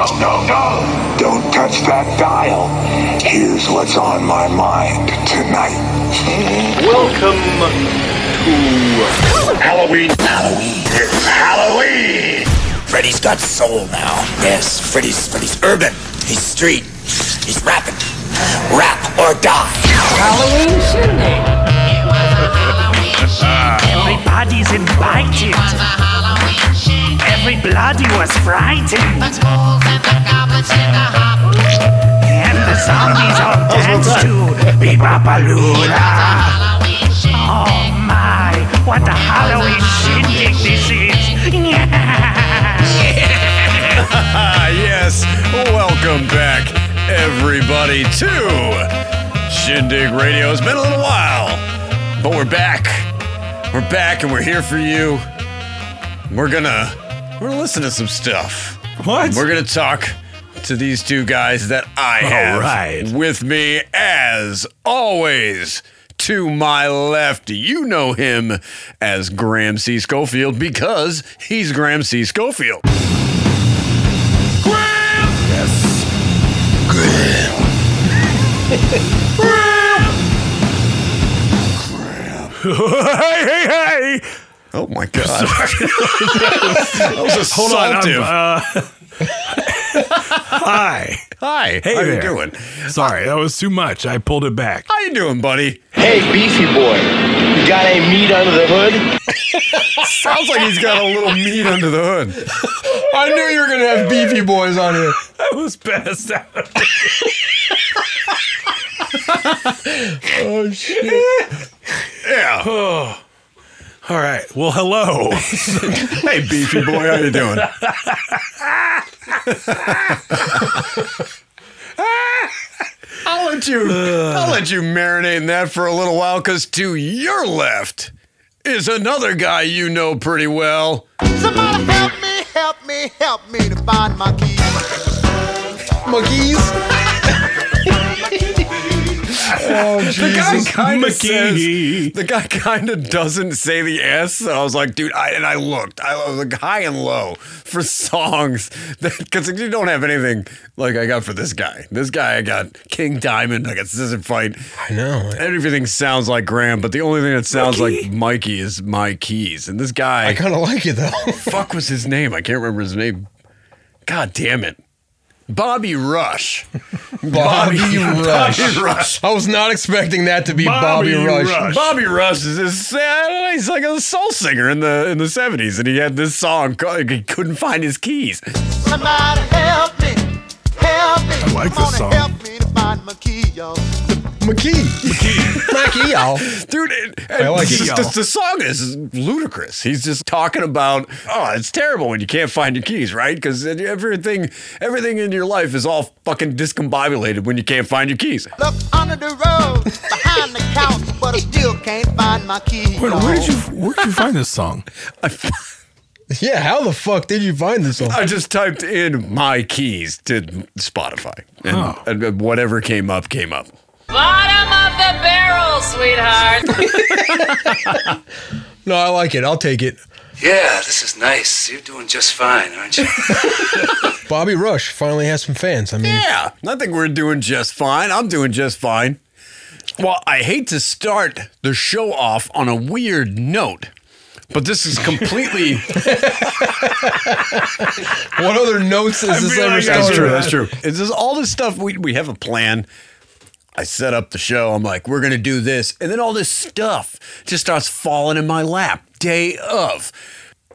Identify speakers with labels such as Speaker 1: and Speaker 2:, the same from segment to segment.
Speaker 1: no, no, no! Don't touch that dial. Here's what's on my mind tonight.
Speaker 2: Welcome to
Speaker 1: Halloween. Halloween. It's Halloween.
Speaker 3: Freddy's got soul now. Yes, Freddy's Freddy's urban. He's street. He's rapping. Rap or die.
Speaker 4: Halloween shindig.
Speaker 5: Everybody's invited. Everybody was frightened. And the goblins in the hop. And the zombies all dance to Bebopalula. Oh my, what a Halloween shindig this is.
Speaker 6: Yes. Welcome back, everybody, to Shindig Radio. It's been a little while, but we're back. We're back and we're here for you. We're gonna we're gonna listen to some stuff.
Speaker 7: What?
Speaker 6: We're gonna talk to these two guys that I have
Speaker 7: right.
Speaker 6: with me as always. To my left, you know him as Graham C. Schofield because he's Graham C. Schofield. Graham. Yes. Graham.
Speaker 7: hey, hey, hey!
Speaker 6: Oh my god! that was
Speaker 7: Hold on.
Speaker 6: assaultive.
Speaker 7: I'm, uh, hi.
Speaker 6: Hi,
Speaker 7: Hey
Speaker 6: how
Speaker 7: there.
Speaker 6: you doing?
Speaker 7: Sorry, that was too much. I pulled it back.
Speaker 6: How you doing, buddy?
Speaker 2: Hey, beefy boy. You got any meat under the hood?
Speaker 6: Sounds like he's got a little meat under the hood.
Speaker 8: I knew you were gonna have beefy boys on here.
Speaker 7: That was best out.
Speaker 8: Oh shit!
Speaker 6: Yeah.
Speaker 7: All right. Well, hello.
Speaker 6: hey, beefy boy, how you doing? I'll let you. Uh. I'll let you marinate in that for a little while, because to your left is another guy you know pretty well.
Speaker 9: Somebody help me, help me, help me to find my keys.
Speaker 8: Monkeys. Oh
Speaker 6: The guy kind of says. The guy kind of doesn't say the S. So I was like, dude, I, and I looked. I was like high and low for songs because you don't have anything like I got for this guy. This guy, I got King Diamond. I got Scissor Fight.
Speaker 8: I know.
Speaker 6: Everything sounds like Graham, but the only thing that sounds like Mikey is my keys. And this guy,
Speaker 8: I kind of like it though.
Speaker 6: fuck was his name? I can't remember his name. God damn it. Bobby Rush.
Speaker 8: Bobby Rush.
Speaker 6: Bobby Rush.
Speaker 8: I was not expecting that to be Bobby,
Speaker 7: Bobby
Speaker 8: Rush.
Speaker 7: Rush.
Speaker 6: Bobby Rush is this, uh, he's like a soul singer in the in the seventies, and he had this song. called- He couldn't find his keys.
Speaker 9: Somebody help me, help me. I
Speaker 7: like this song.
Speaker 9: Help me to find my key, y'all.
Speaker 8: McKee. McKee. McKee, y'all.
Speaker 6: Dude, it,
Speaker 8: I like
Speaker 6: it's
Speaker 8: it,
Speaker 6: just-
Speaker 7: y'all.
Speaker 6: the song is ludicrous. He's just talking about, oh, it's terrible when you can't find your keys, right? Because everything, everything in your life is all fucking discombobulated when you can't find your keys.
Speaker 9: Look under the road, behind the couch, but I still can't find my keys.
Speaker 7: Wait, where did you where did you find this song?
Speaker 8: Yeah, how the fuck did you find this song?
Speaker 6: I just typed in my keys to Spotify, and,
Speaker 7: Oh.
Speaker 6: and whatever came up came up.
Speaker 4: Bottom of the barrel, sweetheart.
Speaker 8: No, I like it. I'll take it.
Speaker 10: Yeah, this is nice. You're doing just fine, aren't you?
Speaker 8: Bobby Rush finally has some fans. I mean,
Speaker 6: Yeah, I think we're doing just fine. I'm doing just fine. Well, I hate to start the show off on a weird note, but this is completely.
Speaker 8: what other notes is this
Speaker 7: feel
Speaker 8: ever
Speaker 7: like
Speaker 8: started?
Speaker 7: that's true,
Speaker 6: That's true. It's just all this stuff. We, we have a plan. I set up the show. I'm like, we're going to do this. And then all this stuff just starts falling in my lap day of.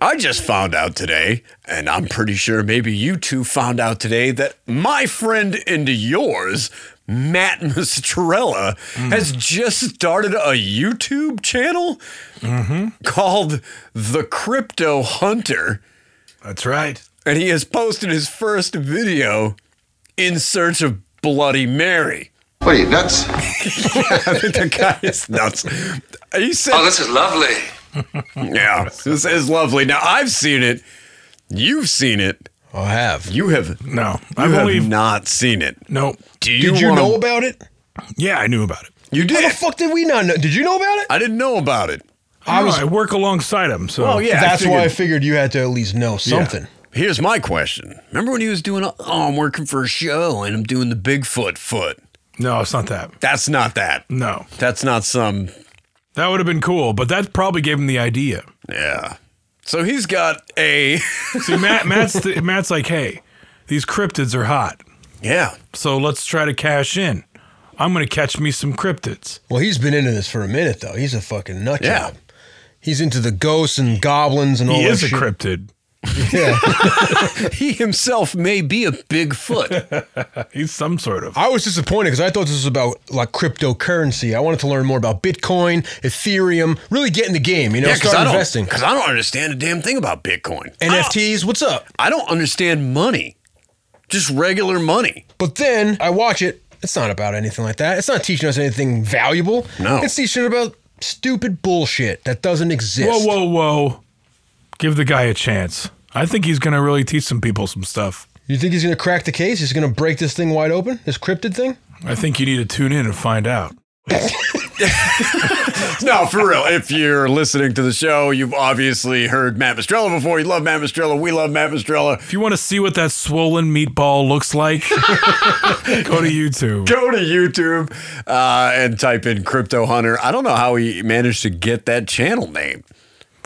Speaker 6: I just found out today, and I'm pretty sure maybe you two found out today, that my friend and yours, Matt Mastrella, hmm. has just started a YouTube channel mm-hmm. called The Crypto Hunter
Speaker 7: That's right.
Speaker 6: and he has posted his first video in search of Bloody Mary.
Speaker 1: What are you nuts?
Speaker 6: I think the guy is nuts. He said,
Speaker 10: Oh, this is lovely.
Speaker 6: "Yeah, this is lovely." Now I've seen it. You've seen it.
Speaker 8: Oh, I have.
Speaker 6: You have.
Speaker 7: No,
Speaker 6: You
Speaker 7: I've
Speaker 6: have
Speaker 7: only
Speaker 6: not seen it.
Speaker 7: no.
Speaker 6: Do you?
Speaker 8: Did you
Speaker 6: wanna-
Speaker 8: know about it?
Speaker 7: Yeah, I knew about it.
Speaker 6: You
Speaker 8: How
Speaker 6: did.
Speaker 8: the fuck did we not know? Did you know about it?
Speaker 6: I didn't know about it.
Speaker 7: I was. I work alongside him, so
Speaker 6: Oh yeah,
Speaker 8: That's
Speaker 6: I
Speaker 8: why I
Speaker 6: figured-
Speaker 8: figured you had to at least know something.
Speaker 6: here's my question. Remember when he was doing, oh, I'm working for a show and I'm doing the Bigfoot foot?
Speaker 7: No, it's not that.
Speaker 6: That's not that.
Speaker 7: No.
Speaker 6: That's not some,
Speaker 7: That would have been cool, but that probably gave him the idea.
Speaker 6: yeah. So he's got a,
Speaker 7: See, Matt, Matt's the, Matt's like, hey, these cryptids are hot,
Speaker 6: yeah.
Speaker 7: so let's try to cash in. I'm gonna catch me some cryptids.
Speaker 8: Well, he's been into this for a minute though. He's a fucking nut
Speaker 6: Yeah.
Speaker 8: job. He's into the ghosts and goblins and all
Speaker 7: He
Speaker 8: that
Speaker 7: is a cryptid.
Speaker 8: Yeah.
Speaker 6: He himself may be a Bigfoot.
Speaker 7: He's some sort of.
Speaker 8: I was disappointed because I thought this was about like cryptocurrency. I wanted to learn more about Bitcoin, Ethereum, really get in the game. You know,
Speaker 6: yeah, because
Speaker 8: start
Speaker 6: I, don't-
Speaker 8: investing.
Speaker 6: 'cause I don't understand a damn thing about Bitcoin.
Speaker 8: NFTs, what's up?
Speaker 6: I don't understand money. Just regular money.
Speaker 8: But then I watch it. It's not about anything like that. It's not teaching us anything valuable.
Speaker 6: No.
Speaker 8: It's teaching about stupid bullshit that doesn't exist.
Speaker 7: Whoa, whoa, whoa! Give the guy a chance. I think he's gonna really teach some people some stuff.
Speaker 8: You think he's going to crack the case? He's going to break this thing wide open? This cryptid thing?
Speaker 7: I think you need to tune in and find out.
Speaker 6: No, for real. If you're listening to the show, you've obviously heard Matt Mastrella before. You love Matt Mastrella. We love Matt Mastrella.
Speaker 7: If you want to see what that swollen meatball looks like, go to YouTube.
Speaker 6: Go to YouTube uh, and type in Crypto Hunter. I don't know how he managed to get that channel name.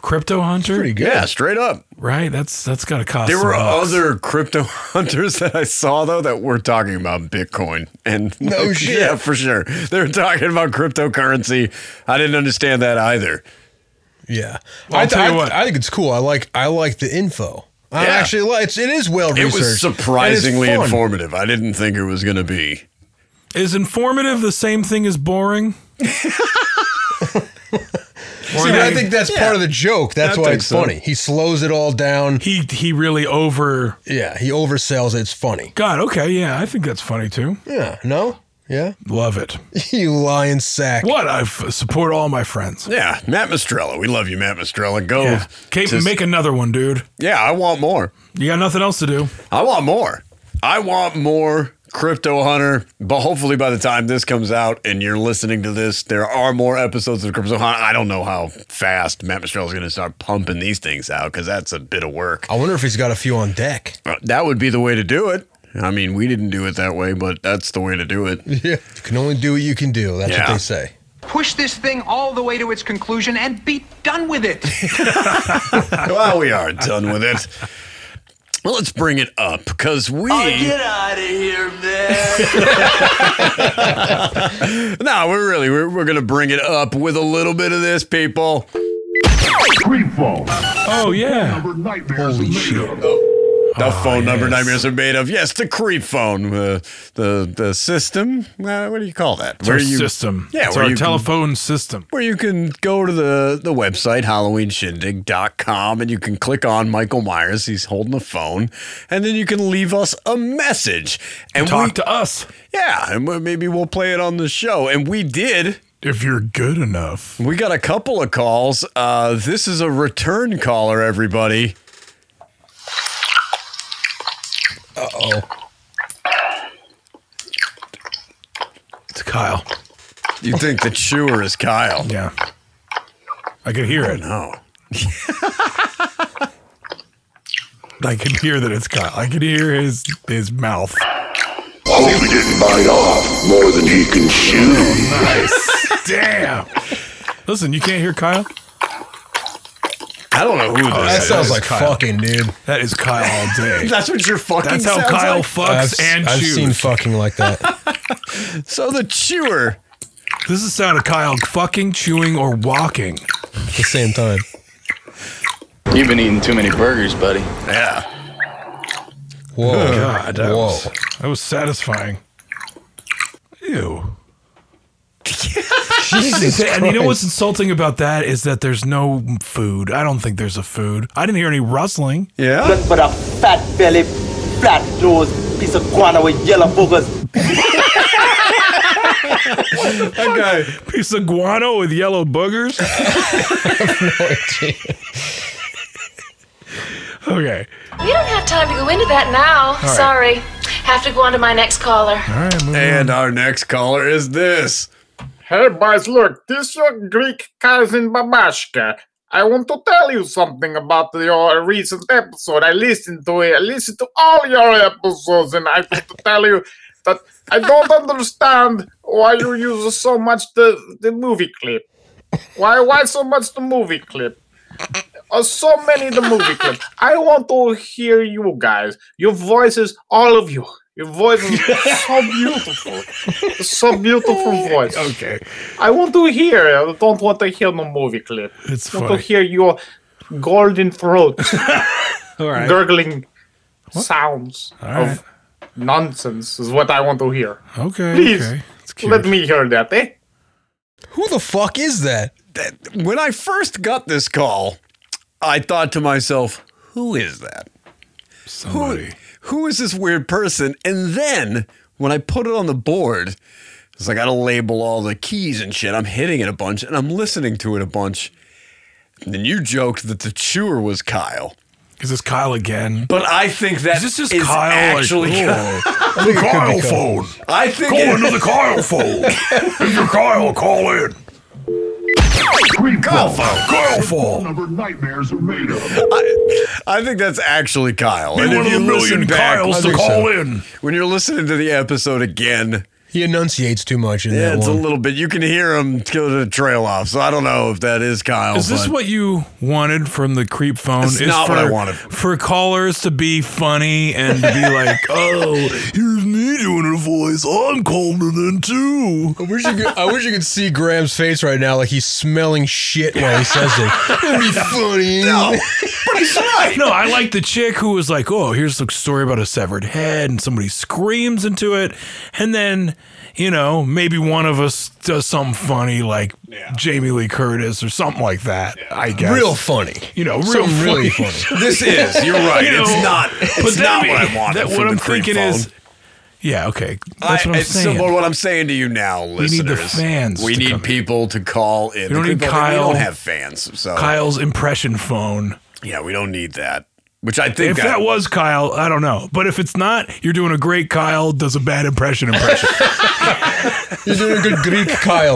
Speaker 7: Crypto Hunter,
Speaker 8: Pretty good.
Speaker 6: Yeah, straight up.
Speaker 7: right? That's that's got to cost.
Speaker 6: There were
Speaker 7: bucks.
Speaker 6: other crypto hunters that I saw though that were talking about Bitcoin and
Speaker 8: No shit.
Speaker 6: Yeah, for sure. They were talking about cryptocurrency. I didn't understand that either.
Speaker 8: Yeah.
Speaker 7: Well, I'll
Speaker 8: I,
Speaker 7: tell you
Speaker 8: I-
Speaker 7: what.
Speaker 8: I think it's cool. I like I like the info. I
Speaker 6: Yeah.
Speaker 8: actually like it's, it is well
Speaker 6: It
Speaker 8: researched.
Speaker 6: was surprisingly
Speaker 8: and it's fun.
Speaker 6: informative. I didn't think it was going to be.
Speaker 7: Is informative the same thing as boring? Or
Speaker 8: See, but I think that's part of the joke. That's
Speaker 6: I
Speaker 8: why it's
Speaker 6: so.
Speaker 8: funny. He slows it all down.
Speaker 7: he he really over.
Speaker 8: Yeah, he oversells it. It's funny.
Speaker 7: God, okay, yeah, I think that's funny too.
Speaker 8: Yeah. No? Yeah?
Speaker 7: Love it.
Speaker 8: you lying sack.
Speaker 7: What I f- support all my friends.
Speaker 6: Yeah, Matt Mastrella. We love you, Matt Mastrella. Go.
Speaker 7: Yeah, Kate,
Speaker 6: to-
Speaker 7: make another one, dude.
Speaker 6: yeah, I want more.
Speaker 7: You got nothing else to do.
Speaker 6: I want more. I want more Crypto Hunter. But hopefully, by the time this comes out and you're listening to this, there are more episodes of Crypto Hunter. I don't know how fast Matt Mastrella is going to start pumping these things out because that's a bit of work.
Speaker 8: I wonder if he's got a few on deck.
Speaker 6: Uh, That would be the way to do it. I mean, we didn't do it that way, but that's the way to do it.
Speaker 8: Yeah. You can only do what you can do. That's
Speaker 6: Yeah.
Speaker 8: what they say.
Speaker 11: Push this thing all the way to its conclusion and be done with it.
Speaker 6: well, we are done with it. Well, let's bring it up because we.
Speaker 3: Oh, get out of here, man.
Speaker 6: no, we're really we're, we're gonna bring it up with a little bit of this, people.
Speaker 1: Creep.
Speaker 7: Oh yeah.
Speaker 1: Holy shit.
Speaker 6: The phone number
Speaker 7: yes.
Speaker 6: nightmares are made of. Yes, the creep phone. Uh, the the system. Uh, what do you call that?
Speaker 7: It's our system.
Speaker 6: Yeah,
Speaker 7: it's
Speaker 6: where
Speaker 7: our
Speaker 6: you can-
Speaker 7: telephone system.
Speaker 6: where you can go to the, the website, halloweenshindig.com, and you can click on Michael Myers. He's holding the phone. And then you can leave us a message. And
Speaker 7: Talk
Speaker 6: we,
Speaker 7: to us
Speaker 6: Yeah, and maybe we'll play it on the show. And we did.
Speaker 7: if you're good enough.
Speaker 6: We got a couple of calls. Uh, this is a return caller, everybody.
Speaker 8: Uh oh.
Speaker 7: It's Kyle.
Speaker 6: You think the chewer is Kyle?
Speaker 7: Yeah. I could hear it.
Speaker 6: No.
Speaker 7: I can hear that it's Kyle. I can hear his his mouth.
Speaker 1: Hope he didn't bite off more than he can chew.
Speaker 7: Nice. Damn. Listen, you can't hear Kyle?
Speaker 6: I don't know who oh, this
Speaker 8: That
Speaker 6: is.
Speaker 8: sounds like
Speaker 7: Kyle.
Speaker 8: fucking, dude.
Speaker 7: That is Kyle all day.
Speaker 6: That's what your fucking
Speaker 7: That's how
Speaker 6: sounds
Speaker 7: Kyle
Speaker 6: like?
Speaker 7: fucks
Speaker 8: I've,
Speaker 7: and
Speaker 8: I've
Speaker 7: chews.
Speaker 8: seen fucking like that.
Speaker 6: So the chewer.
Speaker 7: this is the sound of Kyle fucking, chewing, or walking.
Speaker 8: At the same time.
Speaker 2: You've been eating too many burgers, buddy.
Speaker 6: Yeah.
Speaker 8: Whoa.
Speaker 7: Oh, God, that,
Speaker 8: Whoa.
Speaker 7: Was, that was satisfying. Ew.
Speaker 8: Jesus
Speaker 7: and you know what's insulting about that is that there's no food. I don't think there's a food. I didn't hear any rustling.
Speaker 6: Yeah.
Speaker 9: Nothing but a fat belly, flat nose, piece of guano with yellow boogers.
Speaker 6: Okay.
Speaker 7: Piece of guano with yellow boogers. okay.
Speaker 4: We don't have time to go into that now.
Speaker 7: right.
Speaker 4: Sorry. Have to go on to my next caller.
Speaker 7: All right.
Speaker 6: And
Speaker 7: on.
Speaker 6: our next caller is this.
Speaker 12: Hey boys, look, this your Greek cousin Babashka. I want to tell you something about your recent episode. I listened to it. I listened to all your episodes, and I want to tell you that I don't understand why you use so much the, the movie clip. Why why so much the movie clip? Uh, so many the movie clip. I want to hear you guys. Your voices, all of you. Your voice is so beautiful. So beautiful voice.
Speaker 7: Okay.
Speaker 12: I want to hear. I don't want to hear no movie clip.
Speaker 7: It's
Speaker 12: I want
Speaker 7: funny.
Speaker 12: to hear your golden throat
Speaker 7: All right.
Speaker 12: gurgling sounds
Speaker 7: All right.
Speaker 12: of nonsense is what I want to hear.
Speaker 7: Okay.
Speaker 12: Please,
Speaker 7: Okay.
Speaker 12: Let me hear that, eh?
Speaker 8: Who the fuck is that?
Speaker 6: That when I first got this call, I thought to myself, "Who is that?
Speaker 7: Somebody.
Speaker 6: Who is this weird person?" And then when I put it on the board, because I got to label all the keys and shit, I'm hitting it a bunch and I'm listening to it a bunch. And then you joked that the chewer was Kyle.
Speaker 7: Is this Kyle again?
Speaker 6: But I think that
Speaker 7: Is this just
Speaker 6: is
Speaker 7: Kyle? Like,
Speaker 6: actually
Speaker 7: oh,
Speaker 8: I think it could
Speaker 7: Kyle
Speaker 8: be Kyle.
Speaker 7: phone.
Speaker 6: I think
Speaker 7: Call
Speaker 6: it-
Speaker 7: into the Kyle phone. if you're Kyle, call in.
Speaker 6: Kyle phone.
Speaker 7: Kyle phone.
Speaker 1: Number nightmares are made of.
Speaker 6: I, I think that's actually Kyle.
Speaker 7: Be
Speaker 6: And
Speaker 7: one of the million
Speaker 6: listen back,
Speaker 7: Kyles to call
Speaker 8: so.
Speaker 7: in.
Speaker 6: when you're listening to the episode again,
Speaker 8: He enunciates too much in
Speaker 6: yeah,
Speaker 8: that
Speaker 6: it's
Speaker 8: one.
Speaker 6: a little bit. You can hear him go to the trail off. So I don't know if that is Kyle.
Speaker 7: Is this
Speaker 6: but-
Speaker 7: what you wanted from the creep phone?
Speaker 6: It's
Speaker 7: is
Speaker 6: not
Speaker 7: for,
Speaker 6: what I wanted.
Speaker 7: For callers to be funny and to be like, oh, here's me doing a voice. I'm calling in too.
Speaker 8: I wish you could. I wish you could see Graham's face right now, like he's smelling shit while he says it. It'd be funny.
Speaker 6: No, but he's right.
Speaker 7: No, I like the chick who was like, "Oh, here's a story about a severed head," and somebody screams into it, and then you know maybe one of us does something funny like Jamie Lee Curtis or something like that. I guess
Speaker 8: Real funny.
Speaker 7: You know, real
Speaker 8: Something
Speaker 7: funny.
Speaker 8: really funny.
Speaker 6: This is. You're right.
Speaker 7: You know,
Speaker 6: it's not.
Speaker 7: but
Speaker 6: It's not
Speaker 7: we-
Speaker 6: what I wanted.
Speaker 7: That, what I'm thinking
Speaker 6: phone.
Speaker 7: is, yeah, okay, that's
Speaker 6: I-
Speaker 7: what I'm
Speaker 6: it's
Speaker 7: saying.
Speaker 6: simple. What I'm saying to you now, listeners.
Speaker 7: We need the fans
Speaker 6: We
Speaker 7: to come
Speaker 6: need
Speaker 7: in.
Speaker 6: people to call in.
Speaker 7: We don't need Kyle.
Speaker 6: We don't have fans, so
Speaker 7: Kyle's impression phone.
Speaker 6: Yeah, we don't need that. Which I think
Speaker 7: If that was Kyle, I don't know. But if it's not, you're doing a great Kyle does a bad impression impression.
Speaker 8: You're doing a good Greek Kyle.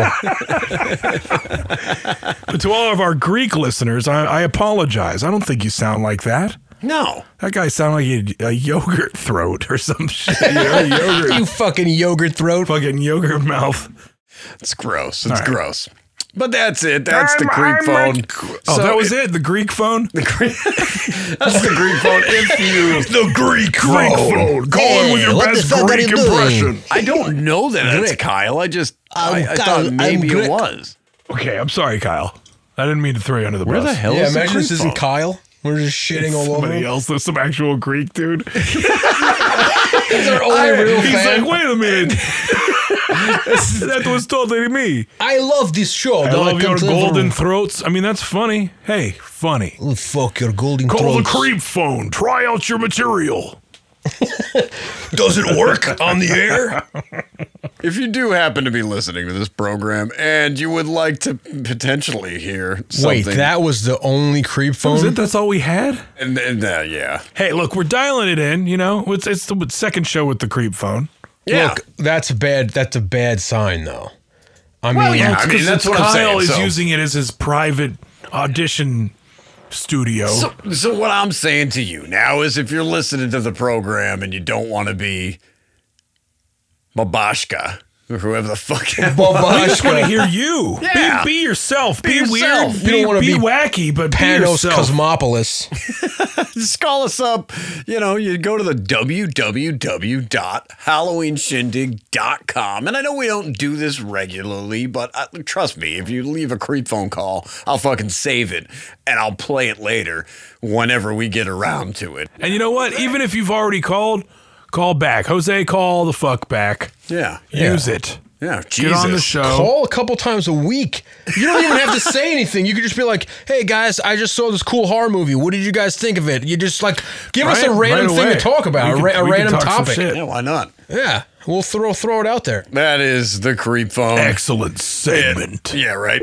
Speaker 7: But to all of our Greek listeners, I, I apologize. I don't think you sound like that.
Speaker 6: no.
Speaker 7: That guy sounded like a, a yogurt throat or some shit. You know, yogurt,
Speaker 8: You fucking yogurt throat.
Speaker 7: fucking yogurt mouth.
Speaker 6: It's gross. It's
Speaker 7: All right.
Speaker 6: Gross. But that's it. That's the
Speaker 7: I'm-
Speaker 6: creep
Speaker 7: I'm
Speaker 6: phone.
Speaker 7: Oh,
Speaker 6: So
Speaker 7: that was it. The Greek phone.
Speaker 6: The Greek, that's the Greek phone. If you,
Speaker 7: The Greek phone. Call in with
Speaker 8: Hey,
Speaker 7: your
Speaker 8: what the
Speaker 7: best
Speaker 8: fuck are
Speaker 7: Greek
Speaker 8: you doing?
Speaker 7: impression.
Speaker 6: I don't know that that's
Speaker 8: Greek.
Speaker 6: Kyle. I just,
Speaker 8: I'm
Speaker 6: I, I
Speaker 8: Kyle.
Speaker 6: thought
Speaker 8: I'm
Speaker 6: maybe it
Speaker 8: Greek.
Speaker 6: was.
Speaker 7: Okay, I'm sorry, Kyle. I didn't mean to throw you under the bus.
Speaker 6: Where
Speaker 7: bus.
Speaker 6: the hell
Speaker 8: Yeah,
Speaker 6: is the
Speaker 8: imagine
Speaker 6: creep
Speaker 8: this isn't
Speaker 6: phone?
Speaker 8: Kyle. We're just shitting all over
Speaker 7: Somebody
Speaker 8: him.
Speaker 7: else. There's some actual Greek dude.
Speaker 8: He's our only real
Speaker 7: He's
Speaker 8: fan.
Speaker 7: like, wait a minute. that was totally me.
Speaker 8: I love this show.
Speaker 7: I
Speaker 8: Don't
Speaker 7: love your
Speaker 8: come to the
Speaker 7: golden
Speaker 8: room.
Speaker 7: throats. I mean, that's funny. Hey, funny.
Speaker 8: Oh, fuck your golden throats.
Speaker 7: Call the creep phone. Try out your material.
Speaker 8: Does it work on the air?
Speaker 6: If you do happen to be listening to this program and you would like to potentially hear something,
Speaker 8: Wait, that was the only creep
Speaker 7: phone? was it. That's all we had.
Speaker 6: and, and uh, yeah,
Speaker 7: Hey, look, we're dialing it in. You know, it's it's the second show with the creep phone.
Speaker 6: Yeah.
Speaker 8: Look, that's a bad. That's a bad sign, though. I mean,
Speaker 6: Well, yeah, I mean that's what I'm
Speaker 7: Kyle
Speaker 6: saying.
Speaker 7: is
Speaker 6: so.
Speaker 7: using it as his private audition studio.
Speaker 6: So, so what I'm saying to you now is, if you're listening to the program and you don't want to be Babashka whoever the fuck,
Speaker 7: we just want to hear you.
Speaker 6: Yeah.
Speaker 7: Be, be yourself. Be,
Speaker 6: Be yourself.
Speaker 7: weird.
Speaker 8: You don't wanna
Speaker 7: be
Speaker 8: be
Speaker 7: wacky, but be
Speaker 8: Panos
Speaker 7: yourself.
Speaker 8: Cosmopolis.
Speaker 6: just call us up. You know, you go to the www.halloweenshindig.com. And I know we don't do this regularly, but uh, trust me, if you leave a creep phone call, I'll fucking save it and I'll play it later whenever we get around to it.
Speaker 7: And you know what? Even if you've already called, call back. Jose, call the fuck back.
Speaker 6: Yeah.
Speaker 7: Use it.
Speaker 6: Yeah.
Speaker 7: Get on the show.
Speaker 8: Call a couple times a week. You don't even have to say anything. You could just be like, "Hey guys, I just saw this cool horror movie. What did you guys think of it?" You just like give us a random
Speaker 7: right
Speaker 8: thing to talk about,
Speaker 7: We
Speaker 8: a,
Speaker 7: could-
Speaker 8: a random
Speaker 7: talk
Speaker 8: topic.
Speaker 6: Yeah, why not?
Speaker 8: Yeah, we'll throw throw it out there.
Speaker 6: That is the creep phone.
Speaker 7: Excellent segment.
Speaker 6: Yeah, right.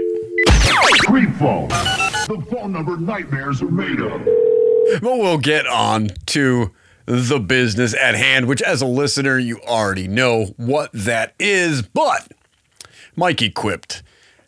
Speaker 1: Creep phone. The phone number nightmares are made of.
Speaker 6: But we'll get on to the business at hand, which as a listener, you already know what that is. But Mikey quipped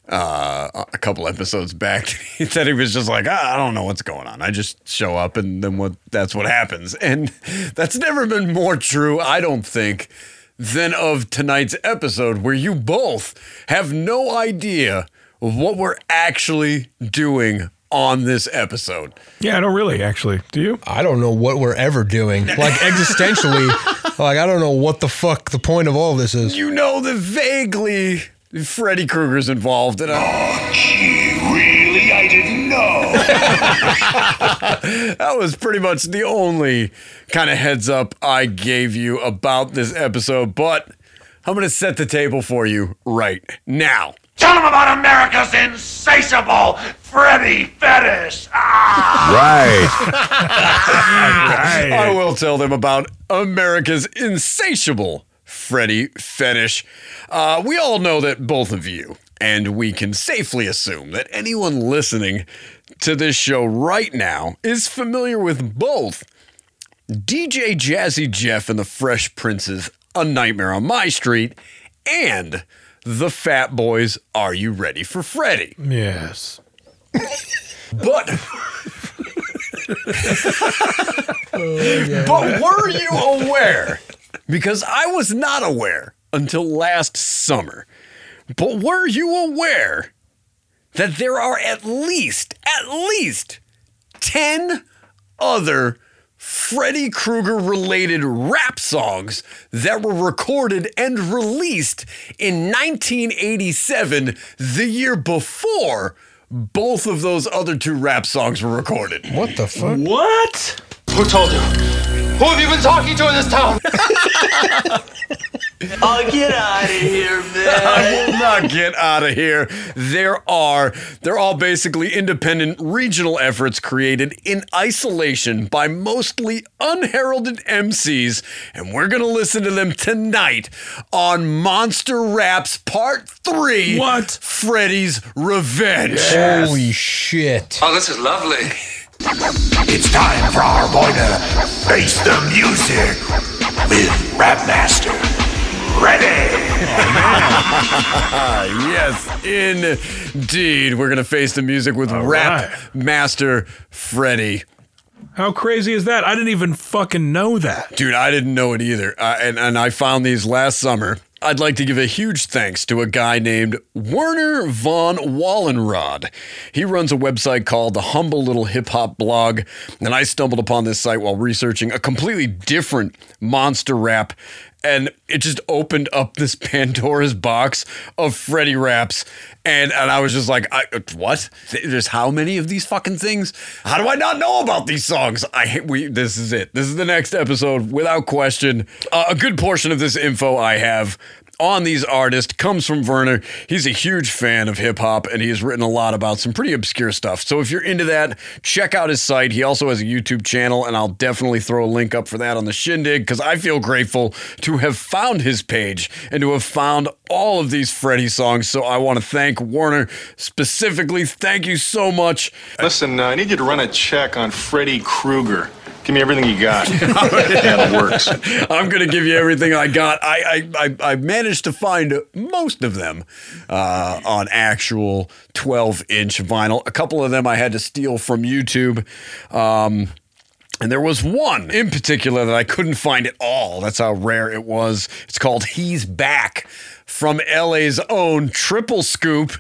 Speaker 6: uh, a couple episodes back. said he was just like, "Ah, I don't know what's going on. I just show up and then what that's what happens. And that's never been more true, I don't think, than of tonight's episode where you both have no idea what we're actually doing on this episode.
Speaker 7: Yeah, I don't really actually. Do you?
Speaker 8: I don't know what we're ever doing. Like existentially, like I don't know what the fuck the point of all this is.
Speaker 6: You know that vaguely Freddy Krueger's involved in a
Speaker 1: Really? I didn't know.
Speaker 6: that was pretty much the only kind of heads up I gave you about this episode, but I'm going to set the table for you right now.
Speaker 5: Tell them about America's insatiable Freddy fetish. Right.
Speaker 6: I will tell them about America's insatiable Freddy fetish. Uh, we all know that both of you, and we can safely assume that anyone listening to this show right now is familiar with both DJ Jazzy Jeff and the Fresh Prince's A Nightmare on My Street and the Fat Boys Are You Ready for Freddy?
Speaker 7: Yes.
Speaker 6: But But were you aware? Because I was not aware until last summer. But were you aware that there are at least, at least 10 other Freddy Krueger related rap songs that were recorded and released in 1987, the year before both of those other two rap songs were recorded.
Speaker 8: What the fuck?
Speaker 2: What? Who told you? Who have you been talking to in this town? I'll get out of here, man.
Speaker 6: I will not get out of here. There are, they're all basically independent regional efforts created in isolation by mostly unheralded MCs, and we're going to listen to them tonight on Monster Raps Part 3
Speaker 7: What?
Speaker 6: Freddy's Revenge.
Speaker 8: Holy shit.
Speaker 10: Oh, this is lovely.
Speaker 1: It's time for our boy to face the music with Rapmaster. Ready?
Speaker 6: yes, indeed. We're going to face the music with Rap
Speaker 7: right.
Speaker 6: Master Freddy.
Speaker 7: How crazy is that? I didn't even fucking know that.
Speaker 6: Dude, I didn't know it either. Uh, and, and I found these last summer. I'd like to give a huge thanks to a guy named Werner von Wallenrod. He runs a website called the Humble Little Hip Hop Blog, and I stumbled upon this site while researching a completely different monster rap, and it just opened up this Pandora's box of Freddy raps, and and I was just like, I, what? There's how many of these fucking things? How do I not know about these songs? I we. This is it. This is the next episode without question. Uh, a good portion of this info I have on these artists comes from Werner. He's a huge fan of hip hop and he has written a lot about some pretty obscure stuff. So if you're into that, check out his site. He also has a YouTube channel, and I'll definitely throw a link up for that on the shindig because I feel grateful to have found his page and to have found all of these Freddy songs. So I want to thank Werner specifically. Thank you so much.
Speaker 13: Listen, uh, I need you to run a check on Freddy Krueger. Give me everything you got. yeah, that works.
Speaker 6: I'm gonna give you everything I got. I I, I, I managed to find most of them uh, on actual 12 inch vinyl. A couple of them I had to steal from YouTube. Um, and there was one in particular that I couldn't find at all. That's how rare it was. It's called He's Back from LA's own Triple Scoop.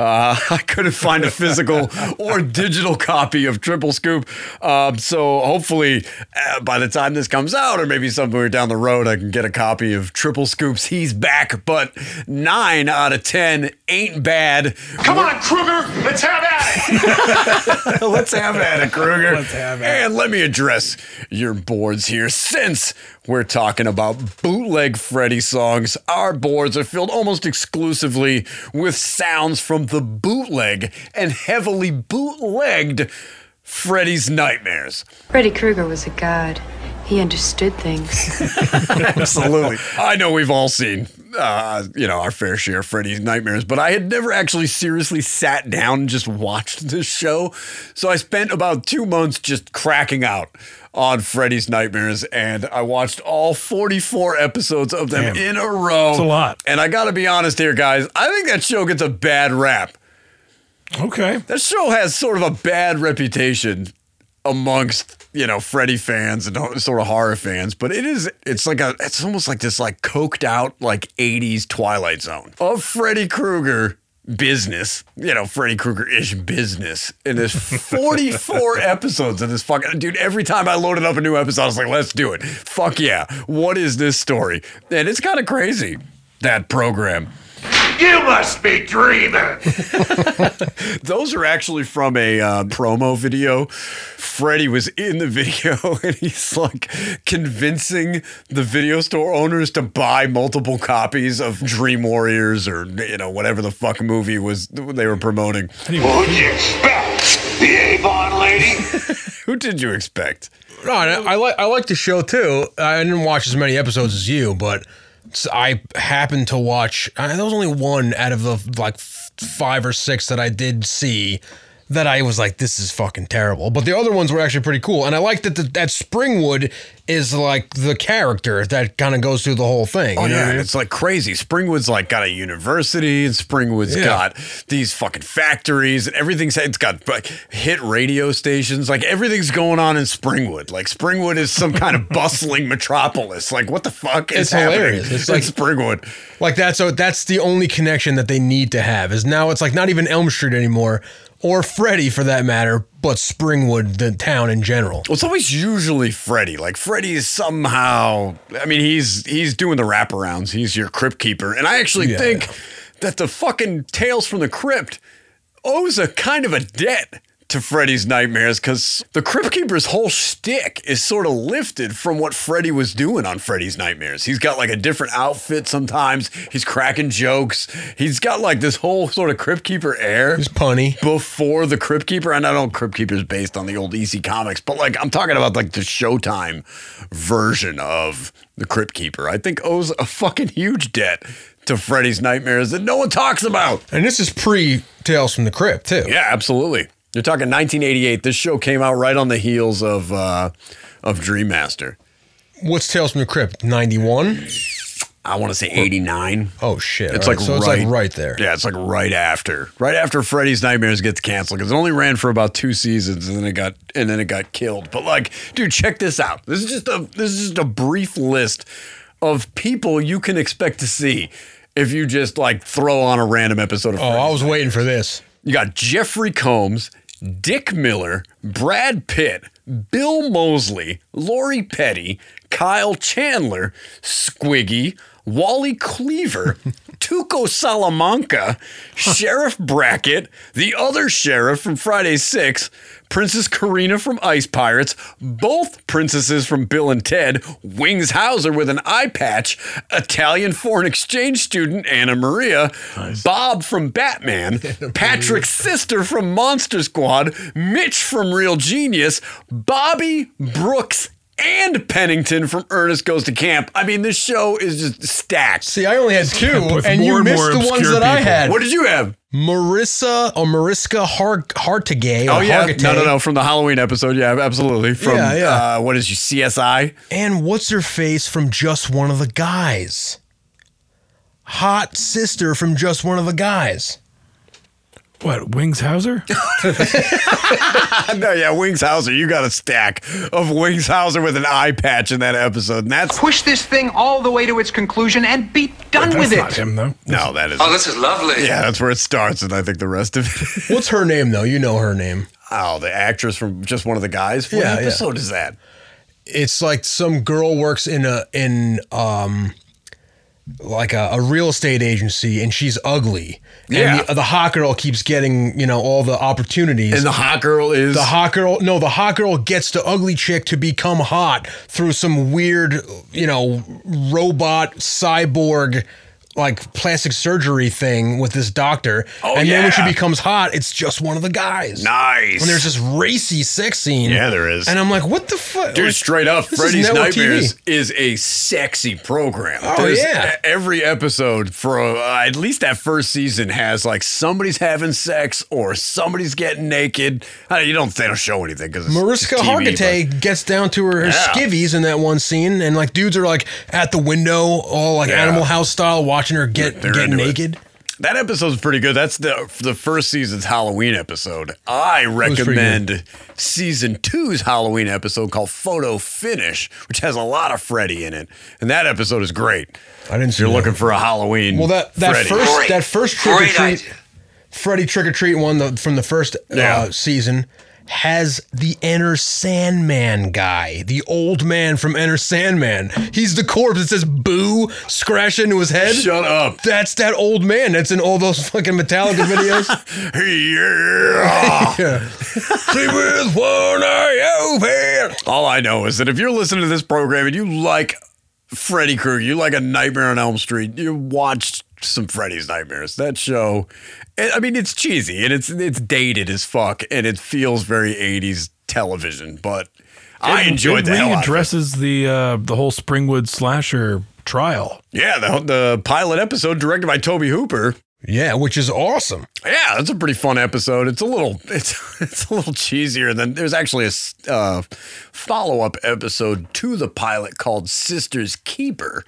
Speaker 6: Uh, I couldn't find a physical or digital copy of Triple Scoop. Um, so hopefully, uh, by the time this comes out, or maybe somewhere down the road, I can get a copy of Triple Scoop's He's Back. But nine out of 10 ain't bad.
Speaker 5: Come on, Krueger, let's have at it.
Speaker 6: Let's have at it, Krueger.
Speaker 7: Let's have at
Speaker 6: And let me address your boards here. Since we're talking about bootleg Freddy songs, our boards are filled almost exclusively with sounds from the bootleg and heavily bootlegged Freddy's Nightmares.
Speaker 14: Freddy Krueger was a god. He understood things.
Speaker 6: Absolutely. I know we've all seen, uh, you know, our fair share of Freddy's nightmares, but I had never actually seriously sat down and just watched this show. So I spent about two months just cracking out on Freddy's Nightmares, and I watched all 44 episodes of them
Speaker 7: Damn.
Speaker 6: in a row.
Speaker 7: That's a lot.
Speaker 6: And I got to be honest here, guys. I think that show gets a bad rap.
Speaker 7: Okay.
Speaker 6: That show has sort of a bad reputation amongst you know Freddy fans and sort of horror fans, but it is it's like a it's almost like this like coked out like 80s Twilight Zone of Freddy Krueger business, you know, Freddy Krueger ish business. And there's 44 episodes of this fucking dude. Every time I loaded up a new episode, I was like, let's do it. Fuck yeah. What is this story? And it's kind of crazy, that program.
Speaker 5: You must be dreaming.
Speaker 6: Those are actually from a uh, promo video. Freddy was in the video and he's like convincing the video store owners to buy multiple copies of Dream Warriors or, you know, whatever the fuck movie was they were promoting.
Speaker 5: What'd you expect? The Avon lady?
Speaker 6: Who did you expect?
Speaker 8: No, I, I like I like the show too. I didn't watch as many episodes as you, but s- I happened to watch. I, there was only one out of the like five or six that I did see that I was like, this is fucking terrible. But the other ones were actually pretty cool, and I like that the, that Springwood is like the character that kind of goes through the whole thing.
Speaker 6: Oh
Speaker 8: you know what I
Speaker 6: yeah,
Speaker 8: mean?
Speaker 6: it's like crazy. Springwood's like got a university, and Springwood's
Speaker 8: Yeah.
Speaker 6: got these fucking factories, and everything's it's got like hit radio stations. Like everything's going on in Springwood. Like Springwood is some kind of bustling metropolis. Like what the fuck is
Speaker 8: It's
Speaker 6: happening?
Speaker 8: hilarious. It's like-
Speaker 6: Springwood.
Speaker 8: Like that's so that's the only connection that they need to have is now it's like not even Elm Street anymore or Freddy for that matter, but Springwood, the town in general.
Speaker 6: Well, it's always usually Freddy. Like Freddy is somehow. I mean, he's he's doing the wraparounds. He's your crypt keeper, and I actually
Speaker 8: Yeah.
Speaker 6: think that the fucking Tales from the Crypt owes a kind of a debt to Freddy's nightmares because the Crypt Keeper's whole shtick is sort of lifted from what Freddy was doing on Freddy's nightmares. He's got like a different outfit sometimes. He's cracking jokes. He's got like this whole sort of Crypt Keeper air.
Speaker 8: He's punny.
Speaker 6: Before the Crypt Keeper, and I don't know Crypt Keeper is based on the old EC comics, but like I'm talking about like the Showtime version of the Crypt Keeper. I think owes a fucking huge debt to Freddy's nightmares that no one talks about.
Speaker 8: And this is pre Tales from the Crypt too.
Speaker 6: Yeah, absolutely. You're talking 1988. This show came out right on the heels of uh, of Dream Master.
Speaker 8: What's Tales from the Crypt? 91?
Speaker 6: I want to say 89.
Speaker 8: Oh shit.
Speaker 6: It's
Speaker 8: All
Speaker 6: like
Speaker 8: right, it's like right there.
Speaker 6: Yeah, it's like right after, right after Freddy's Nightmares gets canceled because it only ran for about two seasons and then it got and then it got killed. But like, dude, check this out. This is just a this is just a brief list of people you can expect to see if you just like throw on a random episode of.
Speaker 8: Oh, I was waiting for this.
Speaker 6: You got Jeffrey Combs, Dick Miller, Brad Pitt, Bill Moseley, Lori Petty, Kyle Chandler, Squiggy, Wally Cleaver, Tuco Salamanca, Sheriff Brackett, the other sheriff from Friday 6, Princess Karina from Ice Pirates, both princesses from Bill and Ted, Wings Hauser with an eye patch, Italian foreign exchange student Anna Maria, Bob from Batman, Patrick's sister from Monster Squad, Mitch from Real Genius, Bobby Brooks and Pennington from Ernest Goes to Camp. I mean, this show is just stacked.
Speaker 8: See, I only had two,
Speaker 7: With
Speaker 8: and you
Speaker 7: and
Speaker 8: missed the ones
Speaker 7: obscure
Speaker 8: that I had.
Speaker 6: What did you have?
Speaker 8: Marissa or Mariska Hart Hartigay.
Speaker 6: Oh
Speaker 8: or
Speaker 6: yeah,
Speaker 8: Hargitay.
Speaker 6: no, no, no, from the Halloween episode. Yeah, absolutely. From
Speaker 8: Yeah, yeah.
Speaker 6: Uh, what is you CSI?
Speaker 8: And what's her face from just one of the guys? Hot sister from just one of the guys.
Speaker 7: What, Wings Hauser?
Speaker 6: no, yeah, Wings Hauser. You got a stack of Wings Hauser with an eye patch in that episode, and that's
Speaker 11: Push this thing all the way to its conclusion and be done with
Speaker 7: That's
Speaker 11: it.
Speaker 7: not him, though.
Speaker 6: no, that is.
Speaker 10: Oh, this is lovely.
Speaker 6: yeah, that's where it starts, and I think the rest of it.
Speaker 8: What's her name though? You know her name.
Speaker 6: oh, the actress from just one of the guys. What
Speaker 8: Yeah, yeah.
Speaker 6: episode is that?
Speaker 8: It's like some girl works in a in um like a, a real estate agency and she's ugly.
Speaker 6: Yeah.
Speaker 8: And the, the hot girl keeps getting, you know, all the opportunities.
Speaker 6: And the hot girl is
Speaker 8: the hot girl no the hot girl gets the ugly chick to become hot through some weird you know robot cyborg like plastic surgery thing with this doctor.
Speaker 6: Oh,
Speaker 8: and then when she becomes hot, it's just one of the guys.
Speaker 6: Nice.
Speaker 8: And there's this racy sex scene.
Speaker 6: Yeah, there is.
Speaker 8: And I'm like, what the fuck?
Speaker 6: Dude,
Speaker 8: Like,
Speaker 6: straight up, Freddy's Nightmares
Speaker 8: TV.
Speaker 6: is a sexy program.
Speaker 8: Oh, yeah.
Speaker 6: e- Every episode for uh, at least that first season has like somebody's having sex or somebody's getting naked. Uh, you don't they don't show anything because
Speaker 8: Mariska Hargitay gets down to her, her
Speaker 6: Yeah.
Speaker 8: skivvies in that one scene, and like dudes are like at the window, all like
Speaker 6: Yeah.
Speaker 8: Animal House style, watching her get
Speaker 6: They're
Speaker 8: get
Speaker 6: into it.
Speaker 8: naked.
Speaker 6: That episode's pretty good. That's the the first season's Halloween episode. I recommend season two's Halloween episode called Photo Finish, which has a lot of Freddy in it, and that episode is great.
Speaker 8: I didn't.
Speaker 6: If you're looking for a Halloween,
Speaker 8: Well, that that
Speaker 6: Freddy.
Speaker 8: first that first trick or treat,
Speaker 10: idea.
Speaker 8: Freddy trick or treat one the, from the first
Speaker 6: Yeah.
Speaker 8: uh, season has the Enter Sandman guy, the old man from Enter Sandman. He's the corpse that says "boo" scratch into his head.
Speaker 6: Shut up.
Speaker 8: That's that old man. That's in all those fucking Metallica videos.
Speaker 6: yeah.
Speaker 8: yeah. See with one eye open.
Speaker 6: All I know is that if you're listening to this program and you like Freddy Krueger, you like a Nightmare on Elm Street, you watched some Freddy's Nightmares. That show, I I mean, it's cheesy and it's it's dated as fuck, and it feels very '80s television, but I
Speaker 7: It-
Speaker 6: enjoyed
Speaker 7: it
Speaker 6: the hell out of it.
Speaker 7: addresses the uh, the whole Springwood slasher trial.
Speaker 6: Yeah, the, the pilot episode directed by Tobe Hooper.
Speaker 8: Yeah, which is awesome.
Speaker 6: Yeah, that's a pretty fun episode. It's a little, it's it's a little cheesier than there's actually a uh, follow up episode to the pilot called Sisters Keeper,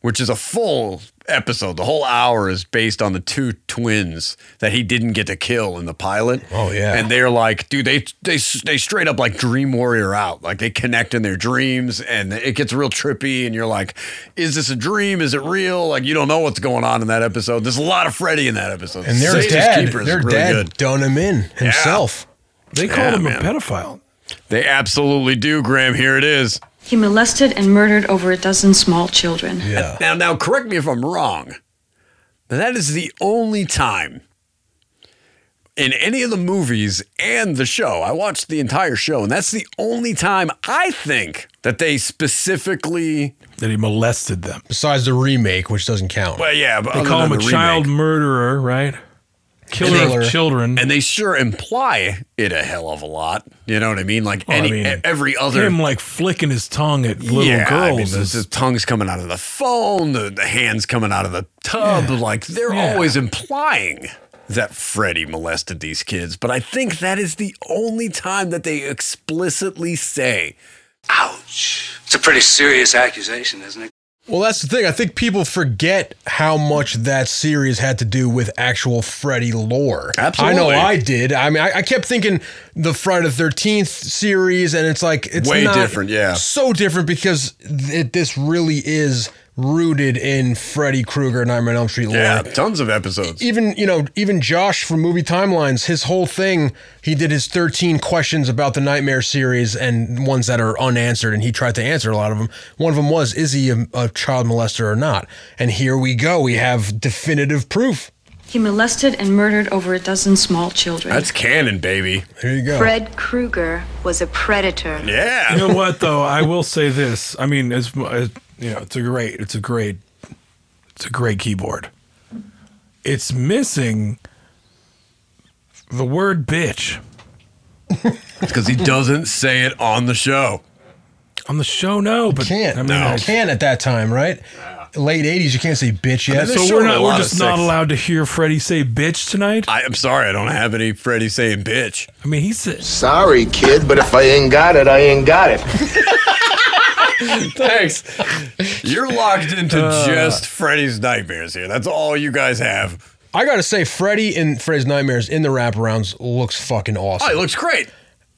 Speaker 6: which is a full episode. The whole hour is based on the two twins that he didn't get to kill in the pilot.
Speaker 8: Oh, yeah.
Speaker 6: and they're like, dude, they they they straight up like Dream Warrior out. Like they connect in their dreams, and it gets real trippy. And you're like, is this a dream? Is it real? Like you don't know what's going on in that episode. There's a lot of Freddy in that episode.
Speaker 8: And their
Speaker 6: Sisters
Speaker 8: dad,
Speaker 6: Keeper is
Speaker 8: their
Speaker 6: really
Speaker 8: dad
Speaker 6: good.
Speaker 8: done him in himself.
Speaker 7: They
Speaker 6: Yeah,
Speaker 7: called him
Speaker 6: man.
Speaker 7: a pedophile.
Speaker 6: They absolutely do, Graham. Here it is.
Speaker 15: He molested and murdered over a dozen small children.
Speaker 8: Yeah.
Speaker 6: Now, now, correct me if I'm wrong. But that is the only time in any of the movies and the show. I watched the entire show, and that's the only time I think that they specifically.
Speaker 7: That he molested them.
Speaker 8: Besides the remake, which doesn't count.
Speaker 6: Well, yeah, but
Speaker 7: They
Speaker 6: other
Speaker 7: call him a
Speaker 6: the
Speaker 7: child
Speaker 6: remake.
Speaker 7: murderer, right? Killer
Speaker 8: Killer.
Speaker 7: of children.
Speaker 6: and they sure imply it a hell of a lot. You know what I mean? Like
Speaker 7: Well, I
Speaker 6: any
Speaker 7: mean,
Speaker 6: e- every other
Speaker 7: him like flicking his tongue at little
Speaker 6: yeah, I mean,
Speaker 7: girls.
Speaker 6: the,
Speaker 7: is-
Speaker 6: the tongue's coming out of the phone, the, the hands coming out of the tub. Like they're
Speaker 7: Yeah.
Speaker 6: always implying that Freddy molested these kids. But I think that is the only time that they explicitly say,
Speaker 10: Ouch. It's a pretty serious accusation, isn't it?
Speaker 8: Well, that's the thing. I think people forget how much that series had to do with actual Freddy lore.
Speaker 6: Absolutely.
Speaker 8: I know I did. I mean, I, I kept thinking the Friday the 13th series, and it's like, it's
Speaker 6: Way
Speaker 8: not
Speaker 6: different, yeah.
Speaker 8: So different because it, this really is rooted in Freddy Krueger, and Nightmare on Elm Street lore.
Speaker 6: yeah, tons of episodes.
Speaker 8: even you know even josh from movie timelines his whole thing he did his 13 questions about the nightmare series and ones that are unanswered and he tried to answer a lot of them one of them was is he a, a child molester or not and here we go we have definitive proof
Speaker 15: He molested and murdered over a dozen small children.
Speaker 6: That's canon, baby.
Speaker 8: Here you go.
Speaker 14: Fred Krueger was a predator.
Speaker 6: Yeah.
Speaker 7: You know what though? I will say this. I mean, as, as you know, it's a great, it's a great, it's a great keyboard. It's missing the word bitch
Speaker 6: because he doesn't say it on the show.
Speaker 7: On the show, no, but
Speaker 8: can't
Speaker 7: I mean,
Speaker 8: no.
Speaker 7: I-
Speaker 8: can at that time right late 80s you can't say bitch yet
Speaker 7: so we're not, we're just not allowed to hear Freddy say bitch tonight.
Speaker 6: I, I'm sorry, I don't have any Freddy saying bitch.
Speaker 7: I mean, he said.
Speaker 16: Sorry, kid, but if I ain't got it, I ain't got it.
Speaker 6: Thanks. You're locked into
Speaker 8: Uh.
Speaker 6: just Freddy's nightmares here. That's all you guys have.
Speaker 8: I gotta say, Freddy in Freddy's Nightmares in the wraparounds looks fucking awesome.
Speaker 6: Oh, he looks great.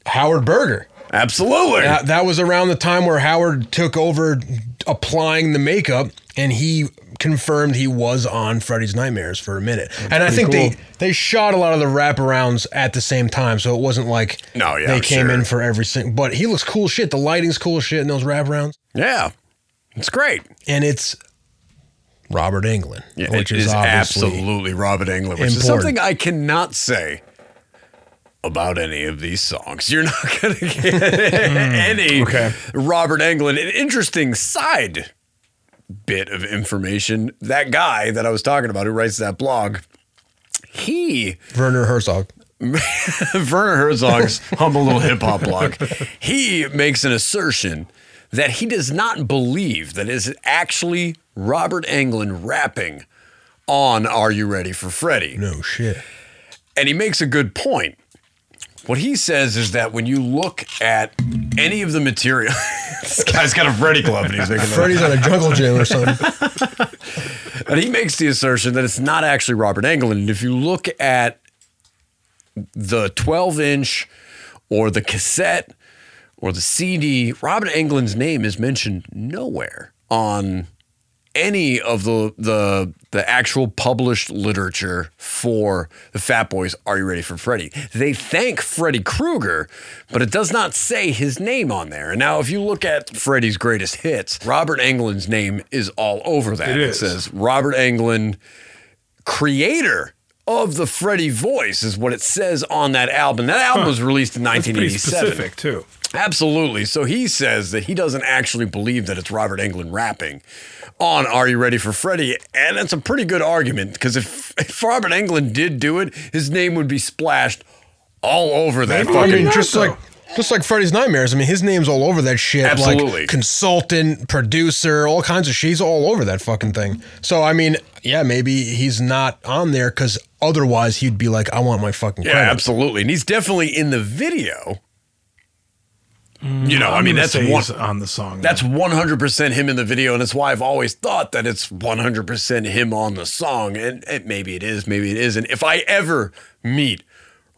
Speaker 8: Howard Berger.
Speaker 6: Absolutely.
Speaker 8: That, that was around the time where Howard took over applying the makeup, and he confirmed he was on Freddy's Nightmares for a minute. and I think they
Speaker 6: cool.
Speaker 8: they shot a lot of the wraparounds at the same time, so it wasn't like
Speaker 6: No, yeah,
Speaker 8: they
Speaker 6: I'm
Speaker 8: came
Speaker 6: sure.
Speaker 8: in for every single. But he looks cool shit. The lighting's cool shit in those wraparounds.
Speaker 6: Yeah, it's great.
Speaker 8: And it's Robert Englund,
Speaker 6: Yeah,
Speaker 8: which is,
Speaker 6: absolutely Robert Englund, which is something I cannot say about any of these songs. You're not going to get any
Speaker 7: okay.
Speaker 6: Robert Englund. An interesting side bit of information. That guy that I was talking about who writes that blog, he
Speaker 8: Werner Herzog.
Speaker 6: Werner Herzog's humble little hip hop blog, he makes an assertion that he does not believe that is actually Robert Englund rapping on Are You Ready for Freddy?
Speaker 8: No shit.
Speaker 6: And he makes a good point. What he says is that when you look at any of the material, this guy's got a Freddy club and he's making
Speaker 8: Freddy's on a jungle gym or something.
Speaker 6: and he makes the assertion that it's not actually Robert Englund. And if you look at the 12 inch or the cassette or the CD, Robert Englund's name is mentioned nowhere on any of the the the actual published literature for the Fat Boys Are You Ready for Freddy? They thank Freddy Krueger, but it does not say his name on there. And now if you look at Freddy's greatest hits, Robert Englund's name is all over that.
Speaker 7: It is.
Speaker 6: says Robert Englund, creator of the Freddy voice is what it says on that album. That album
Speaker 7: Huh.
Speaker 6: was released in 1987.
Speaker 7: That's pretty
Speaker 6: 1987.
Speaker 7: specific too.
Speaker 6: Absolutely. So he says that he doesn't actually believe that it's Robert Englund rapping on Are You Ready for Freddy? And that's a pretty good argument because if, if Robert Englund did do it, his name would be splashed all over that
Speaker 8: I
Speaker 6: fucking.
Speaker 8: mean, just like just like Freddy's Nightmares. I mean, his name's all over that shit.
Speaker 6: Absolutely.
Speaker 8: Like consultant, producer, all kinds of shit. He's all over that fucking thing. So I mean, yeah, maybe he's not on there because otherwise he'd be like, I want my fucking
Speaker 6: yeah,
Speaker 8: credit.
Speaker 6: absolutely. And he's definitely in the video. Mm. You know, I
Speaker 7: I'm
Speaker 6: mean, that's one
Speaker 7: on the song.
Speaker 6: That's 100% him in the video, and that's why I've always thought that it's 100% him on the song. And, and maybe it is, maybe it isn't. If I ever meet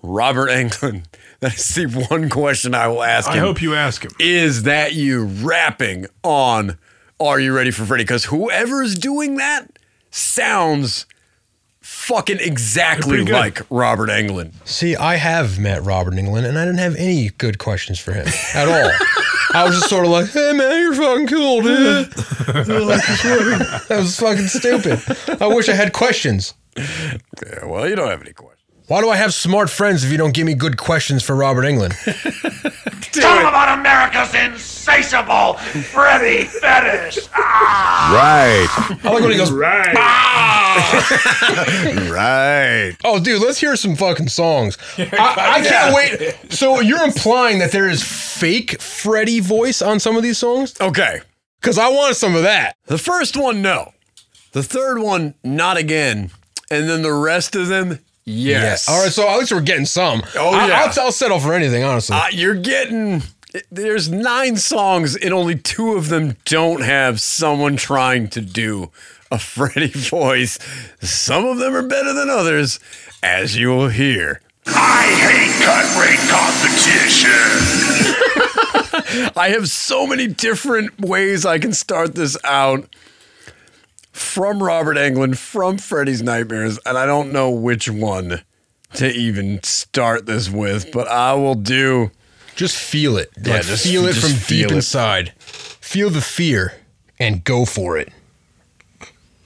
Speaker 6: Robert Englund, that is the one question I will ask him.
Speaker 7: I hope you ask him.
Speaker 6: Is that you rapping on Are You Ready for Freddy? Because whoever's doing that sounds fucking exactly like Robert Englund.
Speaker 8: See, I have met Robert Englund, and I didn't have any good questions for him at all. I was just sort of like, "Hey man, you're fucking cool, dude." that was fucking stupid. I wish I had questions.
Speaker 6: Yeah, well, you don't have any questions.
Speaker 8: Why do I have smart friends if you don't give me good questions for Robert Englund?
Speaker 5: Talk about America's insatiable Freddy fetish. Ah.
Speaker 8: Right. I like when he goes,
Speaker 5: right. Ah.
Speaker 6: right.
Speaker 8: Oh, dude, let's hear some fucking songs. I, I can't wait. So you're implying that there is fake Freddy voice on some of these songs?
Speaker 6: Okay.
Speaker 8: Because I want some of that.
Speaker 6: The first one, no. The third one, not again. And then the rest of them, yes.
Speaker 8: All right, so at least we're getting some.
Speaker 6: Oh,
Speaker 8: I-
Speaker 6: yeah.
Speaker 8: I'll, I'll settle for anything, honestly.
Speaker 6: Uh, you're getting. There's nine songs, and only two of them don't have someone trying to do a Freddy voice. Some of them are better than others, as you will hear.
Speaker 1: I hate cut rate competition.
Speaker 6: I have so many different ways I can start this out from Robert Englund, from Freddy's Nightmares, and I don't know which one to even start this with, but I will do.
Speaker 8: Just feel it.
Speaker 6: Yeah,
Speaker 8: Like,
Speaker 6: just
Speaker 8: feel it
Speaker 6: just
Speaker 8: from
Speaker 6: feel
Speaker 8: deep
Speaker 6: it.
Speaker 8: inside. Feel the fear and go for it.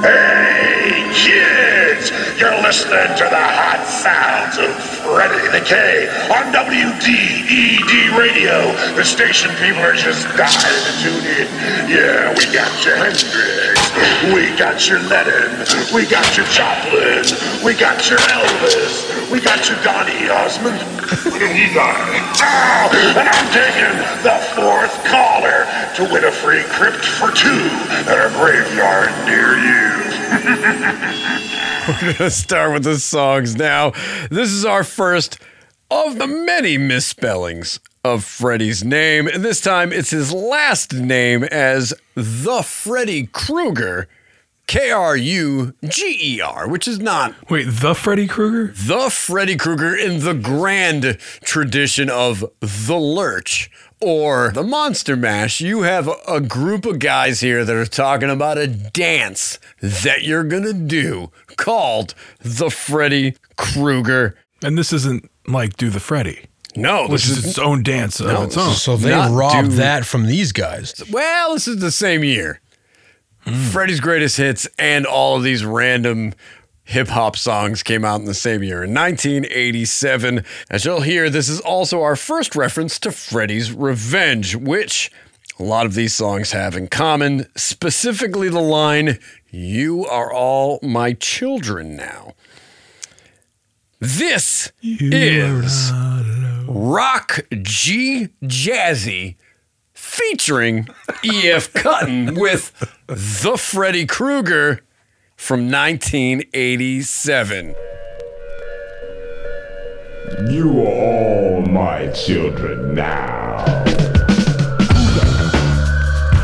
Speaker 1: Hey, kids! You're listening to the hot sounds of Freddy the K on WDED Radio. The station people are just dying to tune in. Yeah, we got your Hendrix, we got your Lennon, we got your Joplin, we got your Elvis, we got your Donny Osmond. you got. Oh, and I'm taking the fourth caller to win a free crypt for two at a graveyard near you.
Speaker 6: We're going to start with the songs now. This is our first of the many misspellings of Freddy's name. And this time it's his last name as the Freddy Krueger. K R U G E R, which is not.
Speaker 7: Wait, the Freddy Krueger?
Speaker 6: The Freddy Krueger in the grand tradition of the Lurch or the Monster Mash. You have a, a group of guys here that are talking about a dance that you're going to do called the Freddy Krueger.
Speaker 7: And this isn't like Do the Freddy.
Speaker 6: No,
Speaker 7: Which
Speaker 6: this
Speaker 7: is
Speaker 6: is-
Speaker 7: its own dance
Speaker 6: No,
Speaker 7: of its own.
Speaker 8: So they
Speaker 6: Not
Speaker 8: robbed
Speaker 6: do-
Speaker 8: that from these guys.
Speaker 6: Well, this is the same year. Hmm. Freddy's greatest hits and all of these random hip hop songs came out in the same year in 1987. As you'll hear, this is also our first reference to Freddy's Revenge, which a lot of these songs have in common, specifically the line, You are all my children now. This is Rock G Jazzy featuring E.F. Cutton with The Freddy Krueger from 1987.
Speaker 17: You are all my children now.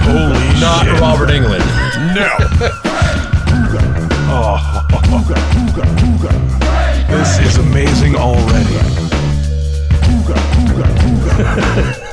Speaker 7: Holy
Speaker 8: Not
Speaker 7: shit.
Speaker 8: Robert Englund.
Speaker 6: No.
Speaker 7: Oh. This is amazing already.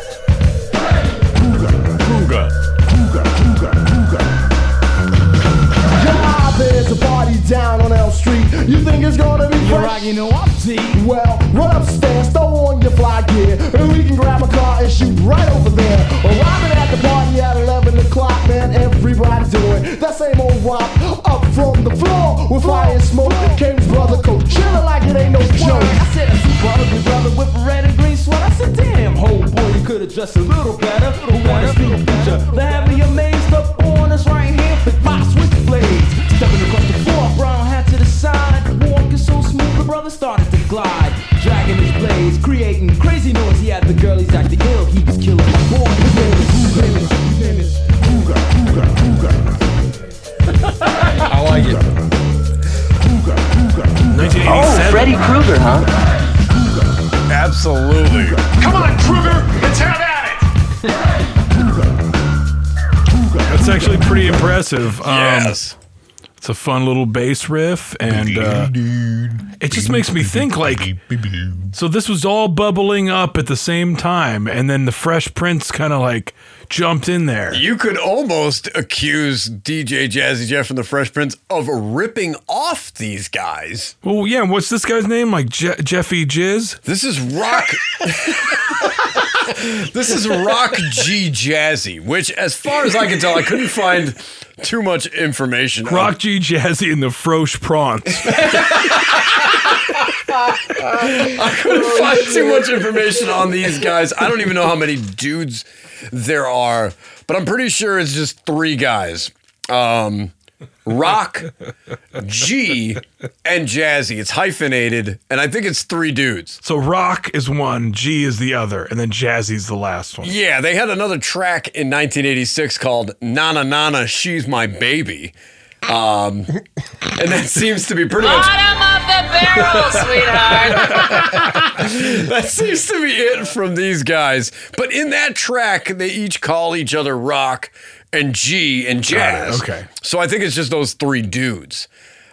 Speaker 18: down on L Street. You think it's gonna be fresh? Right, you know I'm T. Well, run upstairs, throw on your fly gear, and we can grab a car and shoot right over there. Arriving at the party at 11 o'clock, man, everybody doing that same old rock. Up from the floor with fire and smoke came his brother Coach, chillin' like it ain't no joke. I said, a super ugly brother with a red and green sweater. I said, damn, ho boy, you could've dressed a little better. Who wanna see the picture? They have me amazed up on us right here with my switchblades. Stepping across the floor, brown hat to the side. Walking so smooth, the brother started to glide. Dragging his blades, creating crazy noise. He had the girlies acting ill, he was killing my boy. His name is, his name is, his name is Cougar, Cougar, Cougar.
Speaker 8: I like it.
Speaker 19: Oh, Freddy Krueger, huh?
Speaker 6: Absolutely.
Speaker 1: Come on, Krueger, let's have at it!
Speaker 7: That's actually pretty impressive. Um,
Speaker 6: Yes.
Speaker 7: It's a fun little bass riff, and uh, it just makes me think like, so this was all bubbling up at the same time, and then the Fresh Prince kind of like jumped in there.
Speaker 6: You could almost accuse DJ Jazzy Jeff and the Fresh Prince of ripping off these guys.
Speaker 7: Well, yeah. What's this guy's name? Like Je- Jeffy Jizz?
Speaker 6: This is Rock. this is Rock G Jazzy, which, as far as I can tell, I couldn't find too much information. on.
Speaker 7: Rock G Jazzy and the Frosh Prawns.
Speaker 6: I couldn't find too much information on these guys. I don't even know how many dudes there are, but I'm pretty sure it's just three guys. Um, Rock, G, and Jazzy. It's hyphenated, and I think it's three dudes.
Speaker 7: So Rock is one, G is the other, and then Jazzy's the last one.
Speaker 6: Yeah, they had another track in 1986 called Nana Nana, She's My Baby. Um, and that seems to be pretty much
Speaker 4: Bottom of the barrel, sweetheart.
Speaker 6: that seems to be it from these guys. But in that track, they each call each other Rock and G and Jazz.
Speaker 7: okay.
Speaker 6: So I think it's just those three dudes.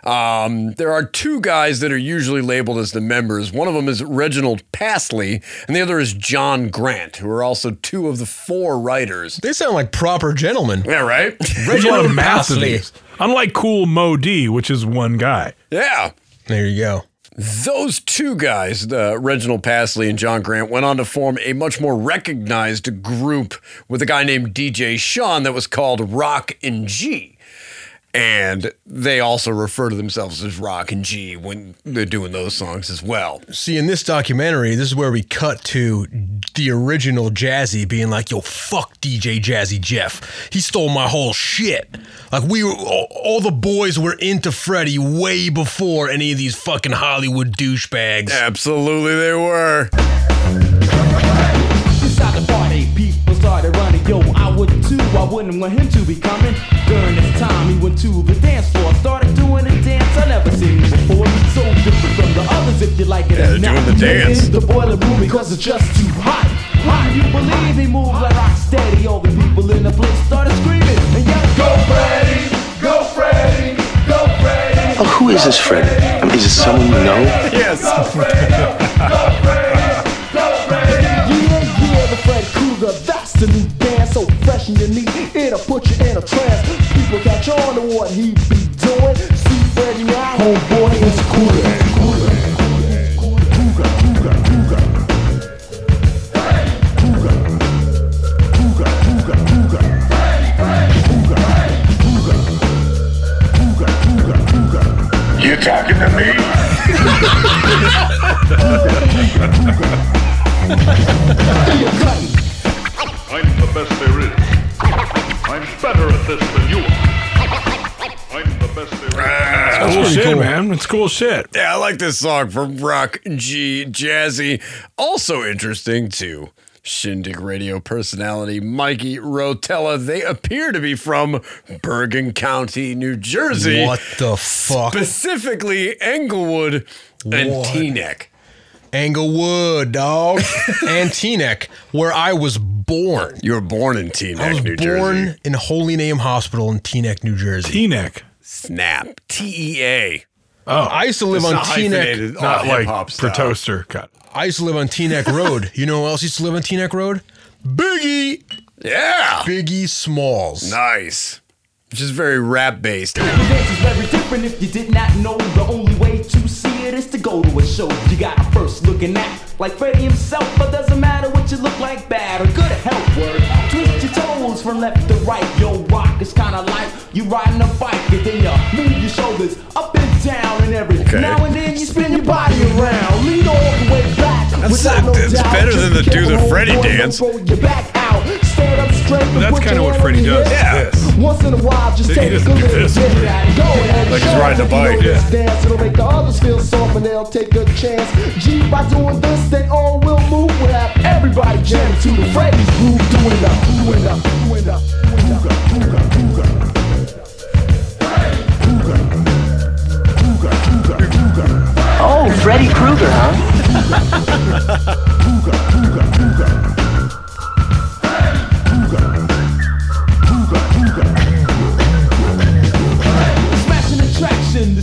Speaker 6: Um, there are two guys that are usually labeled as the members. One of them is Reginald Pasley, and the other is John Grant, who are also two of the four writers.
Speaker 8: They sound like proper gentlemen.
Speaker 6: Yeah, right?
Speaker 7: There's a
Speaker 8: Reginald
Speaker 7: math
Speaker 8: Pasley.
Speaker 7: Unlike Kool Moe Dee, which is one guy.
Speaker 6: Yeah.
Speaker 8: There you go.
Speaker 6: Those two guys, uh, Reginald Pasley and John Grant, went on to form a much more recognized group with a guy named DJ Sean that was called Rock and G. And they also refer to themselves as Rock and G when they're doing those songs as well.
Speaker 8: See, in this documentary, this is where we cut to the original Jazzy being like, "Yo, fuck DJ Jazzy Jeff. He stole my whole shit. Like we were, all, all the boys were into Freddie way before any of these fucking Hollywood douchebags."
Speaker 6: Absolutely, they were.
Speaker 18: Started running. Yo, I would too. I wouldn't want him to be coming. During this time, he went to the dance floor, started doing a dance I never seen before. So different from the others, if you like it.
Speaker 6: Yeah,
Speaker 18: And
Speaker 6: they're
Speaker 18: now
Speaker 6: doing the dance.
Speaker 18: in the boiler room because it's just too hot. Hot, you believe he moved like rock steady. All the people in the place started screaming and yelling, Go Freddy, go Freddy, go Freddy.
Speaker 19: Oh, who is this Freddy? I mean, is it someone you know?
Speaker 6: Yes. Go Freddy, go Freddy, go Freddy.
Speaker 18: Yeah, yeah, the Fred Krueger, the new dance. So fresh and unique, it'll put you in a trance. People catch on to what he be doing. See Freddy now, homeboy is cooler.
Speaker 20: You talking to me?
Speaker 17: I'm the best there is.
Speaker 21: I'm better at this than you are. I'm the best there is.
Speaker 7: It's cool shit, man. It's cool shit.
Speaker 6: Yeah, I like this song from Rock G Jazzy. Also interesting too. Shindig radio personality Mikey Rotella. They appear to be from Bergen County, New Jersey.
Speaker 8: What the fuck?
Speaker 6: Specifically Englewood and
Speaker 8: What?
Speaker 6: Teaneck.
Speaker 8: Englewood, dog. and Teaneck, where I was born.
Speaker 6: You were born in Teaneck,
Speaker 8: I was
Speaker 6: New
Speaker 8: born
Speaker 6: Jersey.
Speaker 8: in Holy Name Hospital in Teaneck, New Jersey.
Speaker 7: Teaneck.
Speaker 6: Snap. T E A.
Speaker 7: Oh,
Speaker 8: I used to live on
Speaker 6: not hyphenated,
Speaker 8: Teaneck.
Speaker 7: not like
Speaker 6: hip-hop style.
Speaker 7: Cut.
Speaker 8: I used to live on Teaneck Road. You know who else used to live on Teaneck Road? Biggie.
Speaker 6: Yeah.
Speaker 8: Biggie Smalls.
Speaker 6: Nice. Which is very rap based.
Speaker 18: The dance is very different if you did not know. The only go to a show. You gotta first look and act like Freddie himself, but doesn't matter what you look like, bad or good at help word. Twist your toes from left to right. Yo, rock is kinda like you riding a bike, and then you move your shoulders up and down and every
Speaker 6: Okay.
Speaker 18: now and then you spin your body around. Lean all the way back.
Speaker 6: That's-
Speaker 18: no
Speaker 6: that's
Speaker 18: doubt.
Speaker 6: better than the do the
Speaker 18: careful,
Speaker 6: Freddie
Speaker 18: homeboy, don't
Speaker 6: dance.
Speaker 7: That's kinda what
Speaker 18: hand
Speaker 7: Freddie does,
Speaker 18: hip.
Speaker 7: this.
Speaker 18: Once in a while, just
Speaker 7: He
Speaker 18: take a
Speaker 7: doesn't do
Speaker 18: little
Speaker 7: this.
Speaker 18: bit. Go ahead,
Speaker 6: Like he's riding a
Speaker 18: if you know
Speaker 6: bike.
Speaker 18: this dance. It'll make the others feel soft and they'll take a chance. G, by doing this, they all will move. We'll have everybody jam to the Freddy's groove. Doing the, doing the, doing the, doing the, Cougar, Cougar.
Speaker 22: Oh, Freddy Krueger, huh?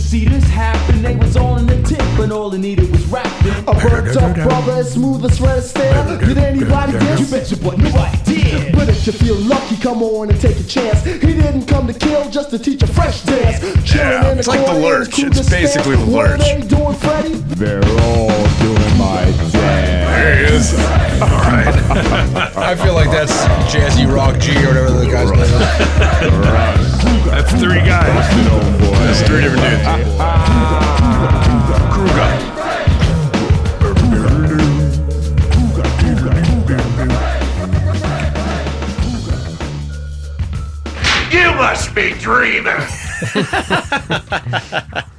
Speaker 18: see this happen. They was all in the tip, and all they needed was rapping. A burnt up brother as smooth as Fred Astaire. Did anybody guess? You bet your butt nobody did. But if you feel lucky, come on and take a chance. He didn't come to kill, just to teach a fresh dance. Chilling
Speaker 6: Yeah,
Speaker 18: in the
Speaker 6: it's like the
Speaker 18: corner in his
Speaker 6: Lurch. It's basically
Speaker 18: stand.
Speaker 6: the
Speaker 18: What are
Speaker 6: Lurch.
Speaker 18: they doing, Freddy?
Speaker 21: They're all doing my dance.
Speaker 6: There he is. All right.
Speaker 8: I feel like that's Jazzy Rock G or whatever the guy's name is.
Speaker 7: That's three guys.
Speaker 6: That's three different dudes.
Speaker 7: Krueger.
Speaker 5: You must be dreaming.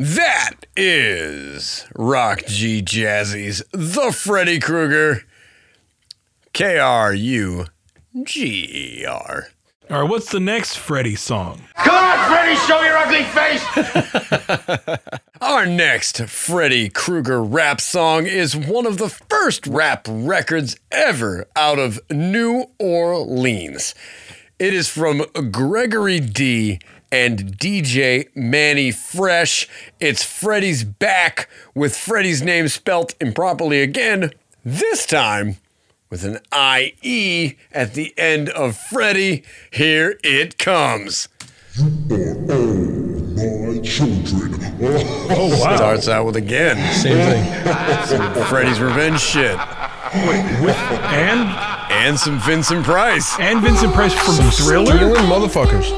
Speaker 6: That is Rock G Jazzy's The Freddy Krueger. K R U G E R.
Speaker 7: All right, what's the next Freddy song?
Speaker 5: Come on, Freddy, show your ugly face.
Speaker 6: Our next Freddy Krueger rap song is one of the first rap records ever out of New Orleans. It is from Gregory D and DJ Manny Fresh. It's Freddy's Back with Freddy's name spelt improperly again, this time with an IE at the end of Freddy. Here it comes.
Speaker 21: My children.
Speaker 6: Oh, wow. Starts out with again.
Speaker 8: Same thing.
Speaker 6: Some Freddy's Revenge shit.
Speaker 7: And
Speaker 6: And some Vincent Price.
Speaker 7: and Vincent Price from Thriller.
Speaker 8: Stealing motherfuckers.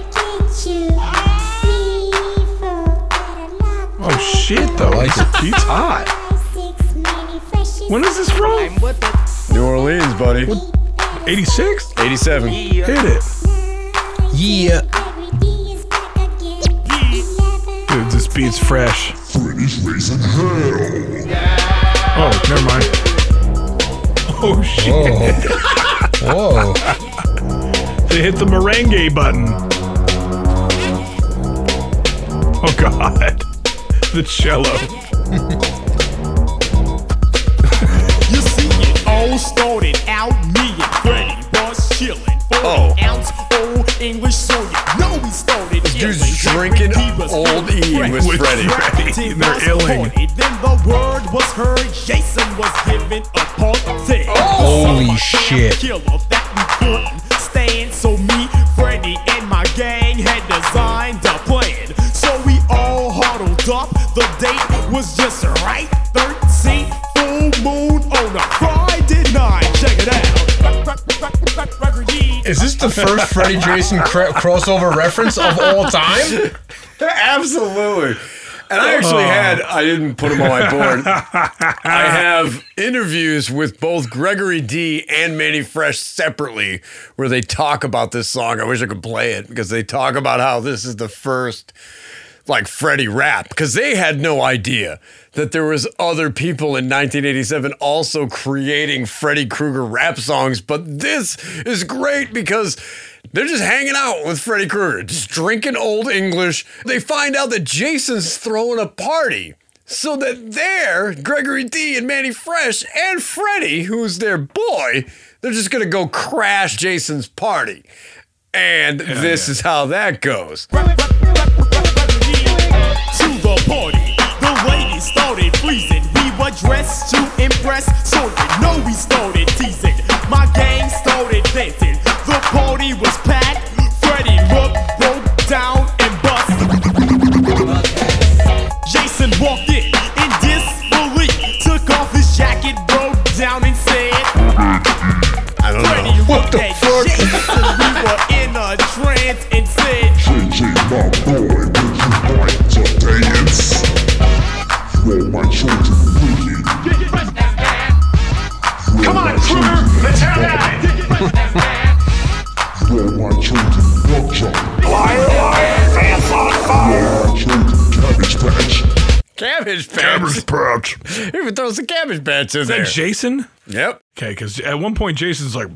Speaker 7: Oh shit, though.
Speaker 8: like
Speaker 7: This beat's hot. When is this from?
Speaker 6: New Orleans, buddy.
Speaker 7: 86?
Speaker 6: 87.
Speaker 7: Hit it.
Speaker 8: Yeah.
Speaker 7: Dude, this beat's fresh.
Speaker 21: Freddy's raising hell.
Speaker 7: Oh, never mind. Oh shit.
Speaker 8: Whoa.
Speaker 7: They hit the merengue button. Oh god. The cello.
Speaker 23: You see, it all started out me and Freddie was chillin'.
Speaker 6: Oh.
Speaker 23: ounce old English, so you know we started
Speaker 6: dude's drinking Old E with
Speaker 7: With
Speaker 6: Freddy.
Speaker 7: Freddy. They're illing.
Speaker 23: Then the word was heard. Jason was given a party. Oh.
Speaker 8: Holy shit.
Speaker 23: Killer that we couldn't stand. So
Speaker 8: Is this the first Freddy Jason cra- crossover reference of all time?
Speaker 6: Absolutely. And I actually
Speaker 7: Oh.
Speaker 6: had, I didn't put them on my board. I have interviews with both Gregory D and Manny Fresh separately where they talk about this song. I wish I could play it because they talk about how this is the first like Freddie rap because they had no idea that there was other people in 1987 also creating Freddy Krueger rap songs. But this is great because they're just hanging out with Freddy Krueger, just drinking old English. They find out that Jason's throwing a party. So that they're Gregory D and Manny Fresh and Freddy, who's their boy, they're just gonna go crash Jason's party. And this is how that goes.
Speaker 23: The party. The ladies started pleasing. We were dressed to impress, so you know we started teasing. My gang started dancing. The party was packed. Freddie looked, broke down, and bust. Jason walked in in disbelief, took off his jacket, broke down, and said,
Speaker 6: I don't
Speaker 23: Freddie
Speaker 6: know.
Speaker 23: looked at Jason. We were in a trance and said,
Speaker 24: JJ, my Cabbage patch.
Speaker 6: Cabbage patch. He even throws the cabbage patch in
Speaker 7: Is
Speaker 6: there.
Speaker 7: that Jason?
Speaker 6: Yep.
Speaker 7: Okay, because at one point Jason's like,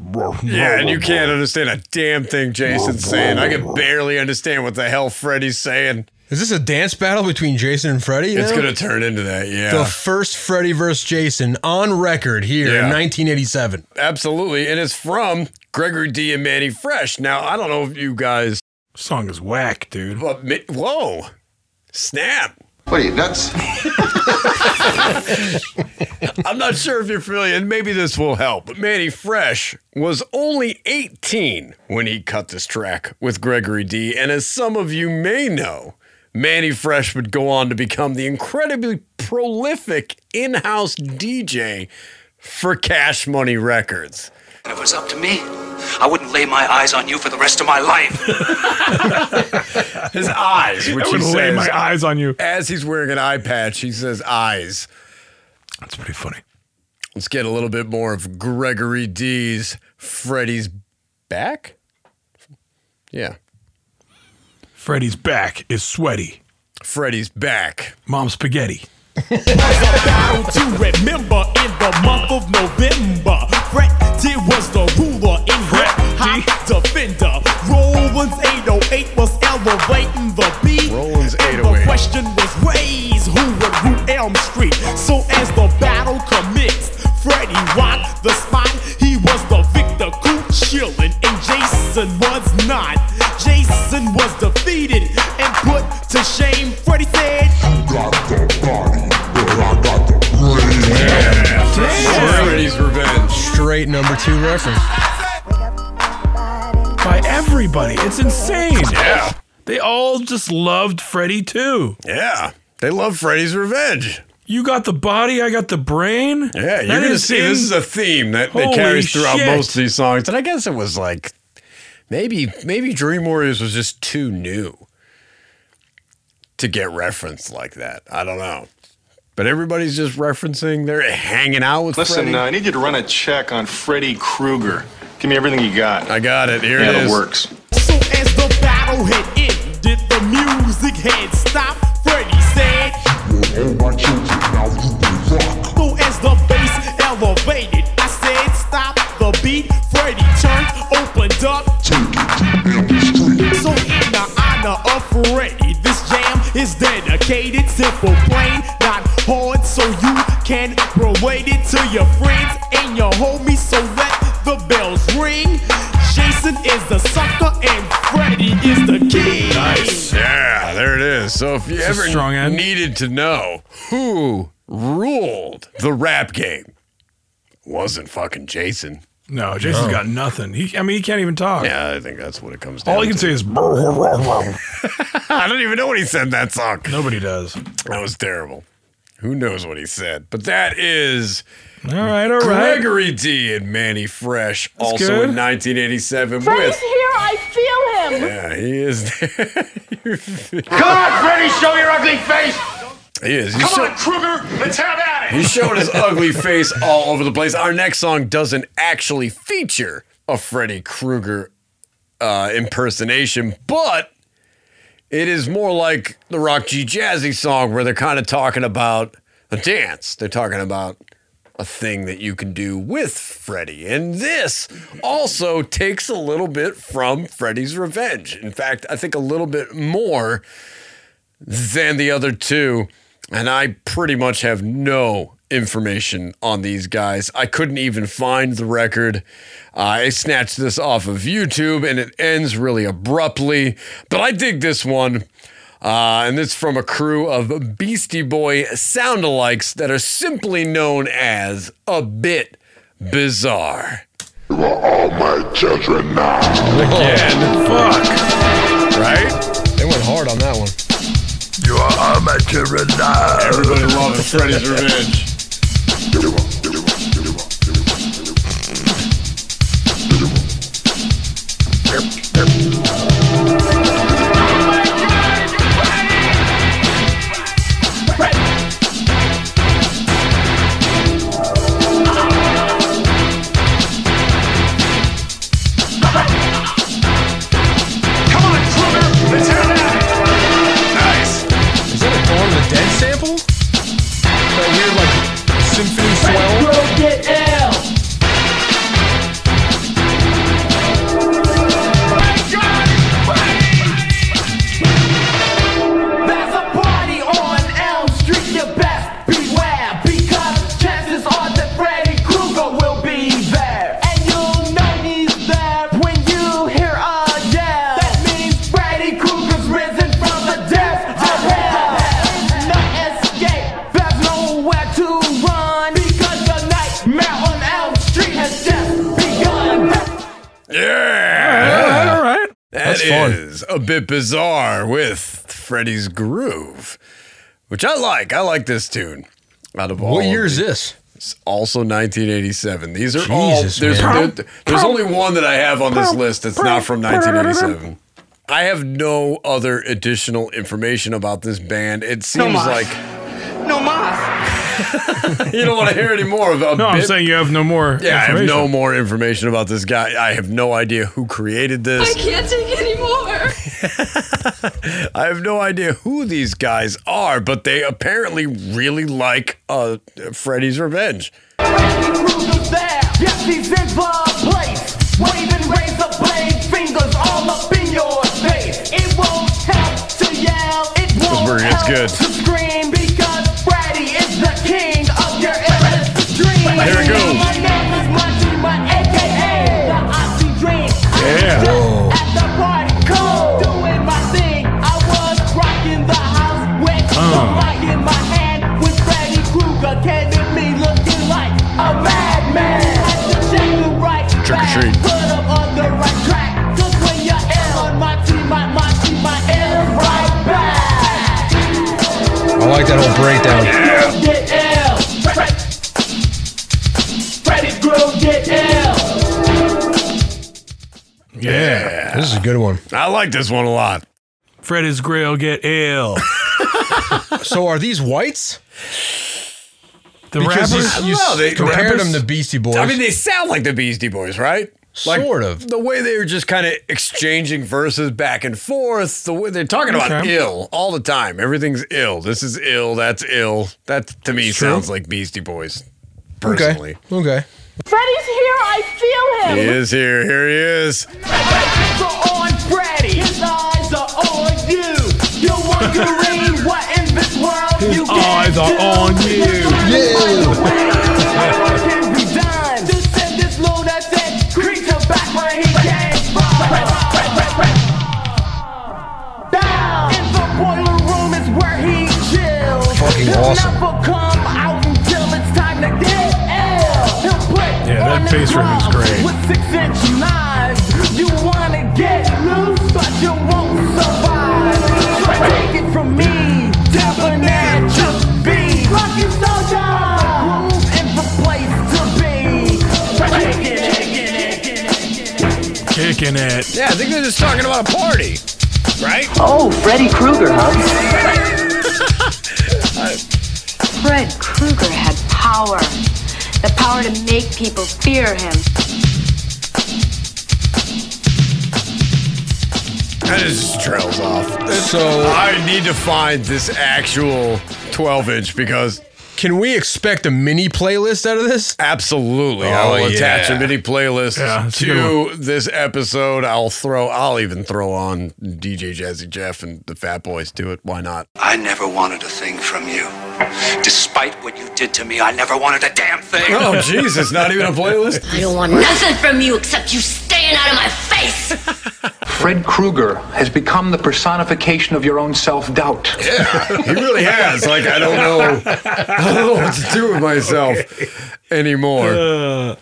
Speaker 6: Yeah, and you can't understand a damn thing Jason's saying. I can barely understand what the hell Freddy's saying.
Speaker 8: Is this a dance battle between Jason and Freddy?
Speaker 6: It's
Speaker 8: now?
Speaker 6: gonna turn into that, yeah.
Speaker 8: The first Freddy versus Jason on record here
Speaker 6: Yeah.
Speaker 8: in 1987.
Speaker 6: Absolutely, and it's from Gregory D and Manny Fresh. Now I don't know if you guys.
Speaker 7: Song is whack, dude.
Speaker 6: But mi- whoa, snap!
Speaker 16: What are you nuts?
Speaker 6: I'm not sure if you're familiar, and maybe this will help. But Manny Fresh was only 18 when he cut this track with Gregory D. And as some of you may know, Manny Fresh would go on to become the incredibly prolific in house DJ for Cash Money Records.
Speaker 10: If it was up to me, I wouldn't lay my eyes on you for the rest of my life.
Speaker 6: His eyes, which
Speaker 7: I
Speaker 6: he
Speaker 7: would lay my eyes on you.
Speaker 6: As he's wearing an eye patch, he says eyes.
Speaker 7: That's pretty funny.
Speaker 6: Let's get a little bit more of Gregory D's Freddy's back. Yeah.
Speaker 7: Freddy's back is sweaty.
Speaker 6: Freddy's back.
Speaker 7: Mom spaghetti.
Speaker 23: was a battle to remember in the month of November. Freddy was the ruler in hip hop defender. Roland's 808 was elevating the beat.
Speaker 6: Roland's
Speaker 23: And the question was raised who would root Elm Street. So as the battle commenced, Freddie rocked the spot. He was the victor, cool chillin', and Jason was not. Jason was defeated and put to shame. Freddie said, You
Speaker 24: Got the body, but I got the brain.
Speaker 6: Freddy's Revenge.
Speaker 8: Straight number two reference.
Speaker 7: By everybody. It's insane.
Speaker 6: Yeah.
Speaker 7: They all just loved Freddy too.
Speaker 6: Yeah. They love Freddy's Revenge.
Speaker 7: You got the body, I got the brain.
Speaker 6: Yeah,
Speaker 7: That
Speaker 6: you're going to see
Speaker 7: in-
Speaker 6: this is a theme that, that
Speaker 7: Holy
Speaker 6: carries throughout
Speaker 7: shit.
Speaker 6: most of these songs. And I guess it was like maybe maybe Dream Warriors was just too new to get referenced like that. I don't know. But everybody's just referencing they're hanging out with
Speaker 13: Listen,
Speaker 6: Freddy.
Speaker 13: uh, I need you to run a check on Freddy Krueger. Give me everything you got.
Speaker 6: I got it. Here
Speaker 13: yeah,
Speaker 6: it is.
Speaker 13: works.
Speaker 23: So as the battle had ended, the music had stopped. Freddie said,
Speaker 24: All my children, now you will rock.
Speaker 23: So as the bass elevated, I said, stop the beat. Freddie turned, opened up. So in the honor of Freddie, this jam is dedicated, simple, plain, not hard, so you can relate it to your friends and your homies. So let the bells ring. Jason is the sucker and Freddie is the king.
Speaker 6: Nice. Yeah, there it is. So if you
Speaker 7: It's
Speaker 6: ever
Speaker 7: strong
Speaker 6: needed to know who ruled the rap game, wasn't fucking Jason.
Speaker 7: No, Jason's
Speaker 6: No.
Speaker 7: got nothing. He, I mean, he can't even talk.
Speaker 6: Yeah, I think that's what it comes down
Speaker 7: All he can
Speaker 6: to.
Speaker 7: say is.
Speaker 6: I don't even know what he said in that song.
Speaker 7: Nobody does.
Speaker 6: That was terrible. Who knows what he said? But that is
Speaker 7: All right, all right.
Speaker 6: Gregory D and Manny Fresh,
Speaker 7: That's
Speaker 6: also
Speaker 7: good.
Speaker 6: in 1987
Speaker 25: Freddy's
Speaker 6: with.
Speaker 25: here. I feel him.
Speaker 6: Yeah, he is there.
Speaker 5: Come on, Freddy, show your ugly face.
Speaker 6: He is. He's
Speaker 5: Come
Speaker 6: so-
Speaker 5: on, Krueger, let's have at it.
Speaker 6: He's showing his ugly face all over the place. Our next song doesn't actually feature a Freddy Krueger uh, impersonation, but it is more like the Rock G Jazzy song where they're kind of talking about a dance. They're talking about a thing that you can do with Freddy. And this also takes a little bit from Freddy's Revenge. In fact, I think a little bit more than the other two. And I pretty much have no information on these guys. I couldn't even find the record. I snatched this off of YouTube and it ends really abruptly. But I dig this one. Uh, and it's from a crew of Beastie Boy soundalikes that are simply known as a bit bizarre.
Speaker 24: You are all my children now.
Speaker 6: Again, fuck. Right?
Speaker 8: They went hard on that one.
Speaker 24: You are all my children now.
Speaker 6: Everybody loves Freddy's Revenge.
Speaker 5: Come
Speaker 8: a
Speaker 6: bit bizarre with Freddy's Groove, which I like. I like this tune. Out of all
Speaker 8: What year
Speaker 6: of
Speaker 8: is this?
Speaker 6: It's also 1987. These are all. There's,
Speaker 8: man.
Speaker 6: there- there's only one that I have on this list that's not from 1987. I have no other additional information about this band. It seems
Speaker 9: mas.
Speaker 6: like
Speaker 9: No mas
Speaker 6: you don't want to hear any more about.
Speaker 7: No, I'm saying you have no more.
Speaker 6: Yeah, I have
Speaker 7: information.
Speaker 6: no more information about this guy. I have no idea who created this.
Speaker 15: I can't take any more.
Speaker 6: I have no idea who these guys are, but they apparently really like uh, Freddy's Revenge.
Speaker 9: Krueger's there. Yes, he's in back.
Speaker 8: I like that whole breakdown.
Speaker 9: Get ill. Freddy Krueger get ill.
Speaker 6: Yeah.
Speaker 8: This is a good one.
Speaker 6: I like this one a lot.
Speaker 7: Fred is Grail get ill.
Speaker 8: So are these whites?
Speaker 7: The
Speaker 8: Because
Speaker 7: rappers.
Speaker 8: you, you
Speaker 6: No, they-
Speaker 8: compared
Speaker 6: rappers-
Speaker 8: them to Beastie Boys.
Speaker 6: I mean, they sound like the Beastie Boys, right? Like,
Speaker 8: Sort of.
Speaker 6: The way they were just kind of exchanging verses back and forth. The way they're talking about
Speaker 7: Okay.
Speaker 6: ill all the time. Everything's ill. This is ill. That's ill. That to me
Speaker 7: It's true.
Speaker 6: sounds like Beastie Boys.
Speaker 8: okay.
Speaker 6: Personally,
Speaker 8: Okay. okay.
Speaker 9: Freddy's here, I feel him.
Speaker 6: he is here. Here he is.
Speaker 9: On Freddy. His eyes are on you. You're wondering what in this world
Speaker 7: His
Speaker 9: you
Speaker 7: eyes
Speaker 9: can
Speaker 7: are
Speaker 9: do.
Speaker 7: on you.
Speaker 9: What can be done. To send this lunatic creature Kicking it.
Speaker 6: Yeah, I think they're just talking about a party, right?
Speaker 2: Oh, Freddy Krueger, huh?
Speaker 6: I
Speaker 14: Fred Krueger had power. The power to make people fear him.
Speaker 6: That just trails off.
Speaker 8: So-
Speaker 6: I need to find this actual 12 inch because
Speaker 8: Can we expect a mini playlist out of this?
Speaker 6: absolutely I
Speaker 8: Oh,
Speaker 6: will attach a mini playlist
Speaker 7: Yeah, it's a good
Speaker 6: to this episode. I'll throw, I'll even throw on DJ Jazzy Jeff and the Fat Boys to it. Why not?
Speaker 10: I never wanted a thing from you. Despite what you did to me, I never wanted a damn thing.
Speaker 6: Oh, Jesus, not even a playlist.
Speaker 25: I don't want nothing from you except you staying out of my face.
Speaker 11: Fred Krueger has become the personification of your own self-doubt.
Speaker 6: Yeah, he really has. Like I don't know, I don't know what to do with myself anymore.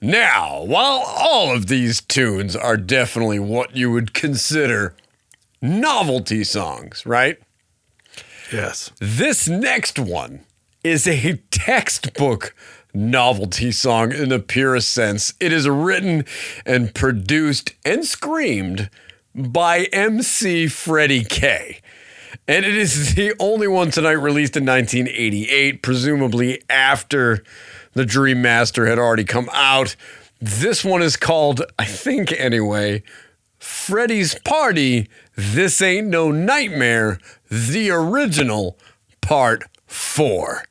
Speaker 6: Now, while all of these tunes are definitely what you would consider novelty songs, right?
Speaker 7: Yes.
Speaker 6: This next one is a textbook novelty song in the purest sense. It is written and produced and screamed by MC Freddie K. And it is the only one tonight released in 1988, presumably after the Dream Master had already come out. This one is called, I think anyway, Freddy's Party, This Ain't No Nightmare, the original, part four.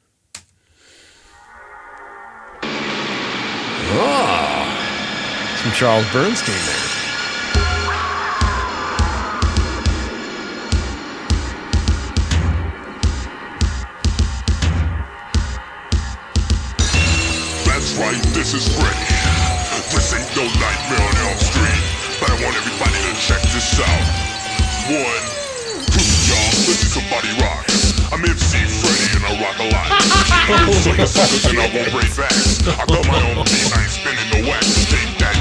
Speaker 6: Some Charles Bernstein there.
Speaker 24: That's right, this is Freddy. This ain't no nightmare on Elm Street, but I want everybody to check this out. One, two, y'all, this is somebody rock. I'm MC Freddy and I rock a lot. so you suckers and I won't break backs. I got my own beat, I ain't spinning no wax. Take that,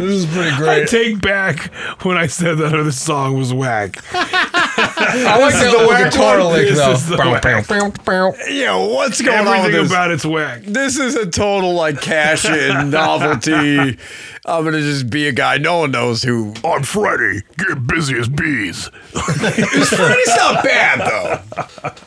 Speaker 24: This
Speaker 8: is pretty great.
Speaker 7: I take back when I said that other song was whack.
Speaker 8: I like
Speaker 7: This
Speaker 8: that
Speaker 7: is the whack
Speaker 8: guitar
Speaker 7: one.
Speaker 8: lick
Speaker 7: This
Speaker 8: though.
Speaker 7: is the
Speaker 8: Bow,
Speaker 7: whack.
Speaker 8: bow, bow, bow.
Speaker 6: Yeah, what's going on with
Speaker 7: Everything
Speaker 6: this?
Speaker 7: about it's whack.
Speaker 6: This is a total like cash in novelty. I'm gonna just be a guy. No one knows who.
Speaker 24: I'm Freddy. Get busy as bees.
Speaker 6: Freddy's not bad though.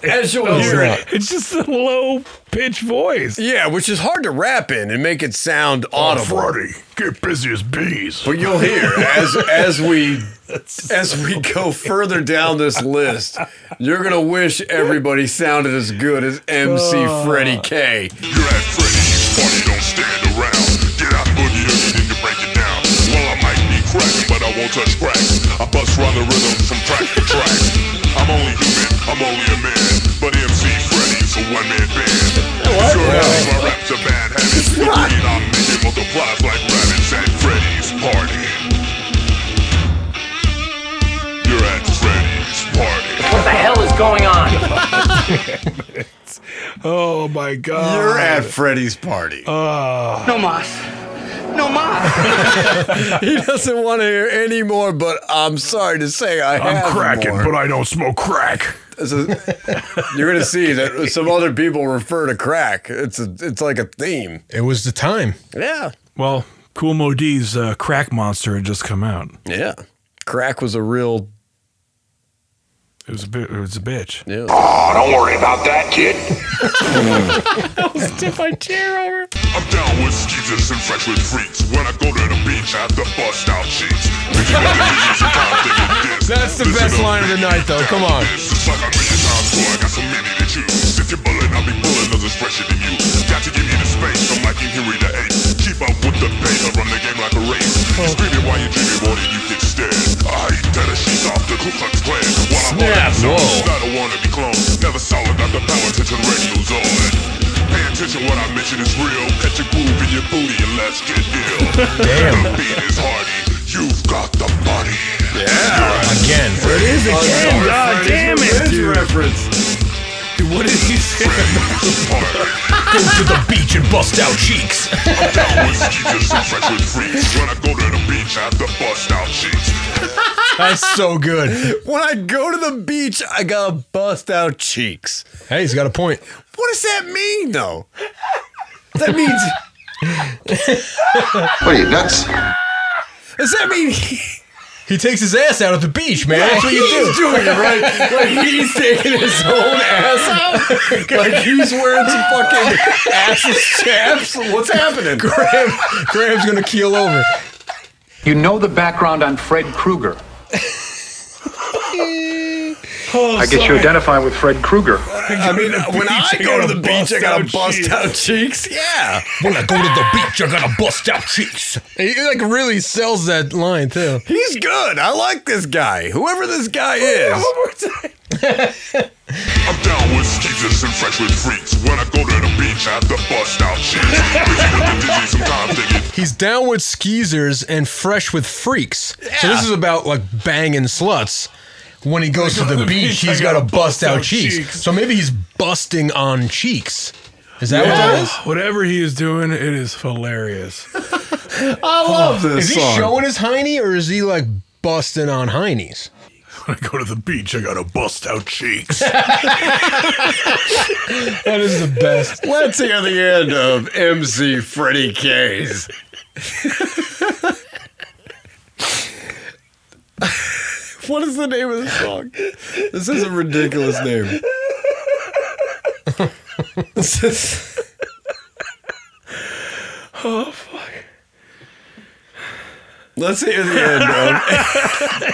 Speaker 6: As you'll
Speaker 7: No,
Speaker 6: hear,
Speaker 8: not.
Speaker 7: It's just a low pitch voice.
Speaker 6: yeah, which is hard to rap in and make it sound audible.
Speaker 24: Freddy. Get busy as bees.
Speaker 6: But you'll hear as as we as we go further down this list, you're gonna wish everybody sounded as good as MC oh. Freddie K.
Speaker 24: You're at Freddy's party, don't stand around. Get out boogie oogie, then you break it down. Well, I might be cracking, but I won't touch crack. I bust round the rhythm from track to track. I'm only human, I'm only a man. But MC Freddy's a one man band.
Speaker 6: What?
Speaker 24: Sure enough, my rap's a bad habit. The green I'm making like rabbits at Freddy's party. You're at Freddy's party.
Speaker 2: What the hell is going on?
Speaker 7: Oh my god.
Speaker 6: You're at Freddy's party.
Speaker 7: Oh.
Speaker 2: No mas. No mas.
Speaker 6: he doesn't want to hear any more, but I'm sorry to say I have
Speaker 7: I'm cracking,
Speaker 6: more.
Speaker 7: but I don't smoke crack.
Speaker 6: This is- you're gonna see that some other people refer to crack. It's a, it's like a theme.
Speaker 8: It was the time.
Speaker 6: Yeah,
Speaker 7: Well, Kool Moe Dee's uh, Crack Monster had just come out.
Speaker 6: yeah. Crack was a real.
Speaker 7: It was a bit. It was a bitch.
Speaker 6: Yeah.
Speaker 24: Oh, don't worry about that, kid.
Speaker 7: Tip my chair over.
Speaker 24: I'm down with skeezers and fresh with freaks. When I go to the beach, I have to bust out cheeks. Picture the videos and time thinking this.
Speaker 8: That's the best line of the night, though. Come on.
Speaker 24: This is like a million times four. I got so many to choose. If you're bullet, I'll be pulling others fresher than you. Got to give me the space. I'm like King Henry the Eighth. Keep up with the pace. I run the game like a race. Oh. You screaming while you're dreaming, more than you can stand. I eat that she's off the Ku Klux Klan. While I'm on that
Speaker 8: Snap.
Speaker 24: song, I don't wanna be cloned. Never solid, got the power attention radio's on. Pay attention, what I mention is real. Catch a groove in your booty and let's get ill.
Speaker 8: Damn.
Speaker 24: The beat is hardy. You've got the body.
Speaker 8: Again.
Speaker 7: It is again. Oh, God damn it,
Speaker 6: reference.
Speaker 7: Dude, what did he say?
Speaker 8: Go to the beach and bust out cheeks.
Speaker 24: I'm down with skeezers and fresh with freaks. When I go to the beach, I have to bust out cheeks.
Speaker 8: That's so good.
Speaker 6: When I go to the beach, I gotta bust out cheeks.
Speaker 8: Hey, he's got a point.
Speaker 6: What does that mean, though? That means.
Speaker 16: What are you, nuts?
Speaker 6: Does that mean
Speaker 8: He takes his ass out at the beach, man. That's what you
Speaker 6: he's
Speaker 8: do.
Speaker 6: doing it right? Like he's taking his own ass out. Like he's wearing some fucking assless chaps. What's happening?
Speaker 8: Graham, Graham's gonna keel over.
Speaker 11: You know the background on Fred Krueger. I get you identifying with Fred Krueger.
Speaker 6: I mean, when I go to the beach, I gotta bust out cheeks. Yeah.
Speaker 8: When I go to the beach, I gotta bust out cheeks. He like really sells that line too.
Speaker 6: He's good. I like this guy. Whoever this guy is.
Speaker 24: I'm down with skeezers and fresh with freaks. When I go to the beach, I have to bust out shit. Busy with the dizzy, sometimes
Speaker 8: He's down with skeezers and fresh with freaks. So this is about like banging sluts. When he goes to the beach, he's got to bust out cheeks. So maybe he's busting on cheeks. Is that what that is?
Speaker 7: Whatever he is doing, it is hilarious.
Speaker 6: I love this
Speaker 8: Is he
Speaker 6: song.
Speaker 8: showing his hiney or is he like busting on heinies?
Speaker 7: When I go to the beach, I gotta bust out cheeks.
Speaker 8: That is the best.
Speaker 6: Let's hear the end of MC Freddy K's. What is the name of the song? This is a ridiculous name. This is.
Speaker 7: oh fuck!
Speaker 6: Let's hear the end of.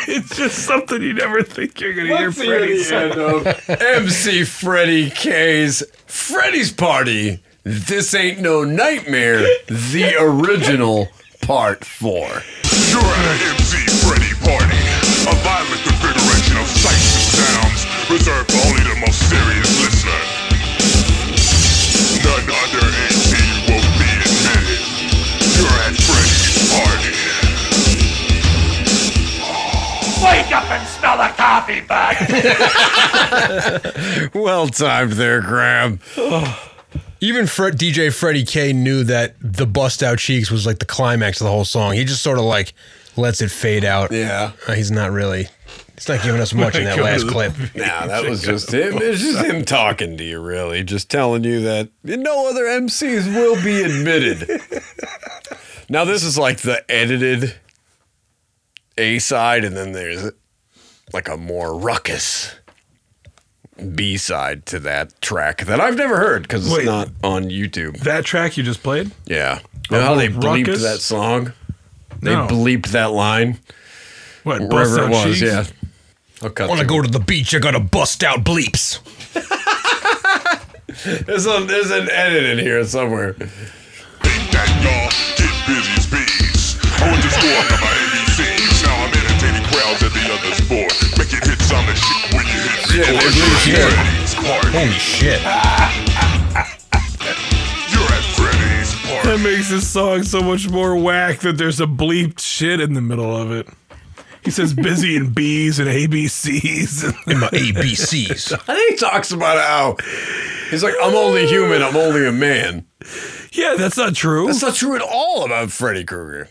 Speaker 7: it's just something you never think you're gonna
Speaker 6: Let's
Speaker 7: hear
Speaker 6: hear
Speaker 7: Freddy
Speaker 6: the
Speaker 7: say.
Speaker 6: end of MC Freddy K's Freddy's Party. This ain't no nightmare. The original part four.
Speaker 24: You're at an MC Freddy party. A violent configuration of sights and sounds reserved for only the most serious listener. None under 18 will be admitted. You're at Freddy's party.
Speaker 5: Wake up and smell the coffee bag.
Speaker 6: well timed there, Graham.
Speaker 8: Even Fred, DJ Freddy K knew that the bust out cheeks was like the climax of the whole song. He just sort of like lets it fade out.
Speaker 6: Yeah.
Speaker 8: Uh, he's not really. He's not giving us much in that last clip.
Speaker 6: Nah, that was just him. It's just him talking to you, really. Just telling you that no other MCs will be admitted. now, this is like the edited A side, and then there's like a more ruckus B side to that track that I've never heard because it's
Speaker 7: Wait.
Speaker 6: not on YouTube.
Speaker 7: That track you just played?
Speaker 6: Yeah. You know how they bleeped
Speaker 7: Ruckus?
Speaker 6: that song? They
Speaker 7: No.
Speaker 6: bleeped that line?
Speaker 7: What? Bust
Speaker 6: Wherever it
Speaker 7: out
Speaker 6: was,
Speaker 7: cheeks?
Speaker 6: yeah. I'll cut
Speaker 8: Want to
Speaker 6: to
Speaker 8: go to the beach? I gotta bust out bleeps.
Speaker 6: There's, a, there's an edit in here somewhere.
Speaker 24: Think that y'all get busy as bees. I went to school under my ABCs. Now I'm entertaining crowds at the other's board. Making hits on the shit when you hit
Speaker 6: Shit,
Speaker 24: record.
Speaker 6: it really
Speaker 24: You're
Speaker 6: shit.
Speaker 24: at Freddy's party.
Speaker 8: Holy shit.
Speaker 7: That makes this song so much more whack that there's a bleeped shit in the middle of it. He says busy and B's and ABCs.
Speaker 8: In my ABCs.
Speaker 6: I think he talks about how he's like, I'm only human, I'm only a man.
Speaker 7: yeah, that's not true.
Speaker 6: That's not true at all about Freddy Krueger.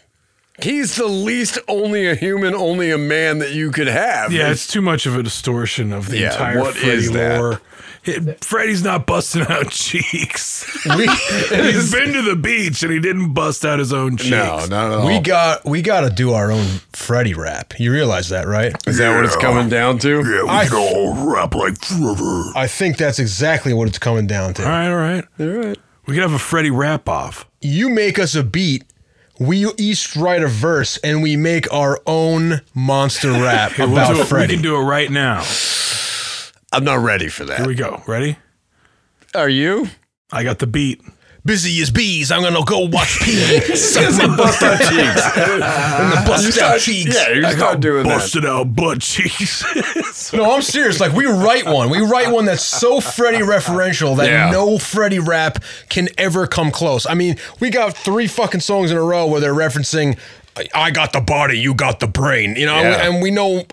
Speaker 6: He's the least only a human, only a man that you could have.
Speaker 7: yeah, it's too much of a distortion of the
Speaker 6: Yeah,
Speaker 7: entire
Speaker 6: what
Speaker 7: Freddy
Speaker 6: is that?
Speaker 7: lore. It- Freddy's not busting out cheeks.
Speaker 8: We,
Speaker 7: He's been to the beach and he didn't bust out his own cheeks.
Speaker 6: no, not at all.
Speaker 8: we got we got to do our own Freddy rap. You realize that, right?
Speaker 6: Is that what it's coming down to?
Speaker 7: Yeah, we
Speaker 8: I-
Speaker 7: can all rap like forever.
Speaker 8: I think that's exactly what it's coming down to.
Speaker 7: All right, all right.
Speaker 6: All right.
Speaker 7: We could have a Freddy rap off.
Speaker 8: You make us a beat. We each write a verse, and we make our own monster rap
Speaker 7: Here, we'll
Speaker 8: about
Speaker 7: do. We can do it right now.
Speaker 6: I'm not ready for that.
Speaker 7: Here we go. Ready?
Speaker 6: Are you?
Speaker 7: I got the beat.
Speaker 8: Busy as bees, I'm gonna go watch P.
Speaker 6: Because they bust out cheeks.
Speaker 8: I'm gonna bust
Speaker 6: You
Speaker 8: out
Speaker 6: start-
Speaker 8: cheeks.
Speaker 6: Yeah, you
Speaker 7: I
Speaker 6: start
Speaker 7: got
Speaker 6: doing that.
Speaker 7: busted out butt cheeks.
Speaker 8: No, I'm serious. Like we write one. We write one that's so Freddy referential that
Speaker 6: Yeah.
Speaker 8: no Freddy rap can ever come close. I mean, we got three fucking songs in a row where they're referencing "I- I got the body, you got the brain, you know,
Speaker 6: Yeah.
Speaker 8: and we know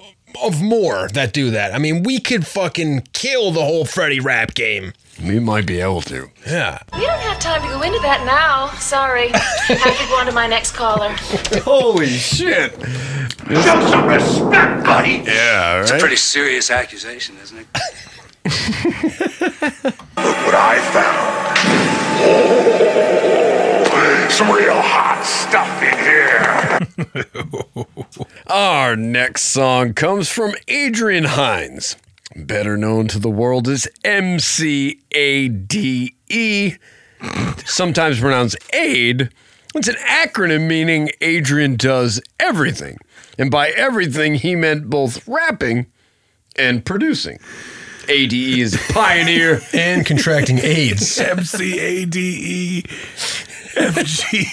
Speaker 8: of more that do that. I mean, we could fucking kill the whole Freddy rap game.
Speaker 6: We might be able to.
Speaker 8: Yeah.
Speaker 4: We don't have time to go into that now. Sorry. have to go on to my next caller.
Speaker 6: Holy shit.
Speaker 5: Show some respect, buddy.
Speaker 6: Yeah,
Speaker 3: It's a pretty serious accusation, isn't it?
Speaker 1: Look what I found. Oh, some real hot stuff in here.
Speaker 6: Our next song comes from Adrian Hines, better known to the world as MCADE, E, sometimes pronounced AID. It's an acronym meaning Adrian does everything. And by everything, he meant both rapping and producing. ADE is a pioneer
Speaker 8: and contracting AIDS.
Speaker 7: M C A D E F G.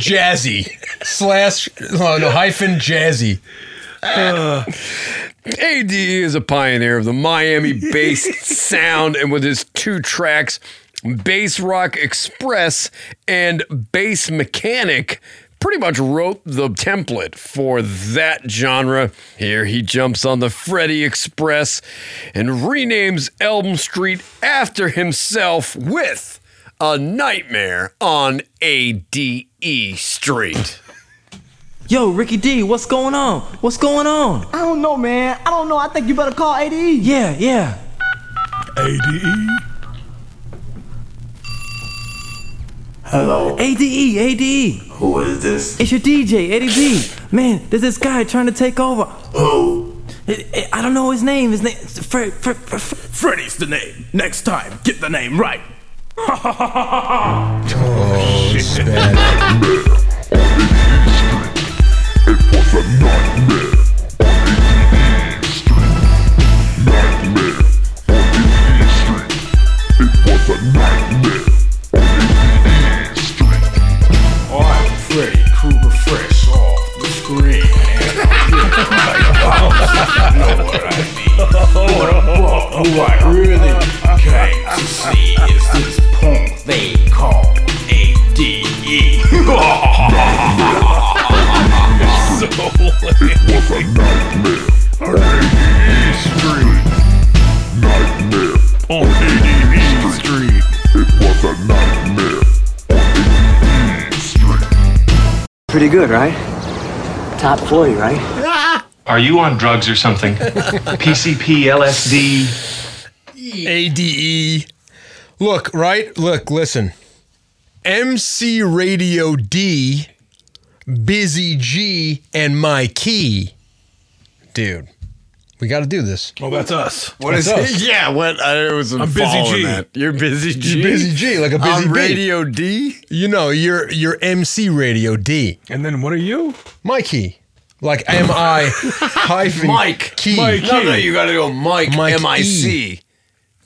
Speaker 8: Jazzy slash oh, no hyphen Jazzy.
Speaker 6: Uh, AD is a pioneer of the Miami based sound, and with his two tracks, Bass Rock Express and Bass Mechanic, pretty much wrote the template for that genre. Here he jumps on the Freddy Express and renames Elm Street after himself with A Nightmare on ADE Street.
Speaker 26: Yo, Ricky D, what's going on? What's going on?
Speaker 27: I don't know, man. I don't know. I think you better call ADE.
Speaker 26: Yeah, yeah.
Speaker 7: ADE?
Speaker 26: Hello. ADE, ADE.
Speaker 28: Who is this?
Speaker 26: It's your DJ, Eddie B. Man, there's this guy trying to take over.
Speaker 28: Who?
Speaker 26: I, I don't know his name. His name. Fred, Fred, Fred,
Speaker 23: Freddy's the name. Next time, get the name right.
Speaker 8: Oh, it's
Speaker 23: But above who I mean. What I really came to see is this punk they call ADE. so
Speaker 24: It was a nightmare on ADE Street. Nightmare
Speaker 7: on ADE Street.
Speaker 24: It was a nightmare on ADE Street.
Speaker 2: Pretty good, right? Top 40, right?
Speaker 13: Are you on drugs or something? PCP, LSD?
Speaker 8: ADE. E. Look, right? Look, listen. MC Radio D, Busy G, and My Key. Dude, we got to do this.
Speaker 7: Oh, that's us.
Speaker 6: What is
Speaker 8: That's us.
Speaker 6: it? Yeah, what? I was
Speaker 8: I'm busy
Speaker 6: following
Speaker 8: G.
Speaker 6: That. You're busy G.
Speaker 8: You're busy G, like a busy
Speaker 6: On
Speaker 8: bee.
Speaker 6: Radio D.
Speaker 8: You know, you're you're MC Radio D.
Speaker 7: And then what are you?
Speaker 8: Mikey. Like M I hyphen
Speaker 6: Mike.
Speaker 8: Key.
Speaker 6: Mike. No, no, you got to go Mike.
Speaker 8: Mike
Speaker 6: M I C.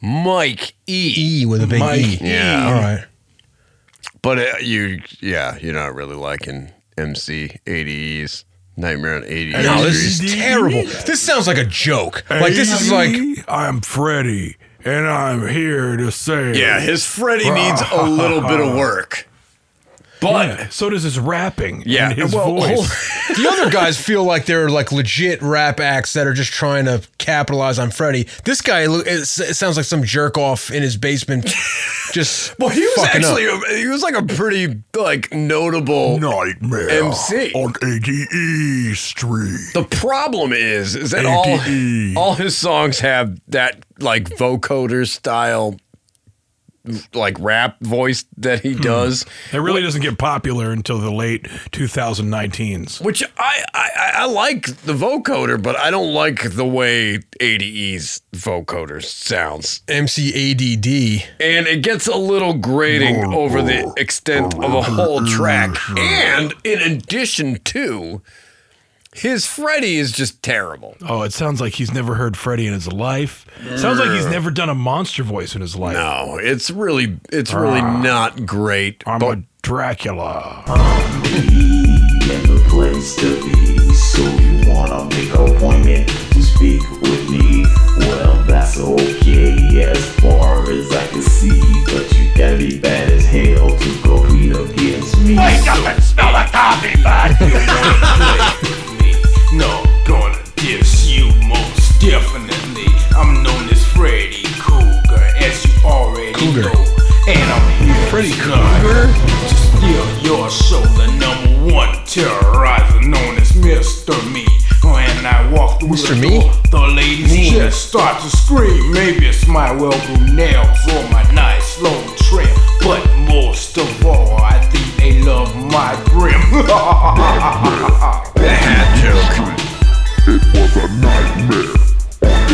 Speaker 6: Mike E.
Speaker 8: E with a big
Speaker 6: Mike
Speaker 8: E.
Speaker 6: Yeah.
Speaker 8: All right.
Speaker 6: But uh, you, yeah, you're not really liking MC ADEs. Nightmare on ADE.
Speaker 8: No, this is terrible. This sounds like a joke. Like this is like
Speaker 7: I'm Freddy, and I'm here to say.
Speaker 6: Yeah, his Freddy needs a little bit of work. But
Speaker 7: Yeah, so does his rapping.
Speaker 6: Yeah,
Speaker 7: and his
Speaker 6: well,
Speaker 7: voice.
Speaker 8: the other guys feel like they're like legit rap acts that are just trying to capitalize on Freddy. This guy, lo- it, sounds like some jerk off in his basement, just
Speaker 6: well, he was
Speaker 8: fucking up.
Speaker 6: actually a, he was like a pretty like notable
Speaker 7: Nightmare
Speaker 6: MC
Speaker 7: on ADE Street.
Speaker 6: The problem is, is that all all his songs have that like vocoder style, like rap voice that he hmm. does.
Speaker 7: It really doesn't get popular until the late 2019s.
Speaker 6: Which I, I I like the vocoder, but I don't like the way ADE's vocoder sounds.
Speaker 8: MCADE.
Speaker 6: And it gets a little grating over the extent of a whole track. And in addition to, his Freddy is just terrible.
Speaker 7: Oh, it sounds like he's never heard Freddy in his life. Sounds like he's never done a monster voice in his life.
Speaker 6: No, it's really it's really ah. not great.
Speaker 7: I'm
Speaker 6: but
Speaker 7: a Dracula.
Speaker 28: and the place to be. So you wanna make an appointment to speak with me? Well, that's okay as far as I can see. But you gotta be bad as hell to compete against me.
Speaker 5: Wake up and smell the coffee, bud!
Speaker 23: No, gonna diss you most definitely. I'm known as Freddy Cougar,
Speaker 26: as you already Cougar. know. And I'm here Freddy Cougar to steal your show, the number one terrorizer known as Mr. Me. And I walk through
Speaker 8: Mr.
Speaker 26: the Door, the ladies
Speaker 8: Me.
Speaker 26: just start to scream. Maybe it's my well nails or my nice long trim but most of all, I think they love my brim.
Speaker 6: The hat joke.
Speaker 21: It was a nightmare on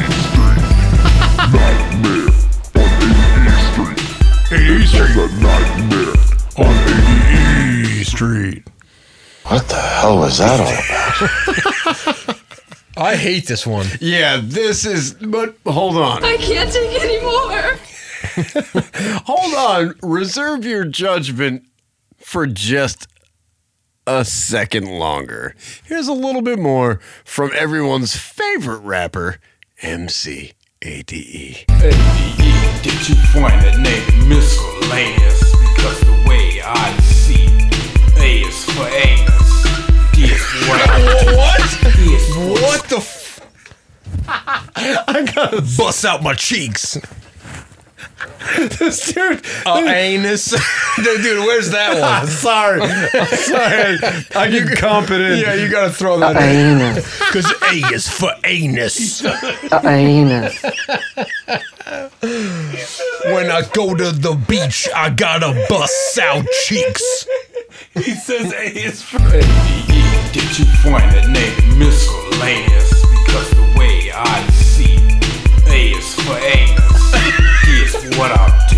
Speaker 21: ADE Street. Nightmare on ADE Street.
Speaker 7: ADE Street.
Speaker 21: It was a nightmare
Speaker 7: on ADE Street.
Speaker 2: What the hell was that all about?
Speaker 8: I hate this one.
Speaker 6: Yeah, this is. But hold on.
Speaker 4: I can't take anymore.
Speaker 6: Hold on. Reserve your judgment for just a second longer. Here's a little bit more from everyone's favorite rapper, MC ADE.
Speaker 26: ADE, did you find the name miscellaneous? Because the way I see A is for anus, D is for what
Speaker 8: What?
Speaker 26: Is for
Speaker 8: What the? F-
Speaker 6: I gotta
Speaker 8: bust out my cheeks.
Speaker 6: this dude.
Speaker 8: Uh, anus. dude, dude, where's that one?
Speaker 6: sorry. I'm sorry. I get confident.
Speaker 8: Yeah, you gotta throw that in. Anus. Because A is for anus. Anus. When I go to the beach, I gotta bust out cheeks.
Speaker 26: He says A is for ADE, did you find the name miscellaneous? Because the way I see A is for anus, D is for what I'll do,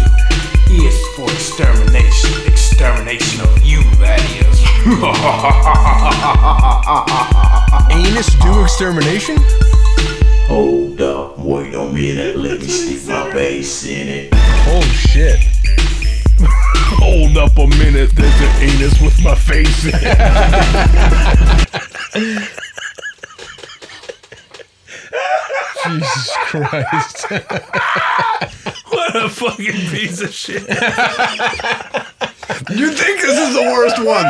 Speaker 26: is for extermination, extermination of you, that is.
Speaker 8: Anus do extermination?
Speaker 28: Hold up, wait a minute, let me stick my bass in it.
Speaker 8: Holy shit.
Speaker 7: Hold up a minute, there's an anus with my face in it.
Speaker 8: Jesus Christ.
Speaker 7: what a fucking piece of shit.
Speaker 6: You think this is the worst one?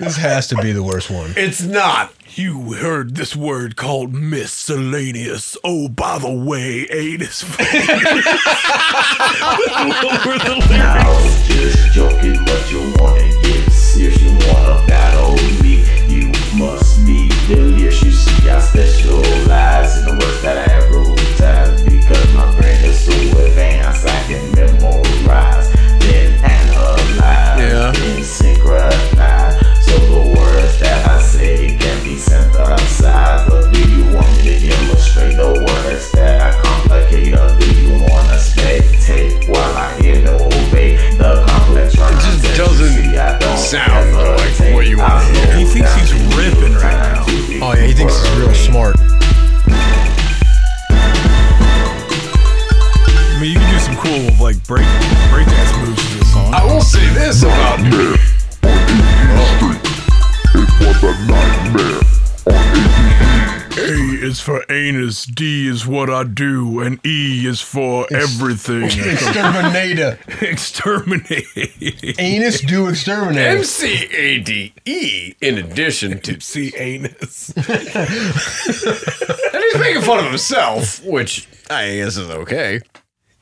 Speaker 8: This has to be the worst one.
Speaker 6: It's not.
Speaker 7: You heard this word called miscellaneous. Oh, by the way, anus. what were the lyrics?
Speaker 28: Just joking, but you wanna get serious, you wanna battle
Speaker 6: what
Speaker 28: I
Speaker 7: do, and E is for everything.
Speaker 8: Exterminator.
Speaker 7: Exterminate.
Speaker 8: Anus do exterminate.
Speaker 6: MCADE, E, in addition to.
Speaker 7: See anus.
Speaker 6: And he's making fun of himself, which I guess is okay.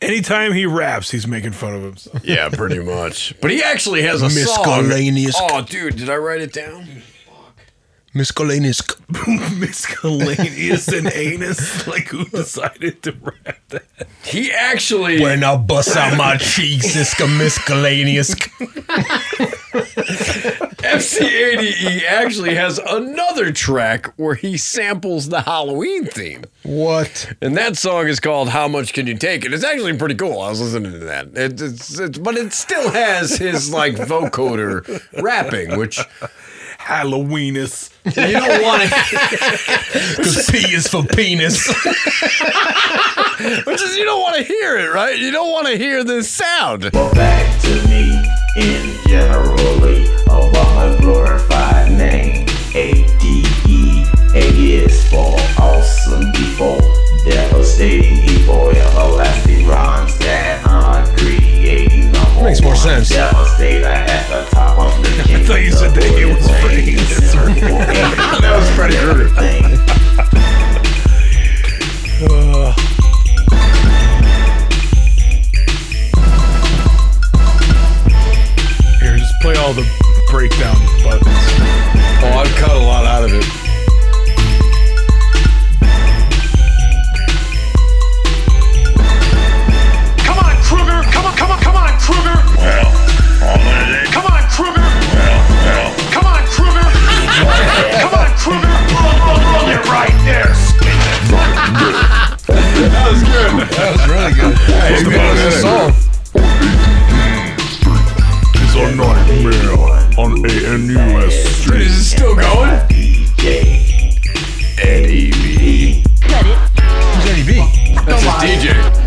Speaker 7: Anytime he raps, he's making fun of himself.
Speaker 6: Yeah, pretty much. But he actually has a
Speaker 8: Miscellaneous.
Speaker 6: song. Oh, dude, did I write it down?
Speaker 8: Miscellaneous.
Speaker 7: Miscellaneous and anus. Like, who decided to rap that?
Speaker 6: He actually.
Speaker 8: When I bust out my cheeks, it's a miscellaneous.
Speaker 6: MCADE E actually has another track where he samples the Halloween theme.
Speaker 8: What?
Speaker 6: And that song is called How Much Can You Take? And it's actually pretty cool. I was listening to that. It, it's, it's, but it still has his like vocoder rapping, which
Speaker 7: Halloweenus.
Speaker 6: You don't want it.
Speaker 8: Because P is for penis.
Speaker 6: Which is you don't want to hear it, right? You don't want to hear this sound.
Speaker 28: But back to me in generally about my glorified name. A-D-E. A is for awesome evil, devastating evil, everlasting rhymes that I'm creating. The whole
Speaker 8: Makes more
Speaker 28: rhyme
Speaker 8: sense.
Speaker 28: Devastator at the top of the
Speaker 7: I thought you said that it was Freddy.
Speaker 28: that was Freddy Krueger.
Speaker 7: Here, just play all the breakdown buttons.
Speaker 6: Oh, I've cut a lot out of it.
Speaker 5: Come on, come on, come on, Krueger!
Speaker 1: Well, all that it is.
Speaker 5: Come on, Krueger!
Speaker 1: Well, well.
Speaker 5: Come on, Krueger! Come on, Krueger! You're right there,
Speaker 6: That was good.
Speaker 8: That was really good.
Speaker 6: Hey,
Speaker 8: It's the
Speaker 6: man,
Speaker 8: best
Speaker 6: that's
Speaker 8: song.
Speaker 24: It's a nightmare on ANUS Street.
Speaker 6: Is it still going? Eddie B.
Speaker 8: Who's Eddie B?
Speaker 6: That's his DJ.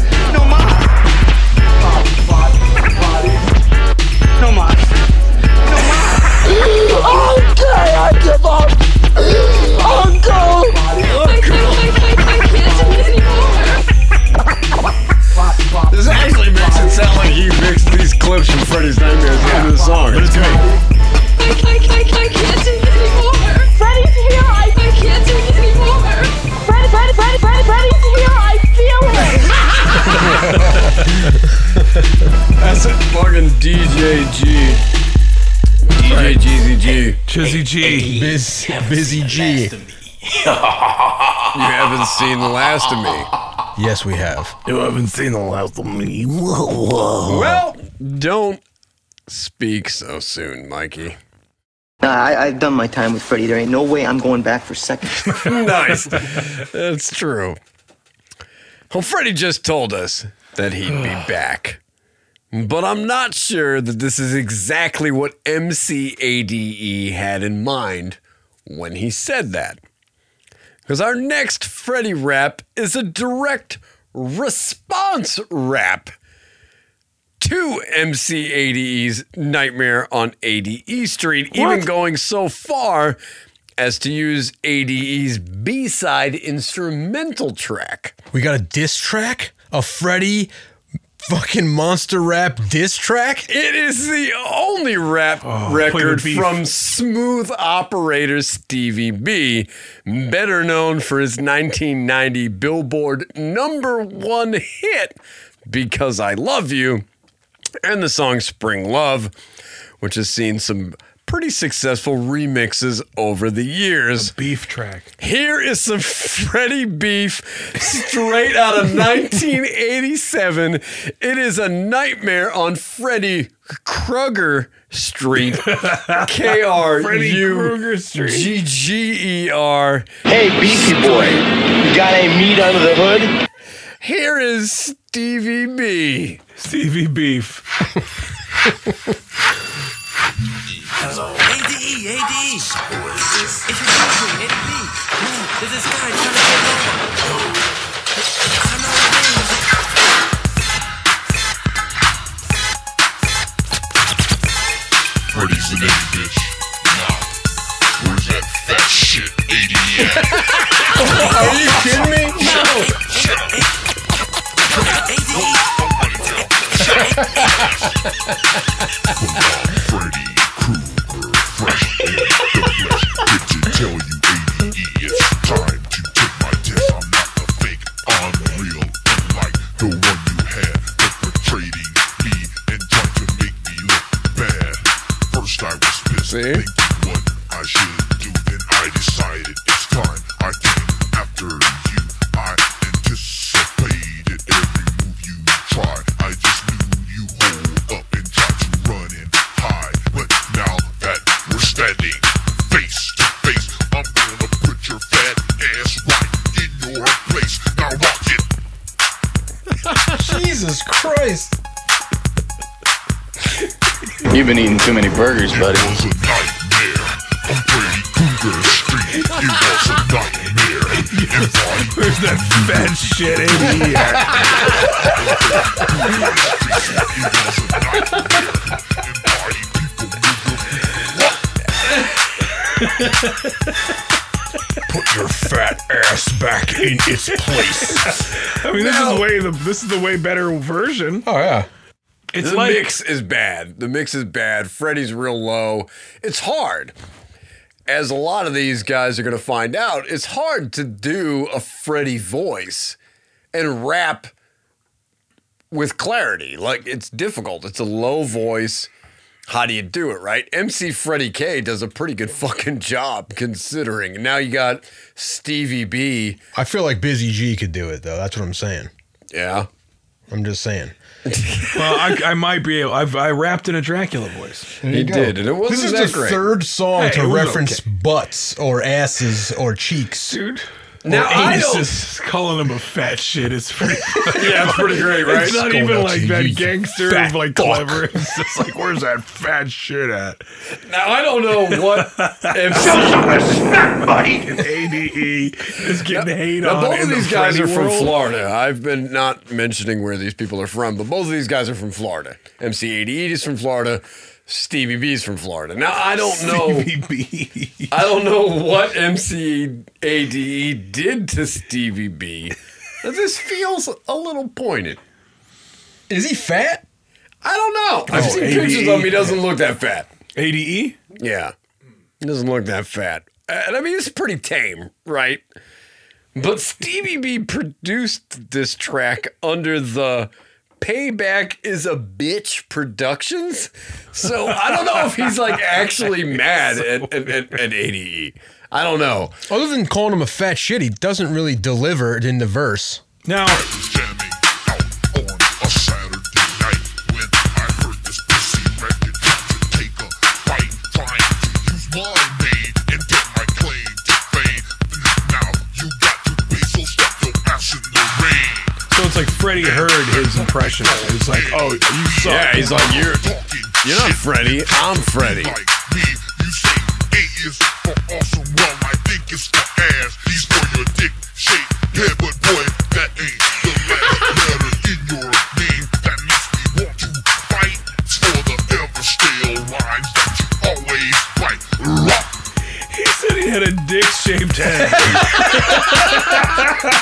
Speaker 6: It he mixed these clips from Freddy's Nightmares into the song.
Speaker 7: But it's great.
Speaker 4: I, I, I, I can't take it anymore.
Speaker 14: Freddy's here, I
Speaker 4: I can't take it anymore.
Speaker 14: Freddy, Freddy, Freddy, Freddy, Freddy's here, I feel it.
Speaker 6: That's it. Fucking DJ G. DJ GZG.
Speaker 7: Chizzy G.
Speaker 8: Biz, busy G.
Speaker 6: You haven't seen the last of me.
Speaker 8: Yes, we have.
Speaker 7: You haven't seen the last of me.
Speaker 6: Well, don't speak so soon, Mikey.
Speaker 2: Nah, I, I've done my time with Freddy. There ain't no way I'm going back for seconds.
Speaker 6: nice. That's true. Well, Freddy just told us that he'd be back. But I'm not sure that this is exactly what MCADE had in mind when he said that. Because our next Freddy rap is a direct response rap to MCADE's Nightmare on ADE Street, even going so far as to use ADE's B side instrumental track.
Speaker 8: We got a diss track? A Freddy fucking monster rap diss track?
Speaker 6: It is the only rap
Speaker 7: Oh,
Speaker 6: record from Smooth Operator Stevie B, better known for his 1990 Billboard number one hit, Because I Love You, and the song Spring Love, which has seen some pretty successful remixes over the years.
Speaker 7: Beef track.
Speaker 6: Here is some Freddy Beef straight out of 1987. It is a nightmare on Freddy Krueger Street. K R
Speaker 7: Freddy Krueger Street.
Speaker 6: G G E R.
Speaker 2: hey, Beefy boy, you got any meat under the hood?
Speaker 6: Here is Stevie B.
Speaker 7: Stevie Beef.
Speaker 9: ADE, ADE. It's your DJ, Eddie B. Man, there's this guy trying to get over. I know his name.
Speaker 24: Freddy's the name, bitch. Nah. Where's that fat shit ADE at?
Speaker 6: Are you kidding me?
Speaker 24: Freddy Krueger, tell you, ADE, it's time to take my test. I'm not a fake, I'm real, unlike the one you had perpetrating me and trying to make me look bad. First I was pissed,
Speaker 6: See?
Speaker 24: thinking what I should do. Then I decided it's time. I came after you. I anticipated every move you tried. I just knew you hold up and try to run and hide. But now that we're standing
Speaker 8: Jesus Christ.
Speaker 2: You've been eating too many burgers, buddy.
Speaker 24: It was a nightmare on Freddy Krueger Street. It was a nightmare. And body
Speaker 7: Where's that fat shit ADE at?
Speaker 24: Put your fat ass back in its place.
Speaker 7: I mean, this is way the this is the way better version.
Speaker 8: Oh, yeah.
Speaker 7: It's
Speaker 6: the
Speaker 7: like
Speaker 6: mix is bad. The mix is bad. Freddy's real low. It's hard. As a lot of these guys are going to find out, it's hard to do a Freddy voice and rap with clarity. Like it's difficult. It's a low voice how do you do it, right? MC Freddie K does a pretty good fucking job considering. Now you got Stevie B.
Speaker 8: I feel like Busy G could do it though. That's what I'm saying.
Speaker 6: Yeah.
Speaker 8: I'm just saying.
Speaker 7: well, I, I might be able. I've, I rapped in a Dracula voice.
Speaker 8: There you go. This is the third song
Speaker 7: Hey,
Speaker 8: to reference
Speaker 7: okay.
Speaker 8: butts or asses or cheeks.
Speaker 7: Dude.
Speaker 6: Now,
Speaker 7: Or
Speaker 6: I don't-
Speaker 7: anuses, calling him a fat shit is pretty.
Speaker 6: Yeah, it's pretty great, right?
Speaker 7: It's not even like
Speaker 6: to
Speaker 7: that
Speaker 6: you,
Speaker 7: gangster,
Speaker 6: fat
Speaker 7: like
Speaker 6: fuck.
Speaker 7: clever. It's just like, where's that fat shit at?
Speaker 6: Now I don't know what MC
Speaker 5: Show some respect, buddy.
Speaker 7: ADE is getting hate
Speaker 6: Now
Speaker 7: on.
Speaker 6: both
Speaker 7: in
Speaker 6: of
Speaker 7: the
Speaker 6: these guys
Speaker 7: Freddy
Speaker 6: are from
Speaker 7: world.
Speaker 6: Florida. I've been not mentioning where these people are from, but both of these guys are from Florida. MC ADE is from Florida. Stevie B is from Florida. Now I don't know.
Speaker 7: Stevie
Speaker 6: I don't know what MCADE did to Stevie B. This feels a little pointed.
Speaker 8: Is he fat?
Speaker 6: I don't know. I've
Speaker 7: Oh,
Speaker 6: seen
Speaker 7: ADE.
Speaker 6: pictures of him. He doesn't look that fat.
Speaker 7: ADE?
Speaker 6: Yeah. He doesn't look that fat. And I mean, it's pretty tame, right? But Stevie B produced this track under the Payback is a Bitch Productions. So I don't know if he's like actually mad at, at, at, at ADE. I don't know.
Speaker 8: Other than calling him a fat shit, he doesn't really deliver it in the verse.
Speaker 7: Now,
Speaker 24: Freddy heard
Speaker 7: his impression. It's like, oh, you suck.
Speaker 6: Yeah, he's like, you're, you're not Freddy. I'm Freddy.
Speaker 24: Me, you say A is for awesome, well I think it's for ass. He's for your dick shape head, but boy,
Speaker 7: He had a dick shaped head.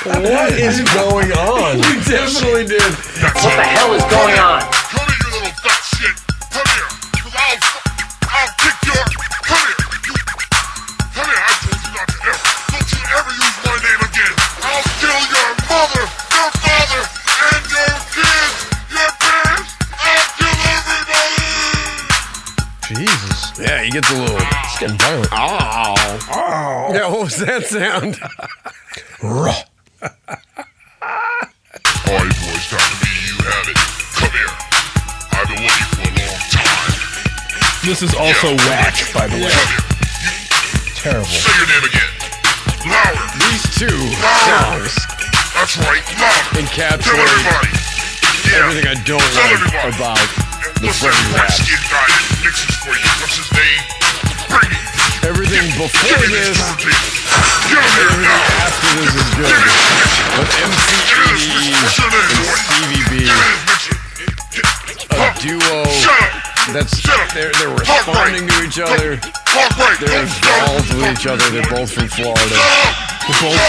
Speaker 8: What is going on?
Speaker 6: You definitely did.
Speaker 24: What
Speaker 2: the hell is going on?
Speaker 24: Come here, you little fat shit. Come here. Cause I'll, I'll kick your. Come here. You, come here. I told you not to ever. Don't you ever use my name again. I'll kill your mother, your father, and your kids, your parents. I'll kill everybody.
Speaker 8: Jesus.
Speaker 6: Yeah, he gets a little.
Speaker 8: It's getting violent.
Speaker 6: Oh. Oh. Yeah, what was that sound?
Speaker 8: Raw.
Speaker 24: Alright, boys, time to be you have it. Come here. I've been waiting for a long time.
Speaker 7: This is also whack, by the way.
Speaker 24: Come here.
Speaker 8: Terrible.
Speaker 24: Say your name again. Louder.
Speaker 6: These two
Speaker 24: Louder.
Speaker 6: songs
Speaker 24: That's right. Louder. Tell
Speaker 6: encapsulate
Speaker 24: everybody. Yeah.
Speaker 6: everything I don't
Speaker 24: Tell
Speaker 6: like
Speaker 24: everybody.
Speaker 6: about the
Speaker 24: What's that
Speaker 6: Freddie
Speaker 24: skin guy that mixes for you? What's his name? Bring it.
Speaker 6: Everything before this,
Speaker 24: this turntable. Get him here
Speaker 6: everything
Speaker 24: now.
Speaker 6: after this is good. But MC ADE and Stevie B, a duo that's they're they're responding to each other. They're involved with each other. They're both from Florida. They're both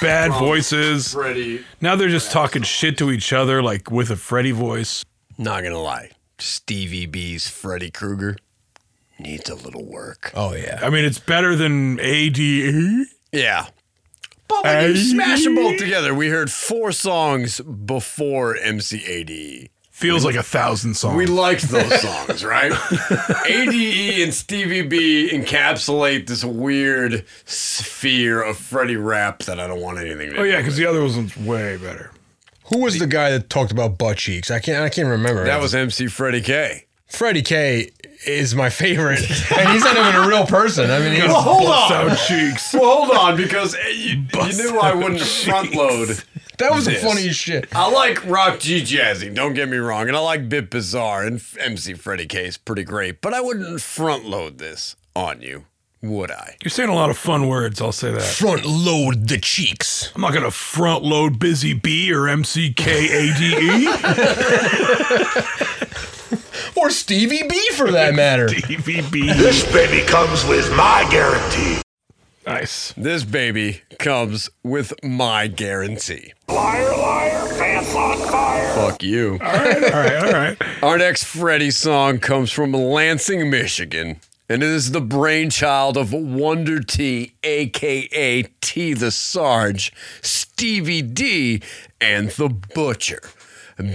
Speaker 7: Bad voices. Now they're just talking shit to each other, like with a Freddy voice.
Speaker 6: Not gonna lie, Stevie B's Freddy Krueger needs a little work.
Speaker 8: Oh yeah.
Speaker 7: I mean, it's better than ADE.
Speaker 6: Yeah. But when you smash them both together, we heard four songs before MCADE.
Speaker 7: Feels like a thousand songs.
Speaker 6: We liked those songs, right? ADE and Stevie B encapsulate this weird sphere of Freddy rap that I don't want anything to
Speaker 7: Oh
Speaker 6: do
Speaker 7: yeah, because the other one's way better.
Speaker 8: Who was the guy that talked about butt cheeks? I can't. I can't remember.
Speaker 6: That was MC Freddy K.
Speaker 8: Freddy K is my favorite, and he's not even a real person. I mean, he's,
Speaker 6: Well, hold on.
Speaker 7: Out cheeks.
Speaker 6: Well, hold on, because you, you knew I wouldn't front load.
Speaker 8: that was the
Speaker 6: this.
Speaker 8: funniest shit.
Speaker 6: I like Rock G Jazzy, don't get me wrong, and I like Bit Bizarre and MC Freddy K is pretty great, but I wouldn't front load this on you, would I?
Speaker 7: You're saying a lot of fun words. I'll say that.
Speaker 8: Front load the cheeks.
Speaker 7: I'm not gonna front load Busy B or MCKADE.
Speaker 8: Or Stevie B for that matter.
Speaker 7: DVB.
Speaker 5: This baby comes with my guarantee.
Speaker 7: Nice.
Speaker 6: This baby comes with my guarantee.
Speaker 5: Liar, liar, pants on fire.
Speaker 6: Fuck you.
Speaker 7: All right, all right, all right.
Speaker 6: Our next Freddy song comes from Lansing, Michigan, and it is the brainchild of Wonder T, aka T the Sarge, Stevie D, and the Butcher.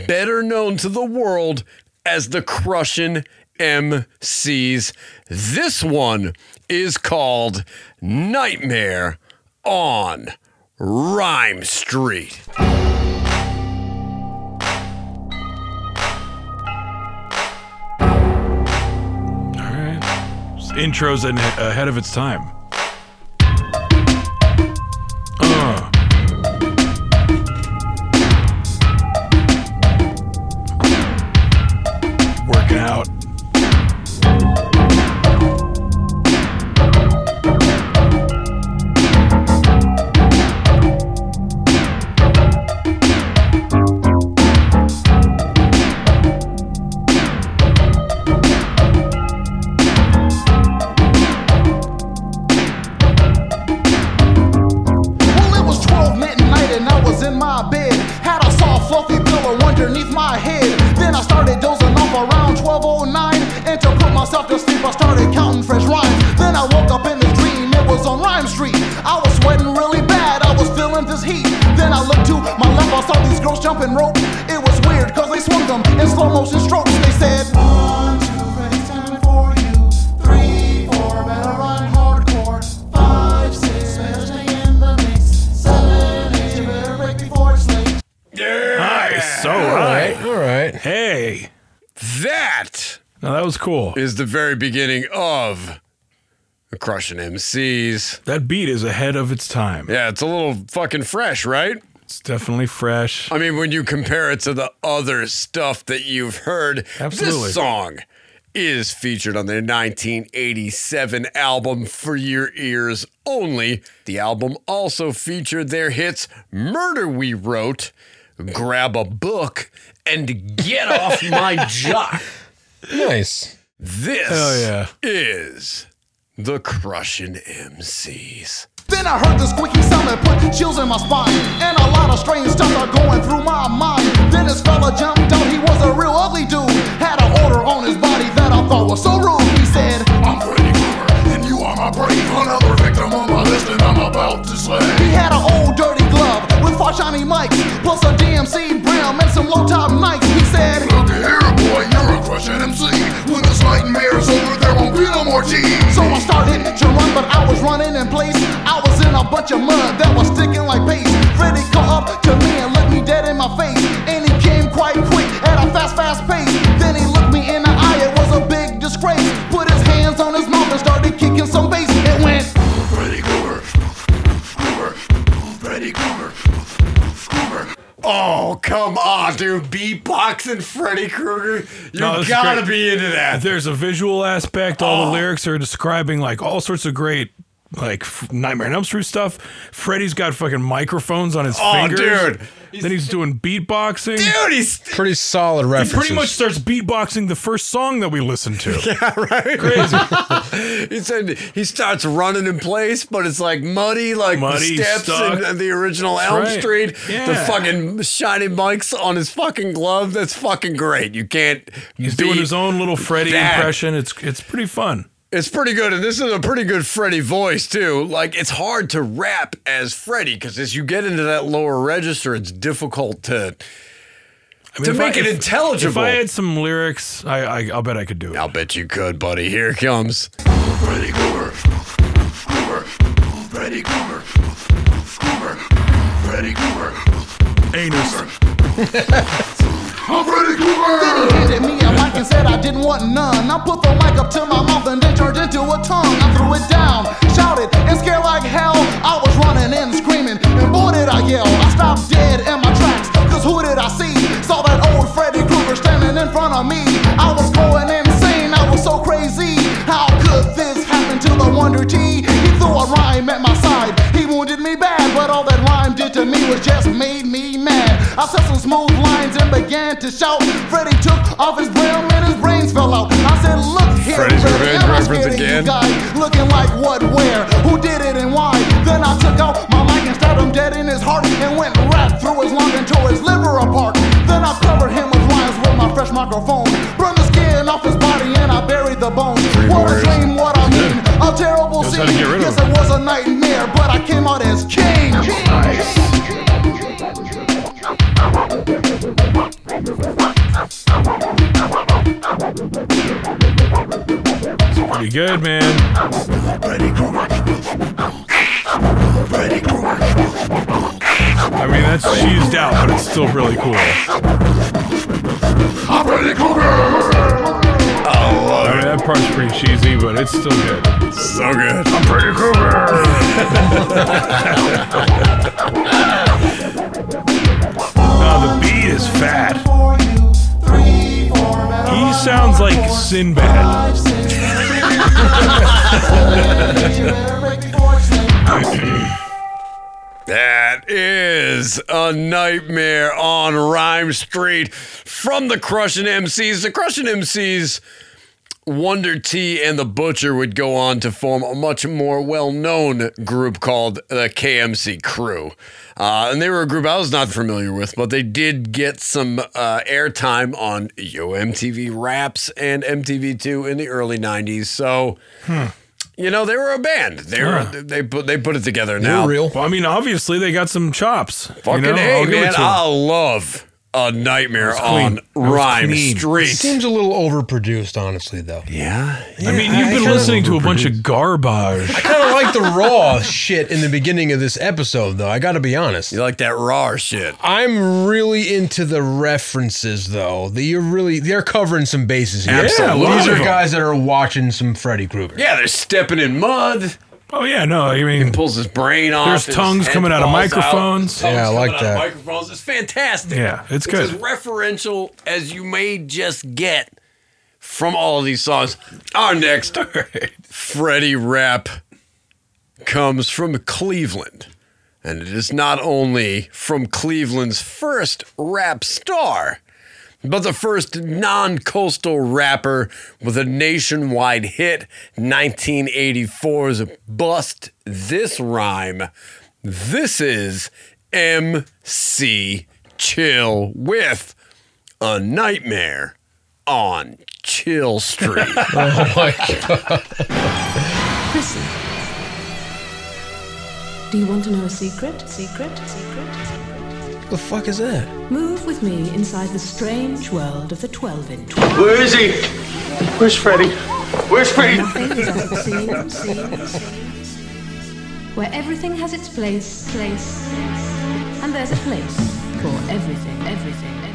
Speaker 6: better known to the world as the Crushing MCs. This one is called Nightmare on Rhyme Street.
Speaker 7: Intro's an- uh, ahead of its time. Cool.
Speaker 6: is the very beginning of Crushing MCs.
Speaker 7: That beat is ahead of its time.
Speaker 6: Yeah, it's a little fucking fresh, right?
Speaker 7: It's definitely fresh.
Speaker 6: I mean, when you compare it to the other stuff that you've heard,
Speaker 7: Absolutely.
Speaker 6: this song is featured on their 1987 album For Your Ears Only. The album also featured their hits Murder We Wrote, Grab a Book, and Get Off My Jock.
Speaker 8: Nice.
Speaker 6: This
Speaker 7: Hell yeah.
Speaker 6: is the Crushing MCs.
Speaker 27: Then I heard the squeaky sound that put chills in my spine. And a lot of strange stuff are going through my mind. Then this fella jumped out, he was a real ugly dude. Had an odor on his body that I thought was so rude. He said,
Speaker 1: I'm Freddy Krueger, and you are my prey. Another victim on my list, and I'm about to slay.
Speaker 27: He had an old dirty with shiny mics, plus a DMC brim and some low top nights. He said,
Speaker 1: Look here, boy, you're a crushing MC. When this nightmare's over, there won't be no more tea.
Speaker 27: So I started to run, but I was running in place. I was in a bunch of mud that was sticking like paste. Freddy come up to me and looked me dead in my face. And he came quite quick at a fast, fast pace.
Speaker 6: Oh, come on, dude. Beatboxing Freddy Krueger. You
Speaker 7: No,
Speaker 6: gotta be into that.
Speaker 7: There's a visual aspect. All
Speaker 6: Oh.
Speaker 7: the lyrics are describing like all sorts of great, like Nightmare on Elm Street stuff. Freddy's got fucking microphones on his
Speaker 6: Oh,
Speaker 7: fingers.
Speaker 6: dude.
Speaker 7: Then he's doing beatboxing.
Speaker 6: Dude, he's
Speaker 8: Pretty solid references.
Speaker 7: he pretty much starts beatboxing the first song that we listened to.
Speaker 6: Yeah, right.
Speaker 7: Crazy.
Speaker 6: he said he starts running in place, but it's like muddy, like
Speaker 7: Muddy,
Speaker 6: the steps
Speaker 7: stuck.
Speaker 6: in the original
Speaker 7: That's
Speaker 6: Elm
Speaker 7: right.
Speaker 6: Street. The
Speaker 7: Yeah.
Speaker 6: fucking shiny mics on his fucking glove. That's fucking great. You can't.
Speaker 7: He's doing his own little Freddy
Speaker 6: that.
Speaker 7: impression. It's it's pretty fun.
Speaker 6: It's pretty good, and this is a pretty good Freddy voice too. Like it's hard to rap as Freddy because as you get into that lower register, it's difficult to
Speaker 7: I mean,
Speaker 6: to make
Speaker 7: I-
Speaker 6: it
Speaker 7: if-
Speaker 6: intelligible.
Speaker 7: If I had some lyrics, I, I I'll bet I could do it.
Speaker 6: I'll bet you could, buddy. Here it comes.
Speaker 1: Freddy Krueger, Krueger, Freddy Krueger, Krueger, Freddy Krueger.
Speaker 7: Anus.
Speaker 1: I'm Freddy
Speaker 27: Then he
Speaker 1: Krueger.
Speaker 27: handed me a mic and said I didn't want none. I put the mic up to my mouth and then turned into a tongue. I threw it down, shouted, and scared like hell. I was running and screaming, and boy did I yell. I stopped dead in my tracks, cause who did I see? Saw that old Freddy Krueger standing in front of me. I was going insane, I was so crazy. How could this happen to the Wonder T? He threw a rhyme at my side. He wounded me bad, but all that rhyme did to me was just made me mad. I said some smooth lines and began to shout. Took off his brim and his brains fell out. I said, Look here,
Speaker 6: Freddy's
Speaker 27: Freddy,
Speaker 6: Revenge
Speaker 27: am I scared
Speaker 6: again?
Speaker 27: you guys? Looking like what, where, who did it and why? Then I took out my mic and stabbed him dead in his heart and went right through his lung and tore his liver apart. Then I covered him with with my fresh microphone. Burned the skin off his body and I buried the bones. What a
Speaker 6: warriors.
Speaker 27: dream,
Speaker 7: knows how to
Speaker 27: yes, it was a nightmare, but I came out as king.
Speaker 7: Pretty good, man. I mean, that's cheesed out, but it's still really cool. I'm Freddy Krueger! I mean, that part's pretty cheesy, but it's still good.
Speaker 6: So good.
Speaker 7: I'm Freddy No, the beat is fat. He sounds like Sinbad.
Speaker 6: That is a nightmare on Rhyme Street from the Crushing MCs. The Crushing MCs, Wonder T and the Butcher would go on to form a much more well known group called the KMC Crew. Uh, and they were a group I was not familiar with, but they did get some uh, airtime on Yo MTV Raps and MTV2 in the early 90s. So. You know, they were a band. They were
Speaker 7: Huh.
Speaker 6: they put they put it together now.
Speaker 7: real Well, I mean, obviously they got some chops. you
Speaker 6: Fucking
Speaker 7: know?
Speaker 6: hey,
Speaker 7: I'll
Speaker 6: man! I love a nightmare
Speaker 7: That was clean.
Speaker 6: on
Speaker 7: That
Speaker 6: Rhyme
Speaker 7: clean.
Speaker 6: Street.
Speaker 8: Seems a little overproduced, honestly, though.
Speaker 6: Yeah.
Speaker 7: I mean, you've been listening to a bunch of garbage.
Speaker 8: I kind of like the raw shit in the beginning of this episode, though. I got to be honest.
Speaker 6: You like that raw shit?
Speaker 8: I'm really into the references, though. The, you're really they're covering some bases here.
Speaker 6: Absolutely.
Speaker 8: These are guys that are watching some Freddy Krueger.
Speaker 6: Yeah, they're stepping in mud.
Speaker 7: Oh yeah, no, I mean,
Speaker 6: he pulls his brain off.
Speaker 7: There's
Speaker 6: his
Speaker 7: tongues
Speaker 6: head
Speaker 7: coming out of
Speaker 6: falls
Speaker 7: microphones.
Speaker 6: Tongues
Speaker 7: Yeah, I
Speaker 6: coming
Speaker 7: like
Speaker 6: out of
Speaker 7: that.
Speaker 6: Microphones. It's fantastic.
Speaker 7: Yeah, it's good.
Speaker 6: as referential as you may just get from all of these songs. Our next Freddy rap comes from Cleveland. And it is not only from Cleveland's first rap star, but the first non coastal rapper with a nationwide hit, 1984's Bust This Rhyme. This is MC Chill with A Nightmare on Chill Street.
Speaker 8: oh my god.
Speaker 29: Listen. Do you want to know a secret? Secret? Secret?
Speaker 8: The fuck is that?
Speaker 29: Move with me inside the strange world of the 12 inch.
Speaker 2: Where is he? Where's Freddy? Where's Freddy?
Speaker 29: Nothing is as it seems, seems, seems. Where everything has its place, place, place. And there's a place for everything, everything, everything.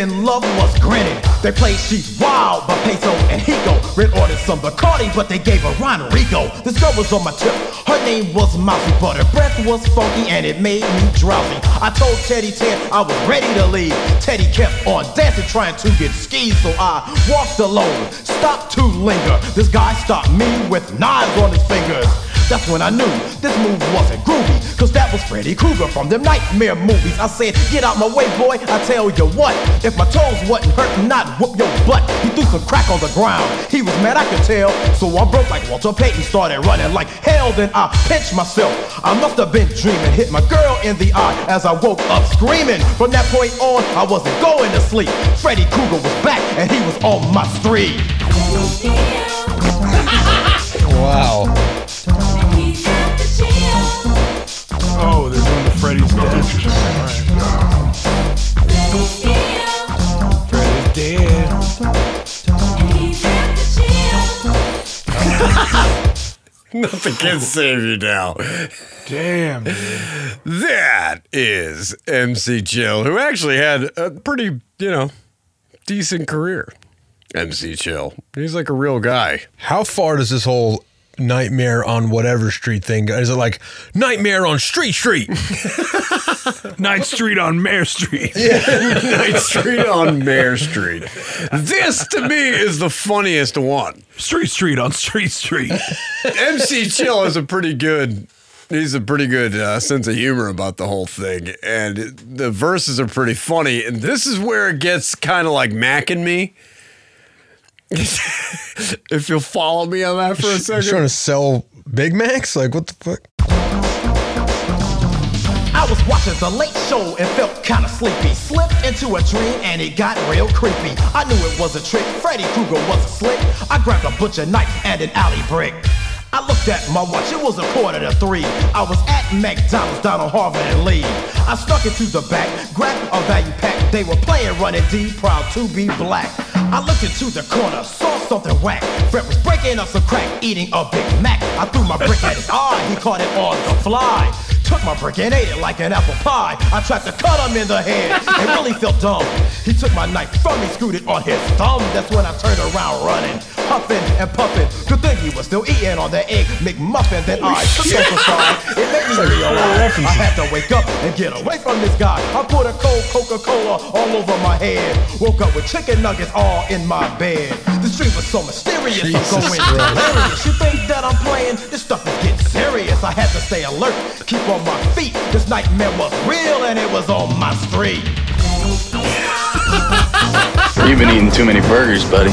Speaker 18: Spin love was grinning. They played She's Wild by Peso and Higo. Red ordered some Bacardi, but they gave her Ronrico. This girl was on my tip. Her name was Mousy, but her breath was funky and it made me drowsy. I told Teddy Ted I was ready to leave. Teddy kept on dancing, trying to get skis, so I walked alone. Stopped to linger. This guy stopped me with knives on his fingers. That's when I knew this move wasn't groovy, cause that was Freddy Krueger from them nightmare movies. I said, get out my way, boy, I tell you what, if my toes wasn't hurting, I'd whoop your butt. He threw some crack on the ground, he was mad, I could tell, so I broke like Walter Payton, started running like hell, then I pinched myself. I must have been dreaming, hit my girl in the eye as I woke up screaming. From that point on, I wasn't going to sleep. Freddy Krueger was back, and he was on my street.
Speaker 8: Wow.
Speaker 7: Oh, they're doing the Freddy's dead. Freddy's dead.
Speaker 6: Nothing can save you now.
Speaker 7: Damn.
Speaker 6: That is MC Chill, who actually had a pretty, you know, decent career. MC Chill. He's like a real guy.
Speaker 8: How far does this whole nightmare on whatever street thing? Is it like nightmare on Street Street?
Speaker 7: Night Street on Mare Street.
Speaker 6: Night Street on Mare Street. This to me is the funniest one.
Speaker 7: Street Street on Street Street.
Speaker 6: MC Chill is a pretty good. He's a pretty good uh, sense of humor about the whole thing, and the verses are pretty funny. And this is where it gets kind of like macking me. if you'll follow me on that for a
Speaker 8: He's
Speaker 6: second.
Speaker 8: trying to sell Big Macs? Like what the fuck?
Speaker 18: I was watching the late show and felt kinda sleepy. Slipped into a dream and it got real creepy. I knew it was a trick. Freddy Krueger was slick. I grabbed a butcher knife and an alley brick. I looked at my watch, it was a quarter to three. I was at McDonald's down on Harvard and Lee. I snuck into the back, grabbed a value pack. They were playing Running D, proud to be black. I looked into the corner, saw something whack. Fred was breaking up some crack, eating a Big Mac. I threw my brick at his eye, he caught it on the fly. Took my brick and ate it like an apple pie. I tried to cut him in the head. It really felt dumb. He took my knife from me, screwed it on his thumb. That's when I turned around running, huffing and puffing. Good thing he was still eating on the egg McMuffin. Then I took side. It made me realize I had to wake up and get away from this guy. I put a cold Coca-Cola all over my head. Woke up with chicken nuggets all in my bed. The street was so mysterious.
Speaker 8: Jesus
Speaker 18: I'm going hilarious. You think that I'm playing? This stuff is getting serious. I had to stay alert, keep on my feet. This nightmare was real and it was on my street.
Speaker 2: You've been eating too many burgers, buddy.